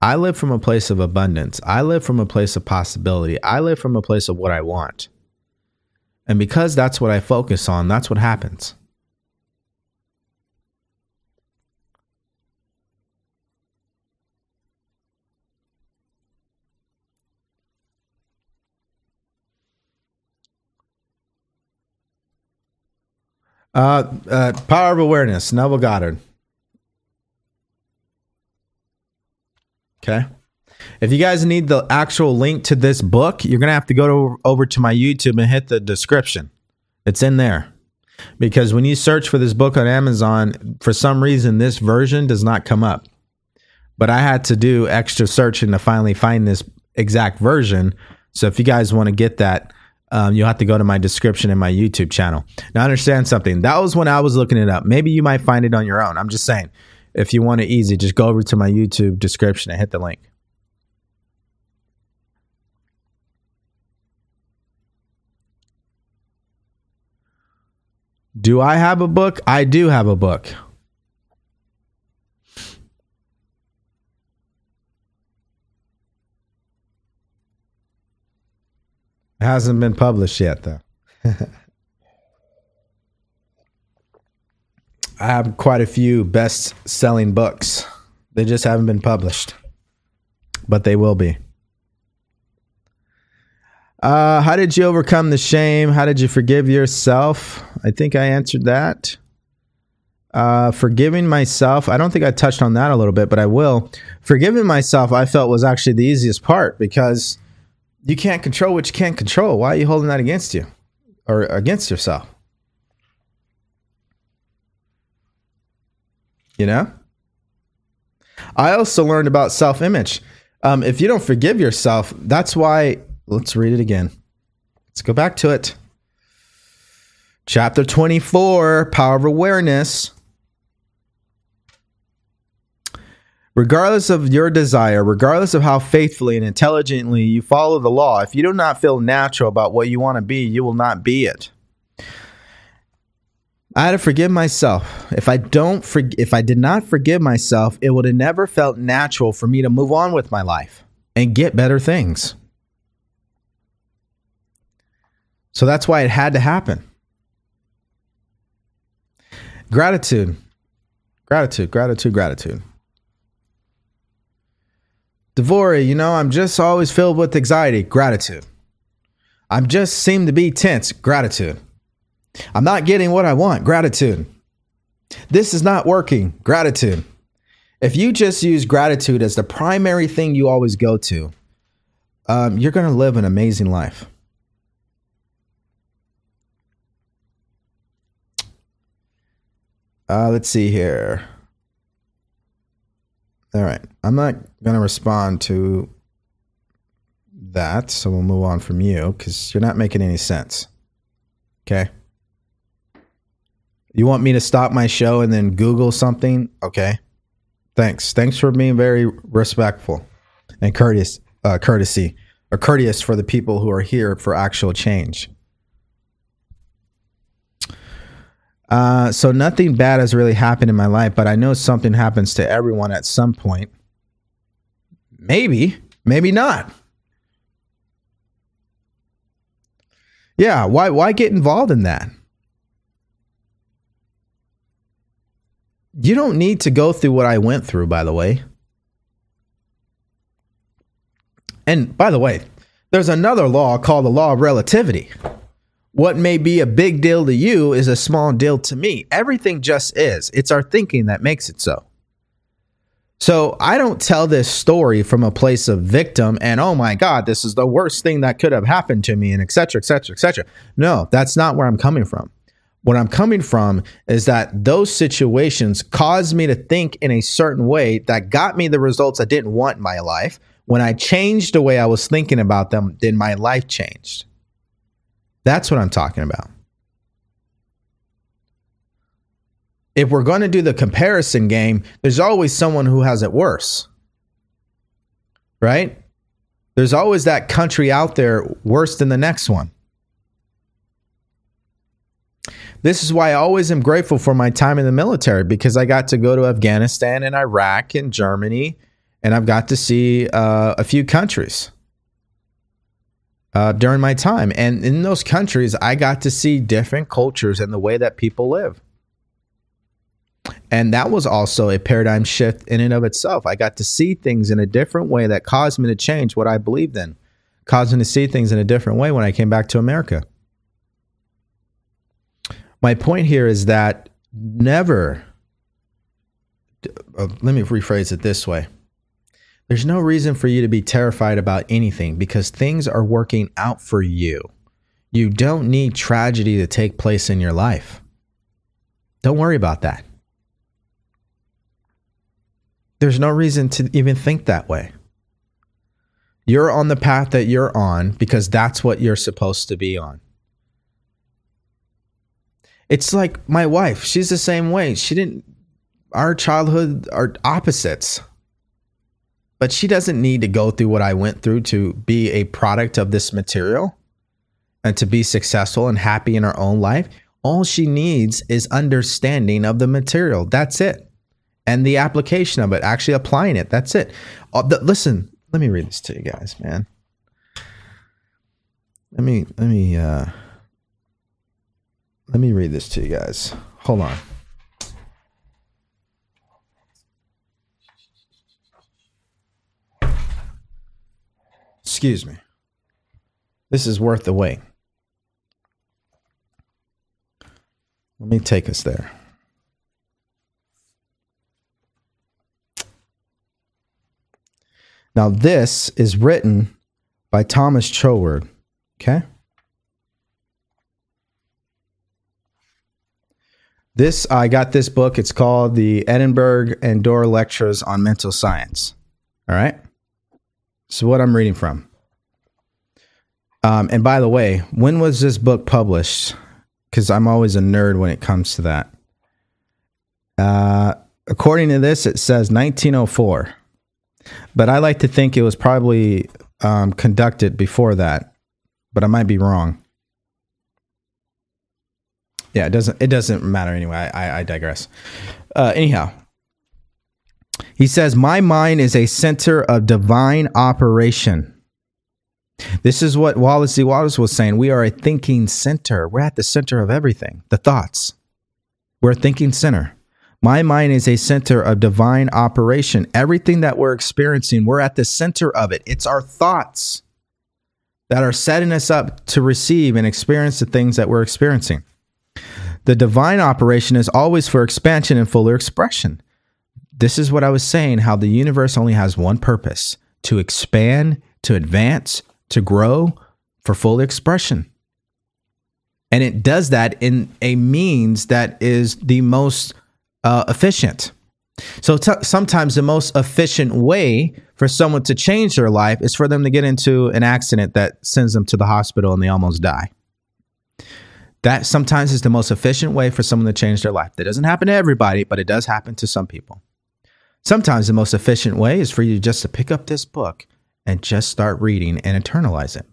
I live from a place of abundance. I live from a place of possibility. I live from a place of what I want. And because that's what I focus on, that's what happens. Uh, uh, Power of Awareness, Neville Goddard. Okay. If you guys need the actual link to this book, you're going to have to go to, over to my YouTube and hit the description. It's in there. Because when you search for this book on Amazon, for some reason, this version does not come up. But I had to do extra searching to finally find this exact version. So if you guys want to get that, um, you'll have to go to my description in my YouTube channel. Now, understand something. That was when I was looking it up. Maybe you might find it on your own. I'm just saying if you want it easy, just go over to my YouTube description and hit the link. Do I have a book? I do have a book. It hasn't been published yet, though. I have quite a few best selling books. They just haven't been published, but they will be. Uh, how did you overcome the shame? How did you forgive yourself? I think I answered that. Uh, forgiving myself, I don't think I touched on that a little bit, but I will. Forgiving myself, I felt was actually the easiest part because you can't control what you can't control. Why are you holding that against you or against yourself? You know? I also learned about self image. Um, if you don't forgive yourself, that's why. Let's read it again. Let's go back to it. Chapter 24 Power of Awareness. Regardless of your desire, regardless of how faithfully and intelligently you follow the law, if you do not feel natural about what you want to be, you will not be it. I had to forgive myself. If I don't if I did not forgive myself, it would have never felt natural for me to move on with my life and get better things. So that's why it had to happen. Gratitude. Gratitude, gratitude, gratitude. DeVory, you know, I'm just always filled with anxiety. Gratitude. I'm just seem to be tense. Gratitude. I'm not getting what I want. Gratitude. This is not working. Gratitude. If you just use gratitude as the primary thing you always go to, um, you're going to live an amazing life. Uh, let's see here. All right. I'm not going to respond to that. So we'll move on from you because you're not making any sense. Okay. You want me to stop my show and then Google something? Okay. Thanks. Thanks for being very respectful and courteous, uh, courtesy or courteous for the people who are here for actual change. Uh, so nothing bad has really happened in my life, but I know something happens to everyone at some point. Maybe, maybe not. Yeah, why why get involved in that? You don't need to go through what I went through, by the way. And by the way, there's another law called the law of relativity. What may be a big deal to you is a small deal to me. Everything just is. It's our thinking that makes it so. So I don't tell this story from a place of victim and oh my God, this is the worst thing that could have happened to me and etc. etc. etc. No, that's not where I'm coming from. What I'm coming from is that those situations caused me to think in a certain way that got me the results I didn't want in my life. When I changed the way I was thinking about them, then my life changed. That's what I'm talking about. If we're going to do the comparison game, there's always someone who has it worse. Right? There's always that country out there worse than the next one. This is why I always am grateful for my time in the military because I got to go to Afghanistan and Iraq and Germany, and I've got to see uh, a few countries uh, during my time. And in those countries, I got to see different cultures and the way that people live. And that was also a paradigm shift in and of itself. I got to see things in a different way that caused me to change what I believed in, caused me to see things in a different way when I came back to America. My point here is that never, uh, let me rephrase it this way there's no reason for you to be terrified about anything because things are working out for you. You don't need tragedy to take place in your life. Don't worry about that. There's no reason to even think that way. You're on the path that you're on because that's what you're supposed to be on. It's like my wife, she's the same way. She didn't, our childhood are opposites but she doesn't need to go through what I went through to be a product of this material and to be successful and happy in her own life. All she needs is understanding of the material. That's it. And the application of it, actually applying it. That's it. Uh, listen, let me read this to you guys, man. Let me let me uh let me read this to you guys. Hold on. Excuse me. This is worth the wait. Let me take us there. Now, this is written by Thomas Troward. Okay. This, I got this book. It's called the Edinburgh and Doré Lectures on Mental Science. All right. So, what I'm reading from. Um, and by the way, when was this book published? Because I'm always a nerd when it comes to that. Uh, according to this, it says 1904. But I like to think it was probably um, conducted before that, but I might be wrong. Yeah, it doesn't. It doesn't matter anyway. I, I digress. Uh, anyhow, he says, My mind is a center of divine operation. This is what Wallace D. Wattles was saying. We are a thinking center. We're at the center of everything, the thoughts. We're a thinking center. My mind is a center of divine operation. Everything that we're experiencing, we're at the center of it. It's our thoughts that are setting us up to receive and experience the things that we're experiencing. The divine operation is always for expansion and fuller expression. This is what I was saying how the universe only has one purpose to expand, to advance, to grow for full expression. And it does that in a means that is the most uh, efficient. So t- sometimes the most efficient way for someone to change their life is for them to get into an accident that sends them to the hospital and they almost die. That sometimes is the most efficient way for someone to change their life. That doesn't happen to everybody, but it does happen to some people. Sometimes the most efficient way is for you just to pick up this book and just start reading and internalize it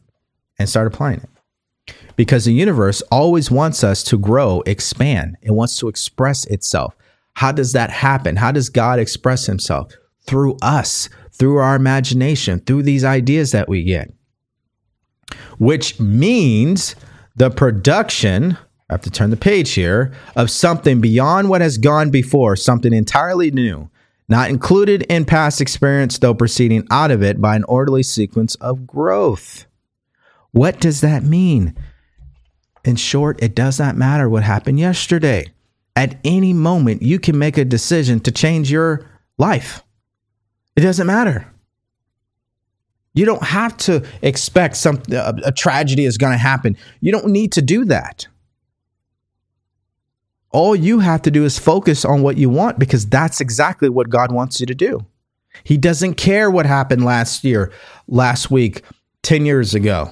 and start applying it. Because the universe always wants us to grow, expand, it wants to express itself. How does that happen? How does God express himself? Through us, through our imagination, through these ideas that we get. Which means the production, I have to turn the page here, of something beyond what has gone before, something entirely new, not included in past experience, though proceeding out of it by an orderly sequence of growth. What does that mean? In short, it does not matter what happened yesterday at any moment, you can make a decision to change your life. It doesn't matter. You don't have to expect some a, a tragedy is going to happen. You don't need to do that. All you have to do is focus on what you want because that's exactly what God wants you to do. He doesn't care what happened last year, last week, 10 years ago.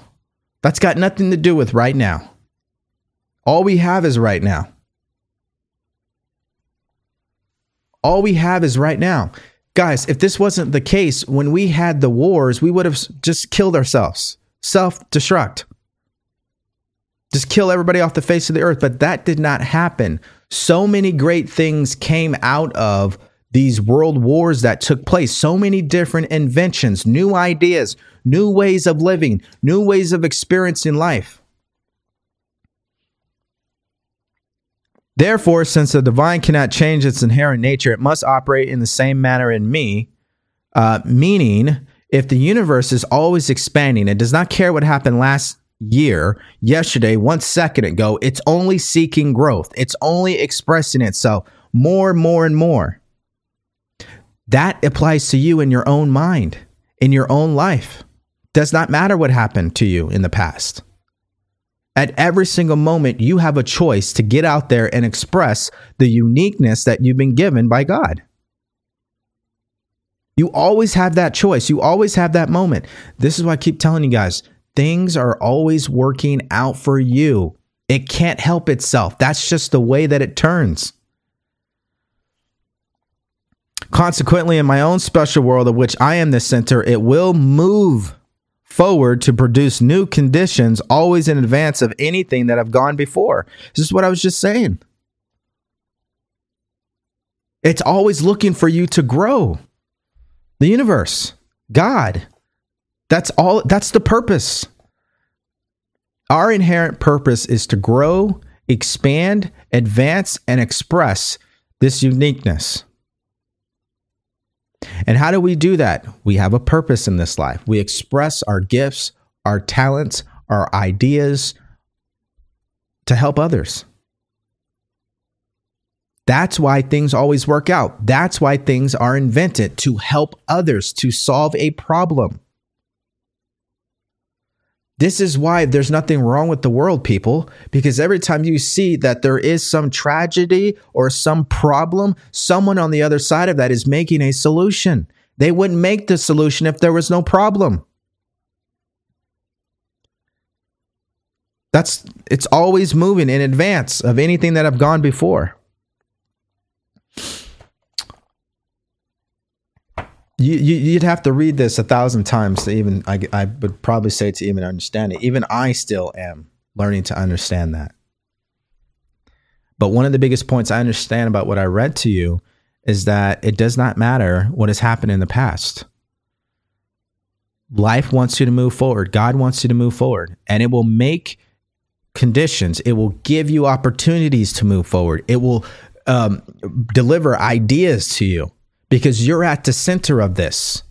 That's got nothing to do with right now. All we have is right now. All we have is right now. Guys, if this wasn't the case, when we had the wars, we would have just killed ourselves, self destruct. Just kill everybody off the face of the earth. But that did not happen. So many great things came out of these world wars that took place. So many different inventions, new ideas, new ways of living, new ways of experiencing life. Therefore, since the divine cannot change its inherent nature, it must operate in the same manner in me. Uh, meaning, if the universe is always expanding, it does not care what happened last year, yesterday, one second ago. It's only seeking growth, it's only expressing itself more, more, and more. That applies to you in your own mind, in your own life. Does not matter what happened to you in the past. At every single moment, you have a choice to get out there and express the uniqueness that you've been given by God. You always have that choice. You always have that moment. This is why I keep telling you guys things are always working out for you. It can't help itself. That's just the way that it turns. Consequently, in my own special world of which I am the center, it will move forward to produce new conditions always in advance of anything that have gone before. This is what I was just saying. It's always looking for you to grow. The universe, God. That's all that's the purpose. Our inherent purpose is to grow, expand, advance and express this uniqueness. And how do we do that? We have a purpose in this life. We express our gifts, our talents, our ideas to help others. That's why things always work out. That's why things are invented to help others, to solve a problem. This is why there's nothing wrong with the world, people, because every time you see that there is some tragedy or some problem, someone on the other side of that is making a solution. They wouldn't make the solution if there was no problem. That's it's always moving in advance of anything that have gone before. You, you would have to read this a thousand times to even I, I would probably say to even understand it. Even I still am learning to understand that. But one of the biggest points I understand about what I read to you is that it does not matter what has happened in the past. Life wants you to move forward. God wants you to move forward, and it will make conditions. It will give you opportunities to move forward. It will um, deliver ideas to you because you're at the center of this.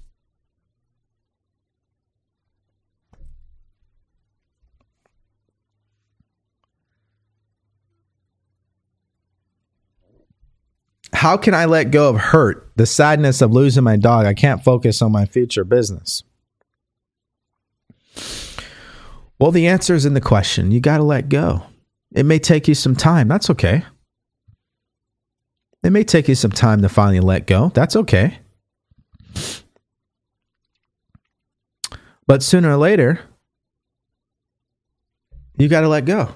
how can I let go of hurt, the sadness of losing my dog? I can't focus on my future business. Well, the answer is in the question. You got to let go. It may take you some time. That's okay. It may take you some time to finally let go. That's okay. But sooner or later, you got to let go.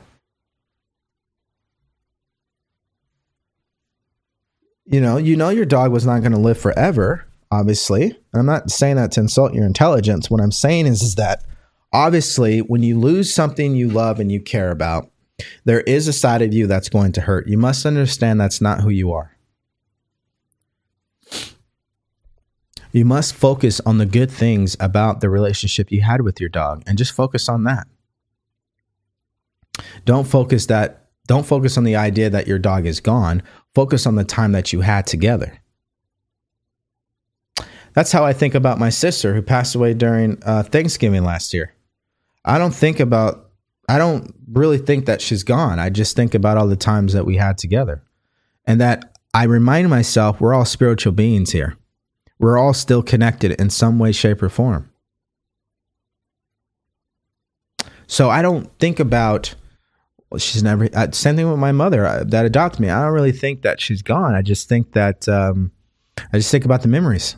You know, you know your dog was not going to live forever, obviously. And I'm not saying that to insult your intelligence. What I'm saying is, is that obviously when you lose something you love and you care about, there is a side of you that's going to hurt. You must understand that's not who you are. You must focus on the good things about the relationship you had with your dog and just focus on that. Don't focus that don't focus on the idea that your dog is gone. Focus on the time that you had together. That's how I think about my sister who passed away during uh, Thanksgiving last year. I don't think about I don't really think that she's gone. I just think about all the times that we had together. And that I remind myself we're all spiritual beings here we're all still connected in some way, shape, or form. So I don't think about well, she's never. Uh, same thing with my mother uh, that adopted me. I don't really think that she's gone. I just think that um, I just think about the memories.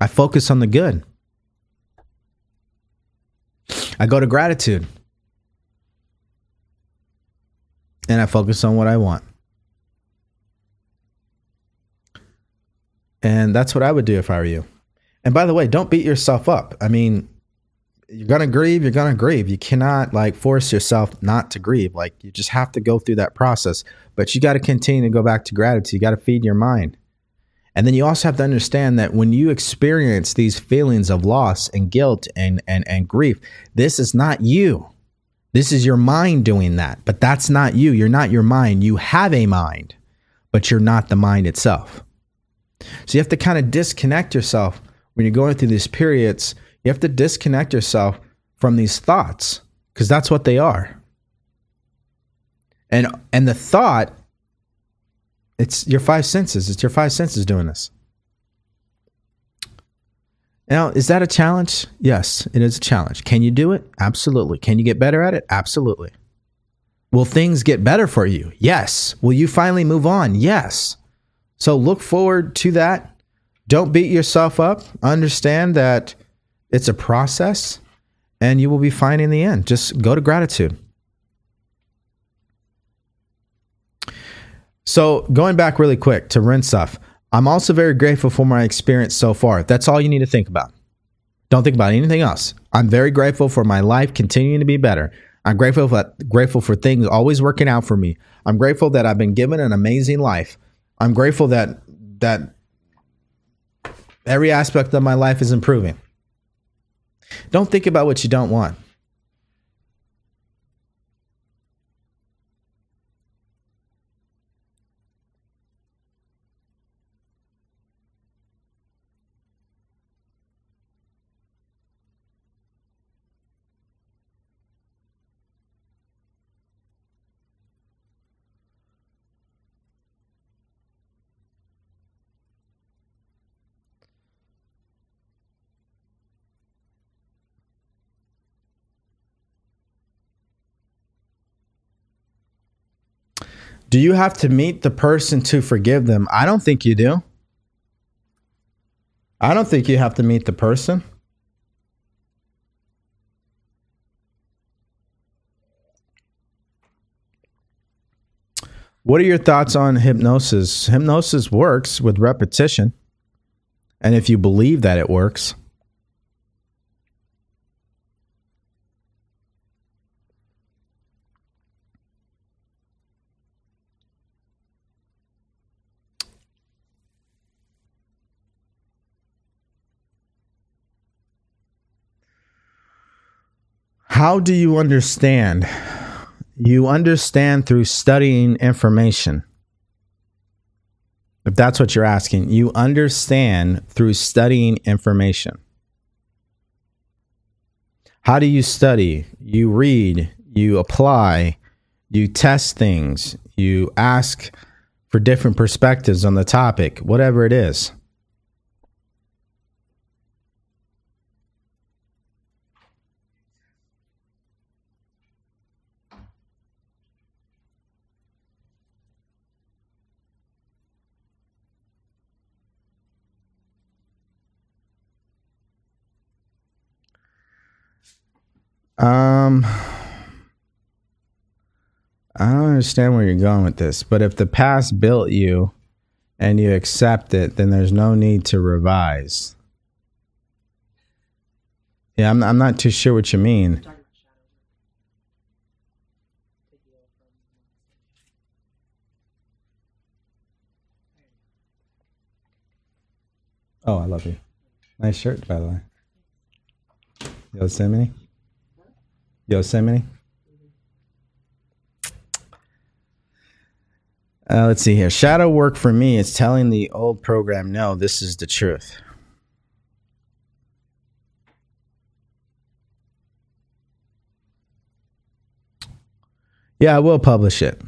I focus on the good. I go to gratitude, and I focus on what I want. And that's what I would do if I were you. And by the way, don't beat yourself up. I mean, you're going to grieve, you're going to grieve. You cannot like force yourself not to grieve. Like you just have to go through that process. But you got to continue to go back to gratitude. You got to feed your mind. And then you also have to understand that when you experience these feelings of loss and guilt and and and grief, this is not you. This is your mind doing that. But that's not you. You're not your mind. You have a mind, but you're not the mind itself. So you have to kind of disconnect yourself when you're going through these periods. You have to disconnect yourself from these thoughts because that's what they are. And and the thought it's your five senses. It's your five senses doing this. Now, is that a challenge? Yes, it is a challenge. Can you do it? Absolutely. Can you get better at it? Absolutely. Will things get better for you? Yes. Will you finally move on? Yes. So look forward to that. Don't beat yourself up. Understand that it's a process and you will be fine in the end. Just go to gratitude. So, going back really quick to rinse off, I'm also very grateful for my experience so far. That's all you need to think about. Don't think about anything else. I'm very grateful for my life continuing to be better. I'm grateful for, grateful for things always working out for me. I'm grateful that I've been given an amazing life. I'm grateful that that every aspect of my life is improving. Don't think about what you don't want. Do you have to meet the person to forgive them? I don't think you do. I don't think you have to meet the person. What are your thoughts on hypnosis? Hypnosis works with repetition. And if you believe that it works, How do you understand? You understand through studying information. If that's what you're asking, you understand through studying information. How do you study? You read, you apply, you test things, you ask for different perspectives on the topic, whatever it is. Um, I don't understand where you're going with this, but if the past built you and you accept it, then there's no need to revise. Yeah, I'm, I'm not too sure what you mean. Oh, I love you. Nice shirt, by the way. Yosemite? Yosemite? Uh, let's see here. Shadow work for me is telling the old program, no, this is the truth. Yeah, I will publish it.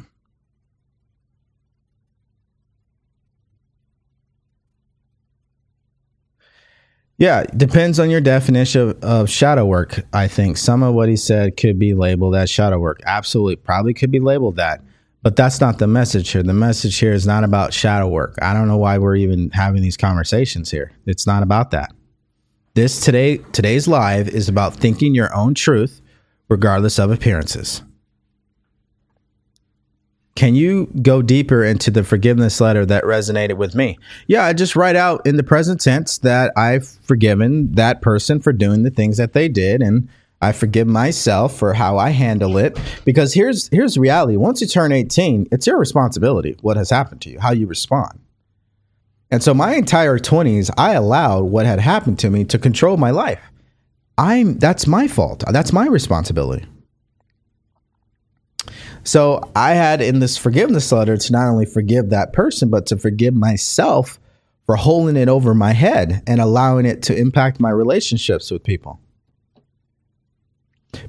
Yeah, depends on your definition of, of, shadow work. I think some of what he said could be labeled as shadow work. Absolutely, probably could be labeled that. But that's not the message here. The message here is not about shadow work. I don't know why we're even having these conversations here. It's not about that. This today today's live is about thinking your own truth regardless of appearances. Can you go deeper into the forgiveness letter that resonated with me? Yeah, I just write out in the present tense that I've forgiven that person for doing the things that they did and I forgive myself for how I handle it because here's here's the reality. Once you turn 18, it's your responsibility what has happened to you, how you respond. And so my entire 20s, I allowed what had happened to me to control my life. I'm that's my fault. That's my responsibility. So I had in this forgiveness letter to not only forgive that person, but to forgive myself for holding it over my head and allowing it to impact my relationships with people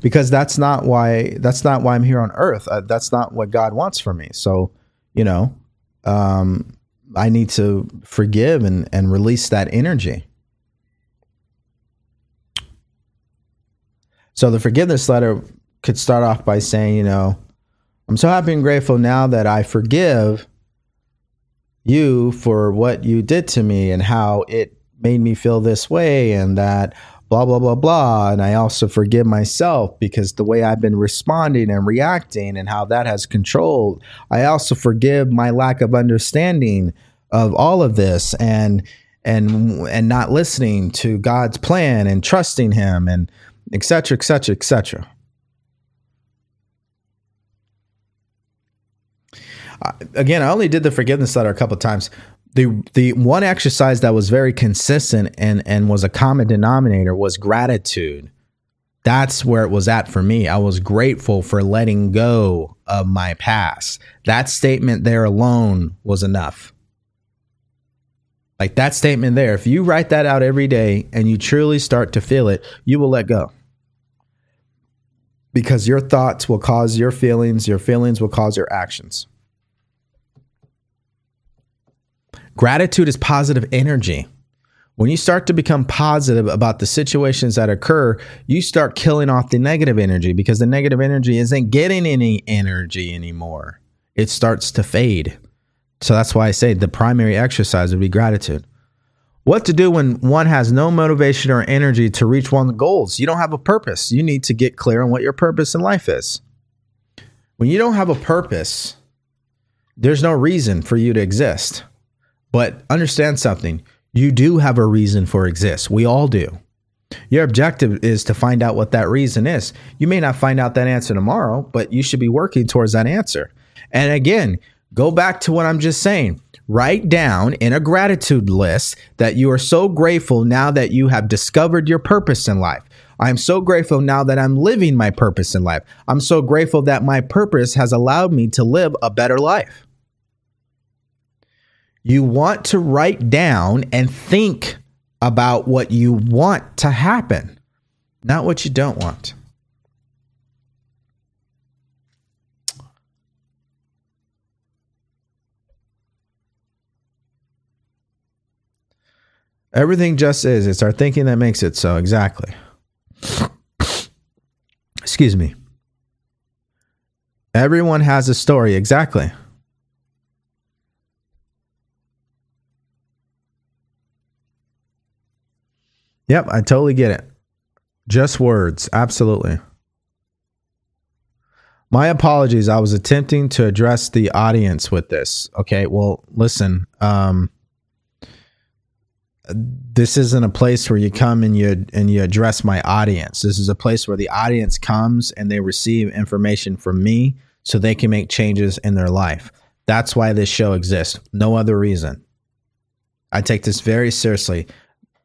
because that's not why that's not why I'm here on earth. Uh, that's not what God wants for me. So, you know, um, I need to forgive and and release that energy. So the forgiveness letter could start off by saying, you know, I'm so happy and grateful now that I forgive you for what you did to me and how it made me feel this way and that blah, blah, blah, blah. And I also forgive myself because the way I've been responding and reacting and how that has controlled. I also forgive my lack of understanding of all of this and and and not listening to God's plan and trusting him and et cetera, et again, I only did the forgiveness letter a couple times, the the one exercise that was very consistent and and was a common denominator was gratitude. That's where it was at for me. I was grateful for letting go of my past. That statement there alone was enough. Like that statement there, if you write that out every day and you truly start to feel it, you will let go. Because your thoughts will cause your feelings, your feelings will cause your actions. Gratitude is positive energy. When you start to become positive about the situations that occur, you start killing off the negative energy because the negative energy isn't getting any energy anymore. It starts to fade. So that's why I say the primary exercise would be gratitude. What to do when one has no motivation or energy to reach one's goals? You don't have a purpose. You need to get clear on what your purpose in life is. When you don't have a purpose, there's no reason for you to exist. But understand something you do have a reason for exist. We all do. Your objective is to find out what that reason is. You may not find out that answer tomorrow, but you should be working towards that answer. And again, go back to what I'm just saying. Write down in a gratitude list that you are so grateful now that you have discovered your purpose in life. I'm so grateful now that I'm living my purpose in life. I'm so grateful that my purpose has allowed me to live a better life. You want to write down and think about what you want to happen, not what you don't want. Everything just is. It's our thinking that makes it so. Exactly. Excuse me. Everyone has a story. Exactly. Yep, I totally get it. Just words. Absolutely. My apologies. I was attempting to address the audience with this. Okay. Well, listen. Um, this isn't a place where you come and you and you address my audience. This is a place where the audience comes and they receive information from me so they can make changes in their life. That's why this show exists. No other reason. I take this very seriously.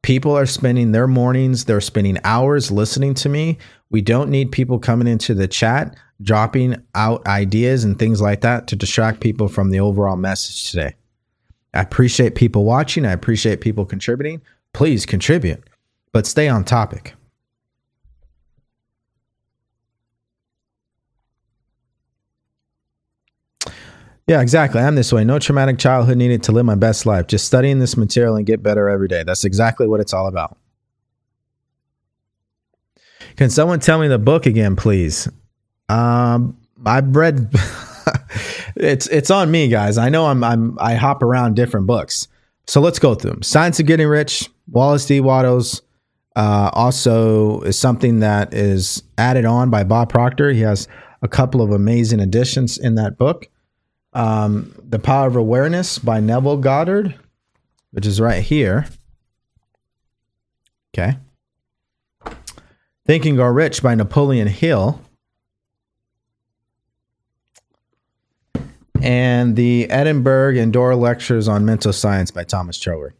People are spending their mornings, they're spending hours listening to me. We don't need people coming into the chat, dropping out ideas and things like that to distract people from the overall message today. I appreciate people watching. I appreciate people contributing. Please contribute, but stay on topic. Yeah, exactly. I'm this way. No traumatic childhood needed to live my best life. Just studying this material and get better every day. That's exactly what it's all about. Can someone tell me the book again, please? Um, I've read. it's it's on me, guys. I know I'm I'm I hop around different books. So let's go through them. Science of Getting Rich, Wallace D. Wattles. Uh, also is something that is added on by Bob Proctor. He has a couple of amazing additions in that book. Um, the Power of Awareness by Neville Goddard, which is right here. Okay. Think and Grow Rich by Napoleon Hill. and the Edinburgh and Doré Lectures on Mental Science by Thomas Troward.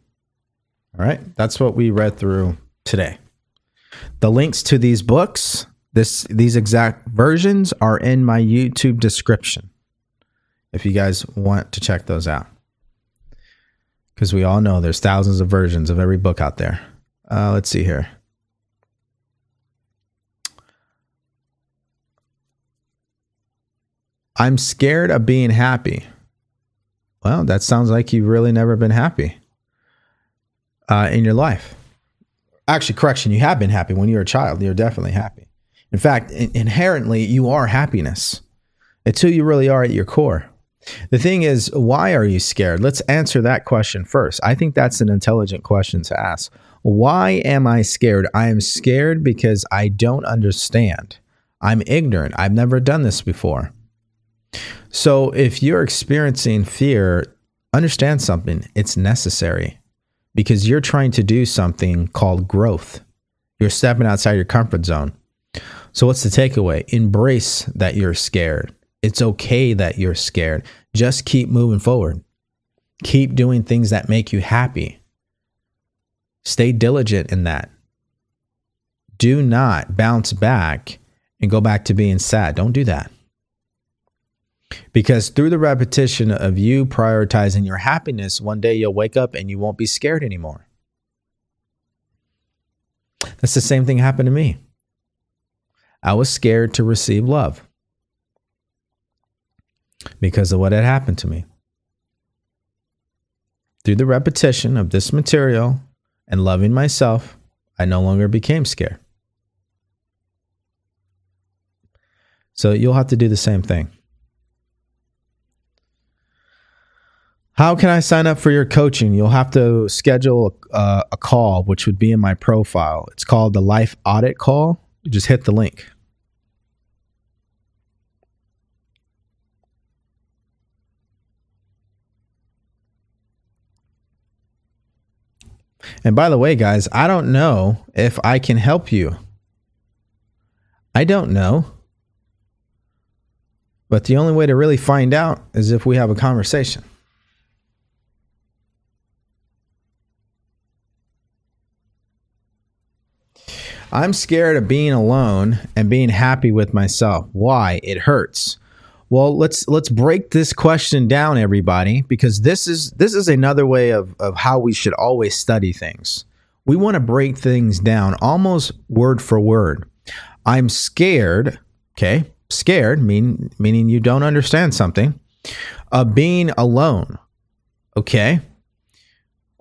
All right, that's what we read through today. The links to these books, this these exact versions are in my YouTube description. If you guys want to check those out. Because we all know there's thousands of versions of every book out there. Uh, let's see here. I'm scared of being happy. Well, that sounds like you've really never been happy uh, in your life. Actually, correction, you have been happy when you were a child. You're definitely happy. In fact, in- inherently, you are happiness. It's who you really are at your core. The thing is, why are you scared? Let's answer that question first. I think that's an intelligent question to ask. Why am I scared? I am scared because I don't understand. I'm ignorant. I've never done this before. So if you're experiencing fear, understand something. It's necessary because you're trying to do something called growth. You're stepping outside your comfort zone. So what's the takeaway? Embrace that you're scared. It's okay that you're scared. Just keep moving forward. Keep doing things that make you happy. Stay diligent in that. Do not bounce back and go back to being sad. Don't do that. Because through the repetition of you prioritizing your happiness, one day you'll wake up and you won't be scared anymore. That's the same thing happened to me. I was scared to receive love because of what had happened to me. Through the repetition of this material and loving myself, I no longer became scared. So you'll have to do the same thing. How can I sign up for your coaching? You'll have to schedule a, uh, a, call, which would be in my profile. It's called the Life Audit Call. You just hit the link. And by the way, guys, I don't know if I can help you. I don't know. But the only way to really find out is if we have a conversation. I'm scared of being alone and being happy with myself. Why? It hurts. Well, let's let's break this question down, everybody, because this is this is another way of, of how we should always study things. We want to break things down almost word for word. I'm scared, okay? Scared mean meaning you don't understand something, of being alone. Okay?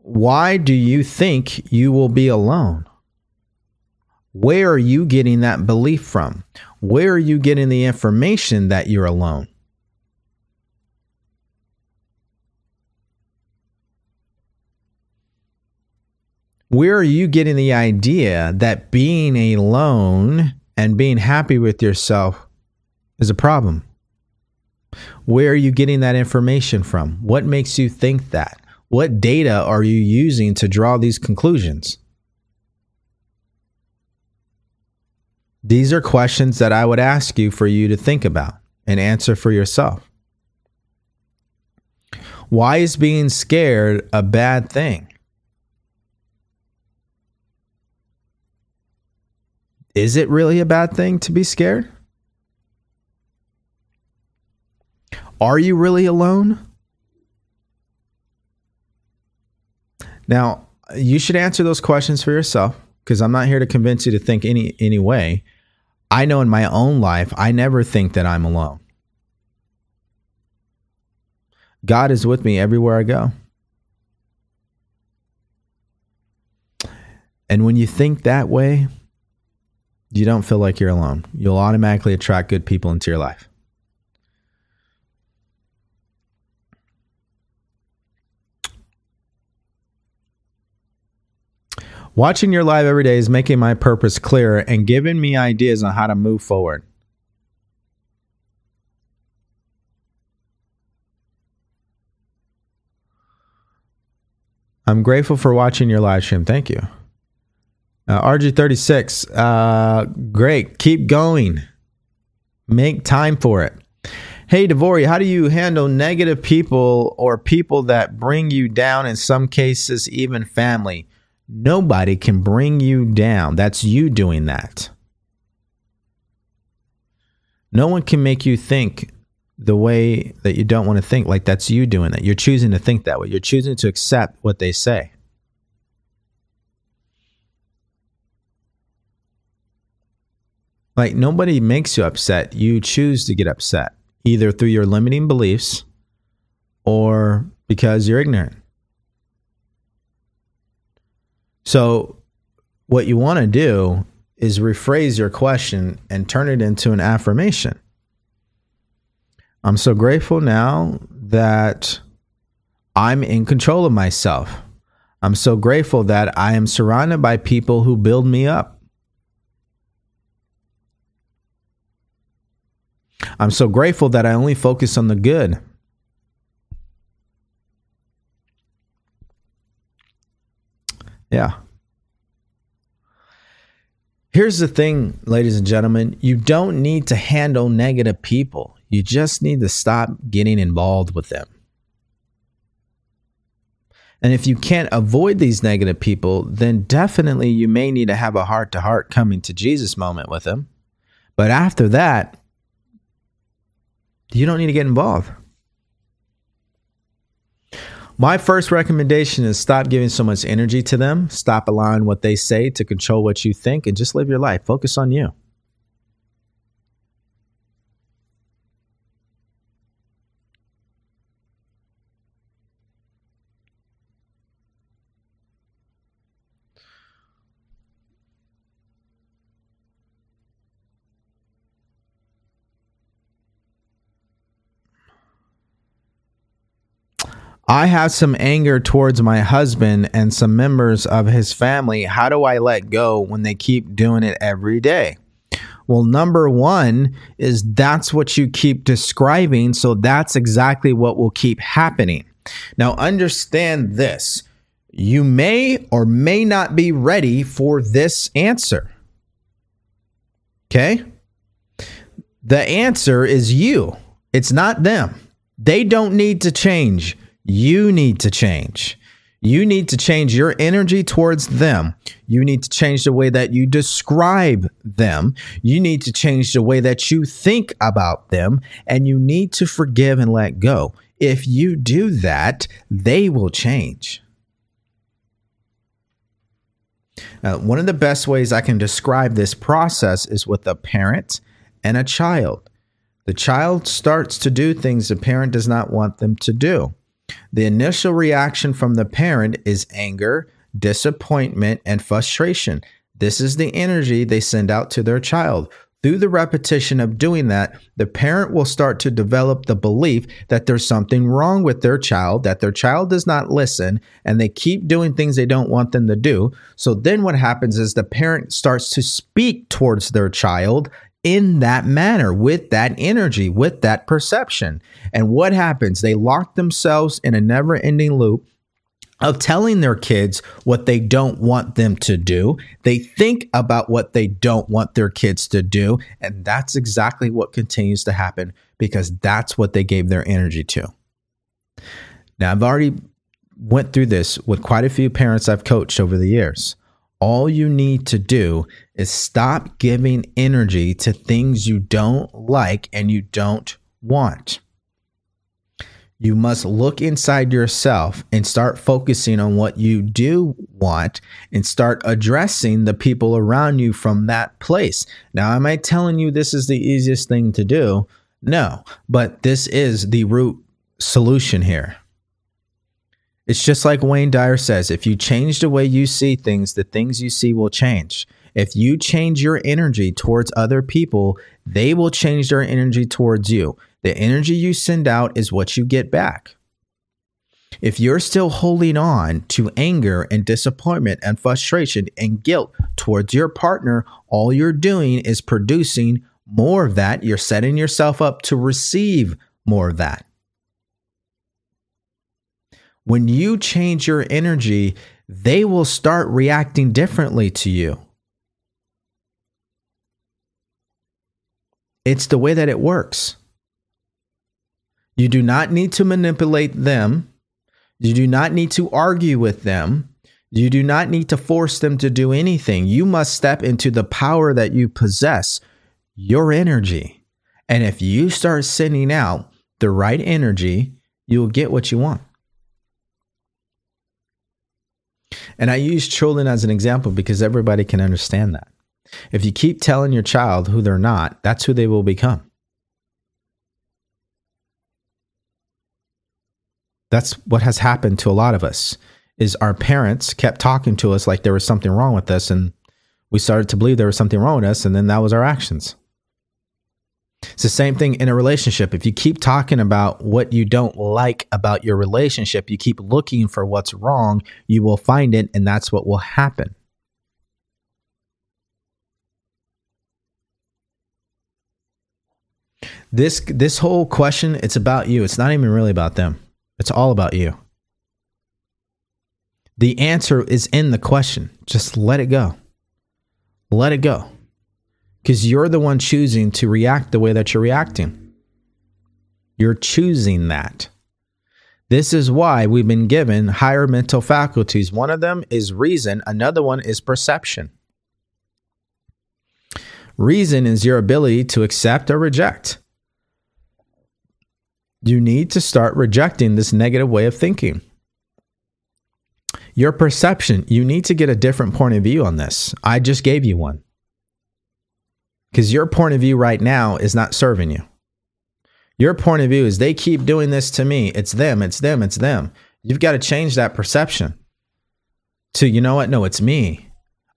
why do you think you will be alone? Where are you getting that belief from? Where are you getting the information that you're alone? Where are you getting the idea that being alone and being happy with yourself is a problem? Where are you getting that information from? What makes you think that? What data are you using to draw these conclusions? These are questions that I would ask you for you to think about and answer for yourself. Why is being scared a bad thing? Is it really a bad thing to be scared? Are you really alone? Now, you should answer those questions for yourself because I'm not here to convince you to think any any way. I know in my own life, I never think that I'm alone. God is with me everywhere I go. And when you think that way, you don't feel like you're alone. You'll automatically attract good people into your life. Watching your live every day is making my purpose clearer and giving me ideas on how to move forward. I'm grateful for watching your live stream. Thank you. Uh, RG36, uh, great. Keep going. Make time for it. Hey, DeVory, how do you handle negative people or people that bring you down, in some cases, even family? Nobody can bring you down. That's you doing that. No one can make you think the way that you don't want to think. Like that's you doing that. You're choosing to think that way. You're choosing to accept what they say. Like nobody makes you upset. You choose to get upset either through your limiting beliefs or because you're ignorant. So, what you want to do is rephrase your question and turn it into an affirmation. I'm so grateful now that I'm in control of myself. I'm so grateful that I am surrounded by people who build me up. I'm so grateful that I only focus on the good. Yeah. Here's the thing, ladies and gentlemen you don't need to handle negative people, you just need to stop getting involved with them. And if you can't avoid these negative people, then definitely you may need to have a heart to heart coming to Jesus moment with them. But after that, you don't need to get involved. My first recommendation is stop giving so much energy to them. Stop allowing what they say to control what you think and just live your life. Focus on you. I have some anger towards my husband and some members of his family. How do I let go when they keep doing it every day? Well, number one is that's what you keep describing. So that's exactly what will keep happening. Now, understand this you may or may not be ready for this answer. Okay? The answer is you, it's not them. They don't need to change. You need to change. You need to change your energy towards them. You need to change the way that you describe them. You need to change the way that you think about them. And you need to forgive and let go. If you do that, they will change. Now, one of the best ways I can describe this process is with a parent and a child. The child starts to do things the parent does not want them to do. The initial reaction from the parent is anger, disappointment, and frustration. This is the energy they send out to their child. Through the repetition of doing that, the parent will start to develop the belief that there's something wrong with their child, that their child does not listen, and they keep doing things they don't want them to do. So then what happens is the parent starts to speak towards their child in that manner, with that energy, with that perception. And what happens? They lock themselves in a never ending loop of telling their kids what they don't want them to do. They think about what they don't want their kids to do. And that's exactly what continues to happen because that's what they gave their energy to. Now, I've already went through this with quite a few parents I've coached over the years. All you need to do is stop giving energy to things you don't like and you don't want you must look inside yourself and start focusing on what you do want and start addressing the people around you from that place. Now, am I telling you this is the easiest thing to do? No, but this is the root solution here. It's just like Wayne Dyer says if you change the way you see things, the things you see will change. If you change your energy towards other people, they will change their energy towards you. The energy you send out is what you get back. If you're still holding on to anger and disappointment and frustration and guilt towards your partner, all you're doing is producing more of that. You're setting yourself up to receive more of that. When you change your energy, they will start reacting differently to you. It's the way that it works. You do not need to manipulate them. You do not need to argue with them. You do not need to force them to do anything. You must step into the power that you possess, your energy. And if you start sending out the right energy, you'll get what you want. And I use children as an example because everybody can understand that. If you keep telling your child who they're not, that's who they will become. That's what has happened to a lot of us is our parents kept talking to us like there was something wrong with us and we started to believe there was something wrong with us and then that was our actions. It's the same thing in a relationship. If you keep talking about what you don't like about your relationship, you keep looking for what's wrong, you will find it and that's what will happen. This this whole question, it's about you. It's not even really about them. It's all about you. The answer is in the question. Just let it go. Let it go. Because you're the one choosing to react the way that you're reacting. You're choosing that. This is why we've been given higher mental faculties. One of them is reason, another one is perception. Reason is your ability to accept or reject you need to start rejecting this negative way of thinking. Your perception, you need to get a different point of view on this. I just gave you one. Because your point of view right now is not serving you. Your point of view is they keep doing this to me. It's them, it's them, it's them. You've got to change that perception to, you know what? No, it's me.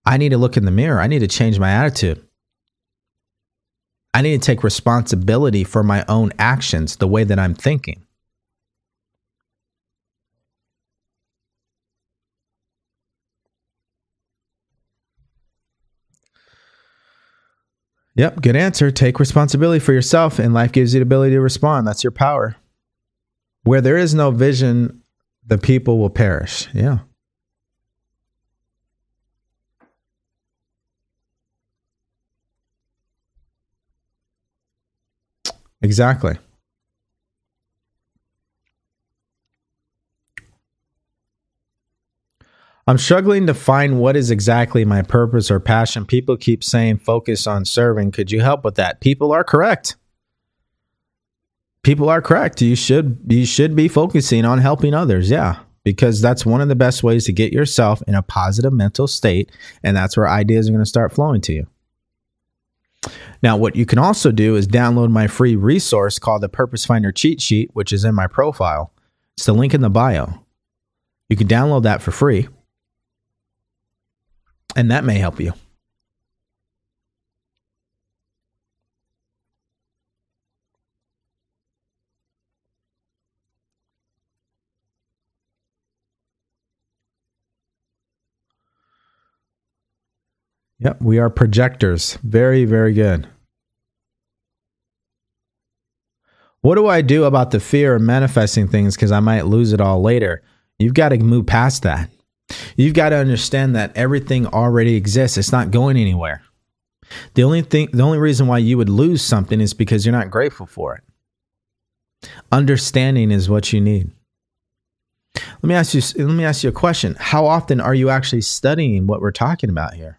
I need to look in the mirror. I need to change my attitude. I need to take responsibility for my own actions, the way that I'm thinking. Yep, good answer. Take responsibility for yourself, and life gives you the ability to respond. That's your power. Where there is no vision, the people will perish. Yeah. Exactly. I'm struggling to find what is exactly my purpose or passion. People keep saying focus on serving. Could you help with that? People are correct. People are correct. You should you should be focusing on helping others. Yeah, because that's one of the best ways to get yourself in a positive mental state and that's where ideas are going to start flowing to you. Now, what you can also do is download my free resource called the Purpose Finder Cheat Sheet, which is in my profile. It's the link in the bio. You can download that for free, and that may help you. Yep, we are projectors. Very, very good. What do I do about the fear of manifesting things because I might lose it all later? You've got to move past that. You've got to understand that everything already exists. It's not going anywhere. The only thing the only reason why you would lose something is because you're not grateful for it. Understanding is what you need. Let me ask you let me ask you a question. How often are you actually studying what we're talking about here?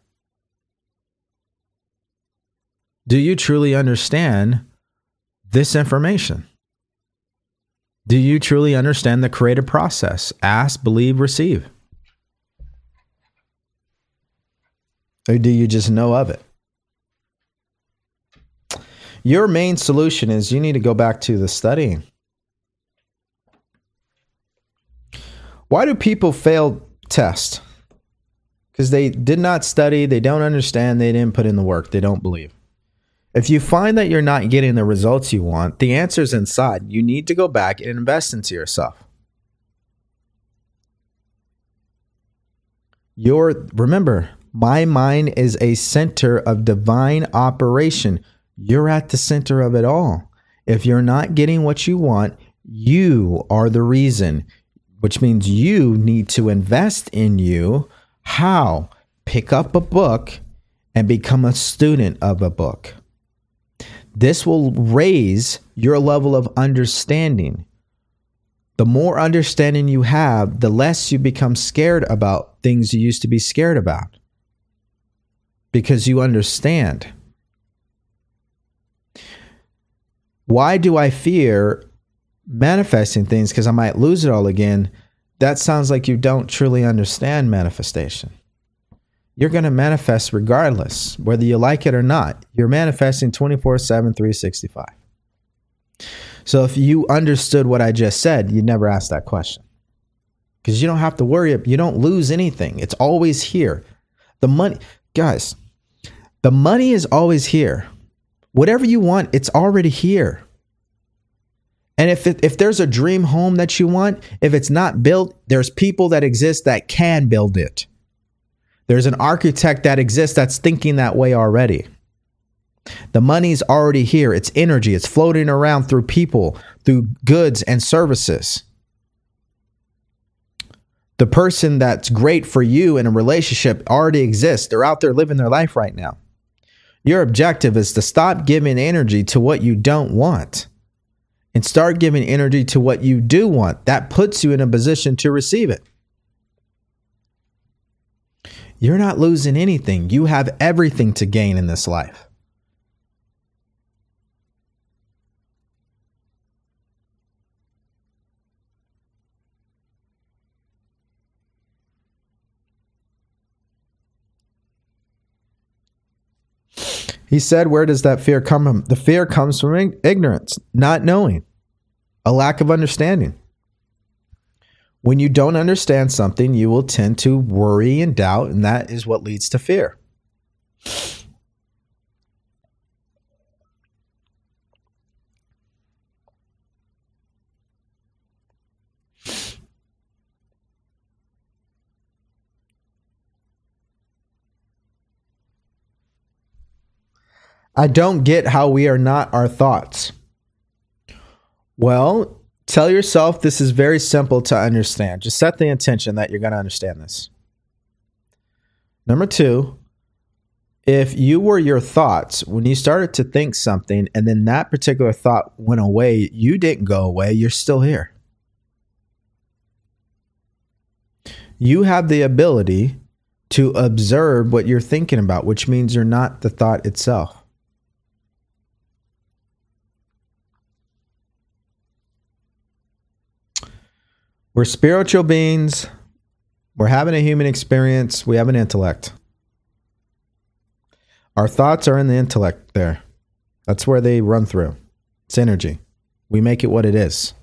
Do you truly understand this information? Do you truly understand the creative process? Ask, believe, receive. Or do you just know of it? Your main solution is you need to go back to the studying. Why do people fail tests? Because they did not study, they don't understand, they didn't put in the work, they don't believe. If you find that you're not getting the results you want, the answer is inside. You need to go back and invest into yourself. Your remember, my mind is a center of divine operation. You're at the center of it all. If you're not getting what you want, you are the reason, which means you need to invest in you. How? Pick up a book and become a student of a book. This will raise your level of understanding. The more understanding you have, the less you become scared about things you used to be scared about because you understand. Why do I fear manifesting things because I might lose it all again? That sounds like you don't truly understand manifestation you're going to manifest regardless, whether you like it or not. You're manifesting 24 7, 365. So if you understood what I just said, you'd never ask that question. Because you don't have to worry, you don't lose anything. It's always here. The money, guys, the money is always here. Whatever you want, it's already here. And if it, if there's a dream home that you want, if it's not built, there's people that exist that can build it. There's an architect that exists that's thinking that way already. The money's already here. It's energy. It's floating around through people, through goods and services. The person that's great for you in a relationship already exists. They're out there living their life right now. Your objective is to stop giving energy to what you don't want and start giving energy to what you do want. That puts you in a position to receive it. You're not losing anything. You have everything to gain in this life. He said, Where does that fear come from? The fear comes from ignorance, not knowing, a lack of understanding. When you don't understand something, you will tend to worry and doubt, and that is what leads to fear. I don't get how we are not our thoughts. Well, Tell yourself this is very simple to understand. Just set the intention that you're going to understand this. Number two, if you were your thoughts, when you started to think something and then that particular thought went away, you didn't go away, you're still here. You have the ability to observe what you're thinking about, which means you're not the thought itself. We're spiritual beings. We're having a human experience. We have an intellect. Our thoughts are in the intellect there. That's where they run through. It's energy. We make it what it is.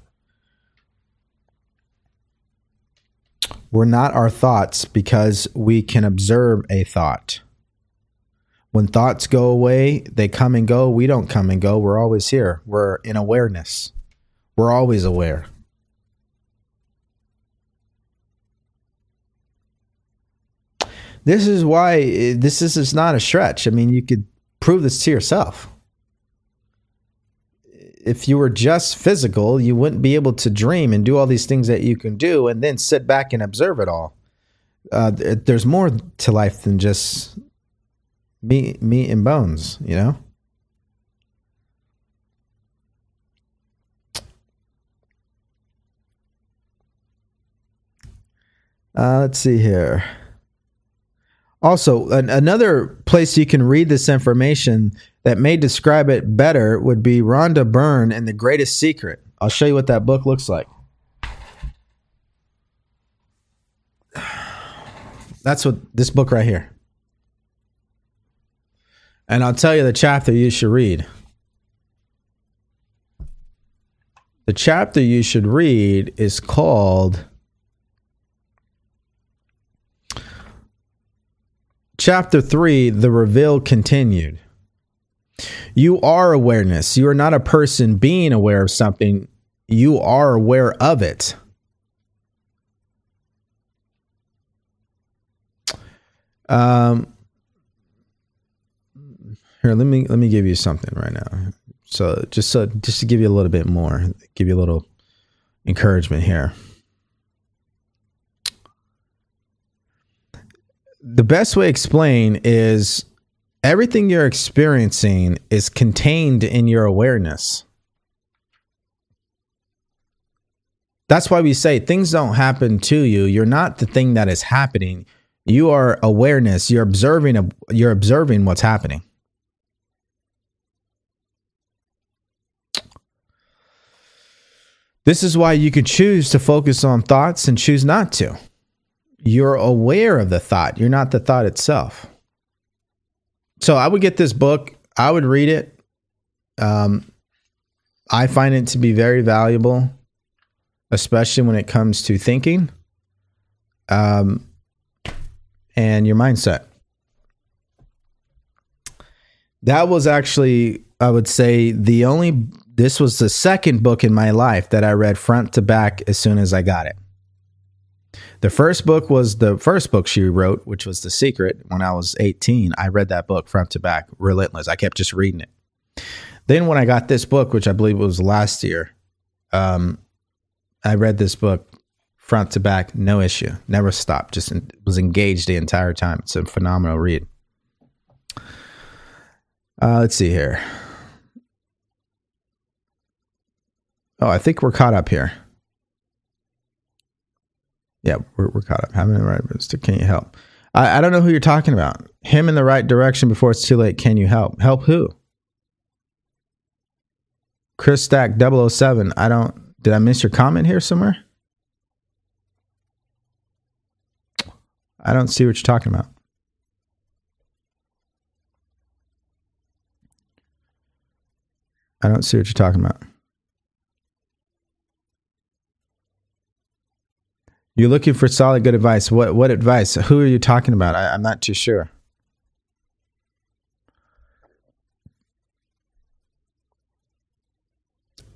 We're not our thoughts because we can observe a thought. When thoughts go away, they come and go. We don't come and go. We're always here. We're in awareness. We're always aware. This is why this is, is not a stretch. I mean, you could prove this to yourself. If you were just physical, you wouldn't be able to dream and do all these things that you can do and then sit back and observe it all. Uh, there's more to life than just meat, meat and bones, you know? Uh, let's see here. Also, an, another place you can read this information that may describe it better would be Rhonda Byrne and The Greatest Secret. I'll show you what that book looks like. That's what this book right here. And I'll tell you the chapter you should read. The chapter you should read is called Chapter 3 The Reveal Continued. You are awareness. You are not a person being aware of something, you are aware of it. Um, here, let me let me give you something right now. So just so just to give you a little bit more, give you a little encouragement here. The best way to explain is everything you're experiencing is contained in your awareness. That's why we say things don't happen to you. You're not the thing that is happening. You are awareness. You're observing. You're observing what's happening. This is why you can choose to focus on thoughts and choose not to. You're aware of the thought, you're not the thought itself. So I would get this book, I would read it. Um, I find it to be very valuable, especially when it comes to thinking um, and your mindset. That was actually, I would say, the only this was the second book in my life that I read front to back as soon as I got it. The first book was the first book she wrote, which was The Secret. When I was 18, I read that book front to back, relentless. I kept just reading it. Then when I got this book, which I believe was last year, um, I read this book front to back, no issue, never stopped, just was engaged the entire time. It's a phenomenal read. Uh, let's see here. Oh, I think we're caught up here. Yeah, we're, we're caught up. Having the right to can you help? I, I don't know who you're talking about. Him in the right direction before it's too late. Can you help? Help who? Chris Stack 007. I don't. Did I miss your comment here somewhere? I don't see what you're talking about. I don't see what you're talking about. You're looking for solid, good advice. What what advice? Who are you talking about? I, I'm not too sure.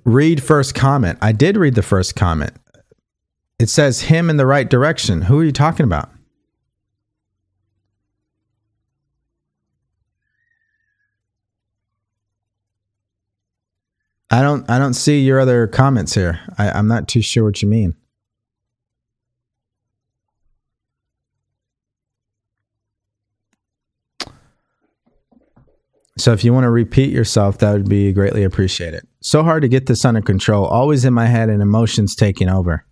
Read first comment. I did read the first comment. It says him in the right direction. Who are you talking about? I don't I don't see your other comments here. I, I'm not too sure what you mean. So if you want to repeat yourself, that would be greatly appreciated. So hard to get this under control, always in my head and emotions taking over.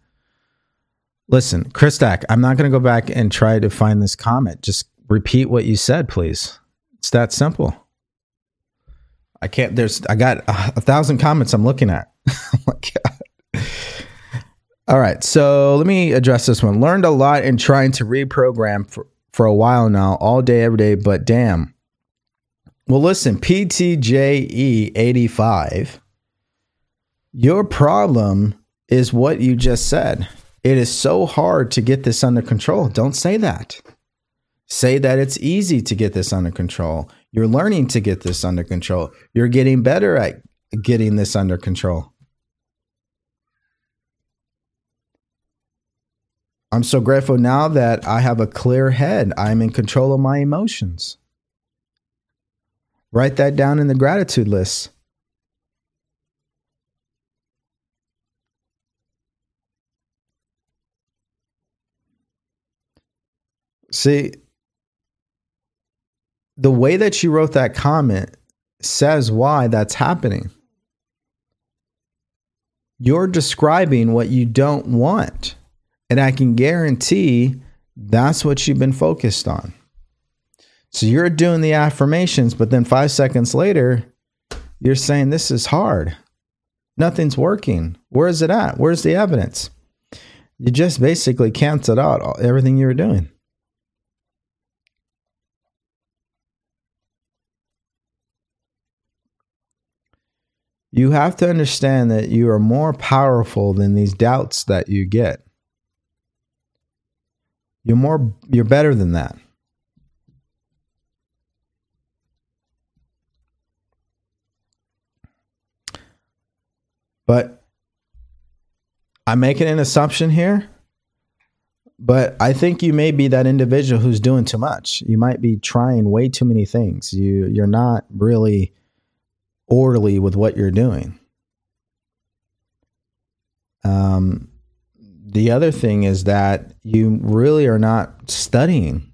Listen, Chris Stack, I'm not going to go back and try to find this comment. Just repeat what you said, please. It's that simple. I can't, there's, I got a, a thousand comments I'm looking at. oh my God. All right. So let me address this one. Learned a lot in trying to reprogram for, for a while now, all day, every day, but damn well, listen, PTJE85, your problem is what you just said. it is so hard to get this under control. Don't say that. Say that it's easy to get this under control. You're learning to get this under control. You're getting better at getting this under control. I'm so grateful now that I have a clear head. I'm in control of my emotions. Write that down in the gratitude list. See, the way that you wrote that comment says why that's happening. You're describing what you don't want. And I can guarantee that's what you've been focused on. So you're doing the affirmations, but then five seconds later, you're saying, This is hard. Nothing's working. Where is it at? Where's the evidence? You just basically canceled out everything you were doing. You have to understand that you are more powerful than these doubts that you get. You're more you're better than that. But I'm making an assumption here. But I think you may be that individual who's doing too much. You might be trying way too many things. You you're not really orderly with what you're doing. Um the other thing is that you really are not studying.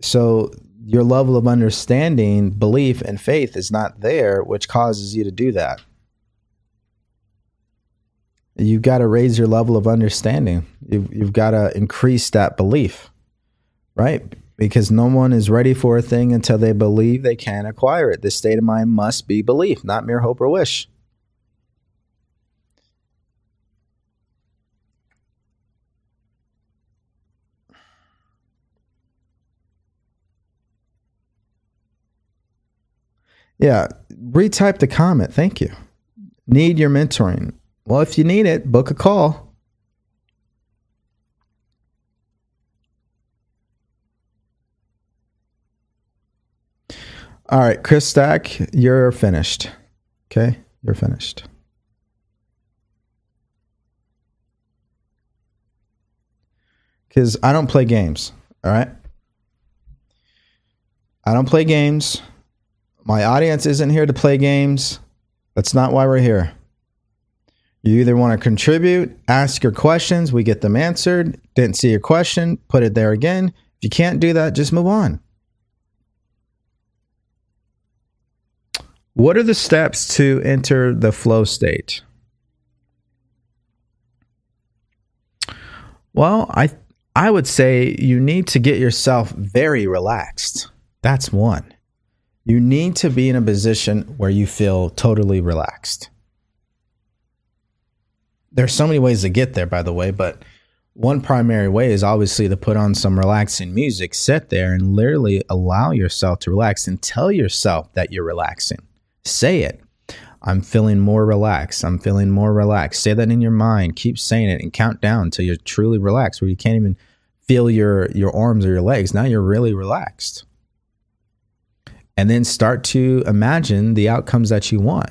So your level of understanding, belief, and faith is not there, which causes you to do that. You've got to raise your level of understanding. You've, you've got to increase that belief, right? Because no one is ready for a thing until they believe they can acquire it. This state of mind must be belief, not mere hope or wish. Yeah, retype the comment. Thank you. Need your mentoring. Well, if you need it, book a call. All right, Chris Stack, you're finished. Okay, you're finished. Because I don't play games. All right. I don't play games. My audience isn't here to play games. That's not why we're here. You either want to contribute, ask your questions, we get them answered. Didn't see your question, put it there again. If you can't do that, just move on. What are the steps to enter the flow state? Well, I I would say you need to get yourself very relaxed. That's one you need to be in a position where you feel totally relaxed. There's so many ways to get there, by the way, but one primary way is obviously to put on some relaxing music, sit there and literally allow yourself to relax and tell yourself that you're relaxing. Say it. I'm feeling more relaxed. I'm feeling more relaxed. Say that in your mind. Keep saying it and count down until you're truly relaxed, where you can't even feel your your arms or your legs. Now you're really relaxed and then start to imagine the outcomes that you want.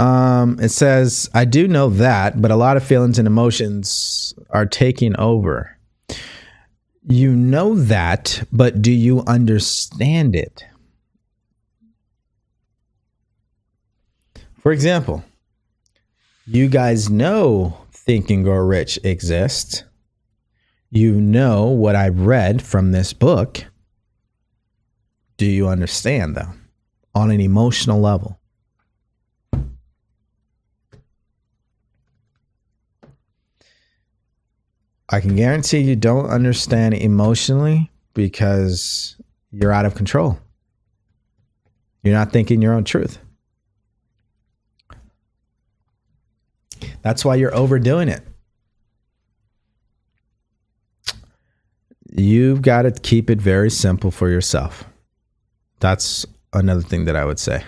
Um, it says, I do know that, but a lot of feelings and emotions are taking over. You know that, but do you understand it? For example, you guys know Think and Grow Rich exists. You know what I've read from this book. Do you understand, though, on an emotional level? I can guarantee you don't understand emotionally because you're out of control. You're not thinking your own truth. That's why you're overdoing it. You've got to keep it very simple for yourself. That's another thing that I would say.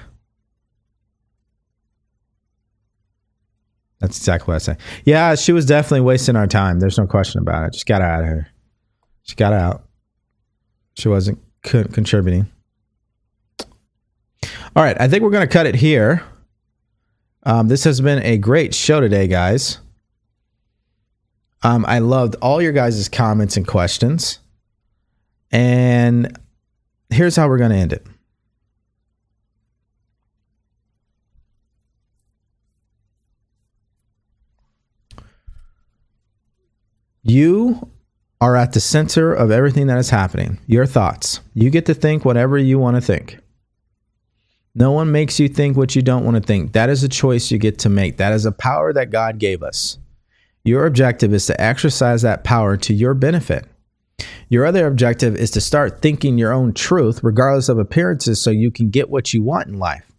That's exactly what I say. Yeah, she was definitely wasting our time. There's no question about it. Just got out of here. She got out. She wasn't contributing. All right, I think we're going to cut it here. Um, this has been a great show today, guys. Um, I loved all your guys' comments and questions. And here's how we're going to end it. You are at the center of everything that is happening. Your thoughts. You get to think whatever you want to think. No one makes you think what you don't want to think. That is a choice you get to make. That is a power that God gave us. Your objective is to exercise that power to your benefit. Your other objective is to start thinking your own truth, regardless of appearances, so you can get what you want in life.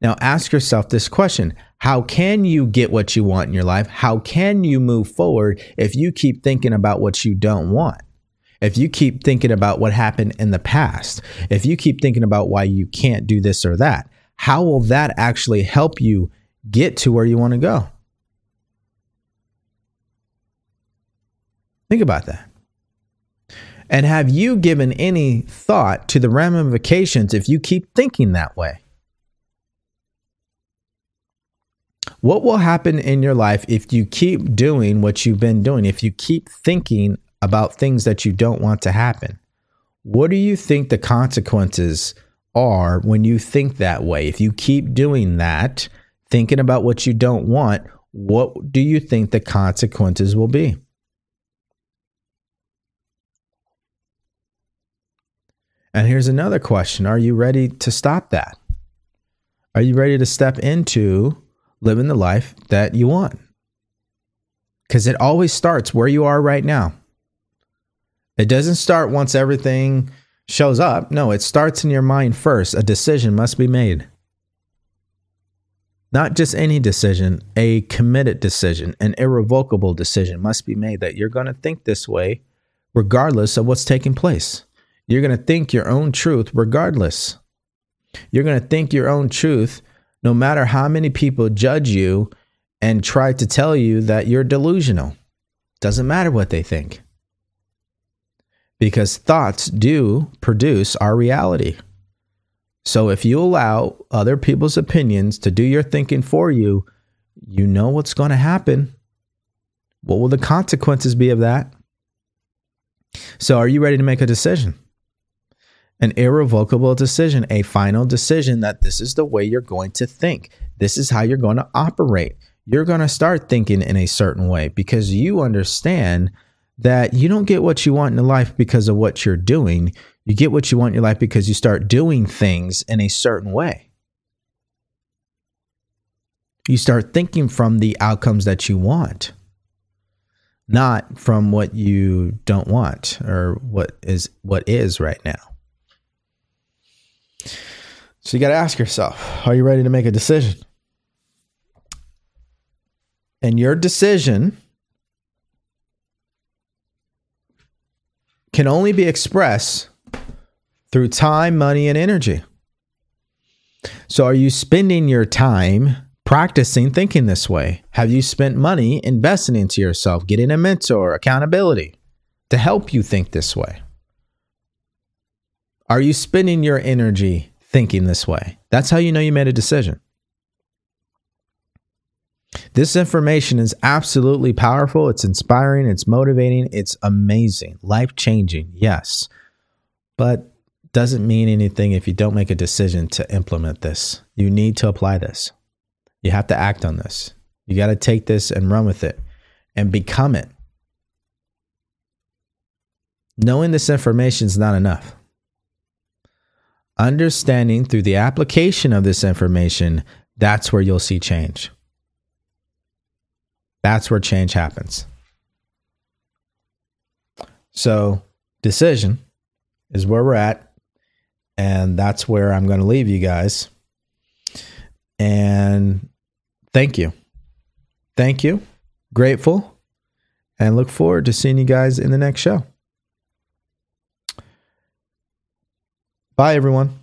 Now, ask yourself this question How can you get what you want in your life? How can you move forward if you keep thinking about what you don't want? If you keep thinking about what happened in the past, if you keep thinking about why you can't do this or that, how will that actually help you get to where you want to go? Think about that. And have you given any thought to the ramifications if you keep thinking that way? What will happen in your life if you keep doing what you've been doing? If you keep thinking about things that you don't want to happen. What do you think the consequences are when you think that way? If you keep doing that, thinking about what you don't want, what do you think the consequences will be? And here's another question Are you ready to stop that? Are you ready to step into living the life that you want? Because it always starts where you are right now. It doesn't start once everything shows up. No, it starts in your mind first. A decision must be made. Not just any decision, a committed decision, an irrevocable decision must be made that you're going to think this way regardless of what's taking place. You're going to think your own truth regardless. You're going to think your own truth no matter how many people judge you and try to tell you that you're delusional. Doesn't matter what they think because thoughts do produce our reality. So if you allow other people's opinions to do your thinking for you, you know what's going to happen. What will the consequences be of that? So, are you ready to make a decision? An irrevocable decision, a final decision that this is the way you're going to think. This is how you're going to operate. You're going to start thinking in a certain way because you understand that you don't get what you want in life because of what you're doing. You get what you want in your life because you start doing things in a certain way. You start thinking from the outcomes that you want, not from what you don't want or what is what is right now. So you got to ask yourself, are you ready to make a decision? And your decision can only be expressed through time, money, and energy. So, are you spending your time practicing thinking this way? Have you spent money investing into yourself, getting a mentor, accountability to help you think this way? Are you spending your energy thinking this way? That's how you know you made a decision. This information is absolutely powerful. It's inspiring. It's motivating. It's amazing. Life changing. Yes. But doesn't mean anything if you don't make a decision to implement this. You need to apply this. You have to act on this. You got to take this and run with it and become it. Knowing this information is not enough. Understanding through the application of this information, that's where you'll see change. That's where change happens. So, decision is where we're at. And that's where I'm going to leave you guys. And thank you. Thank you. Grateful. And look forward to seeing you guys in the next show. Bye, everyone.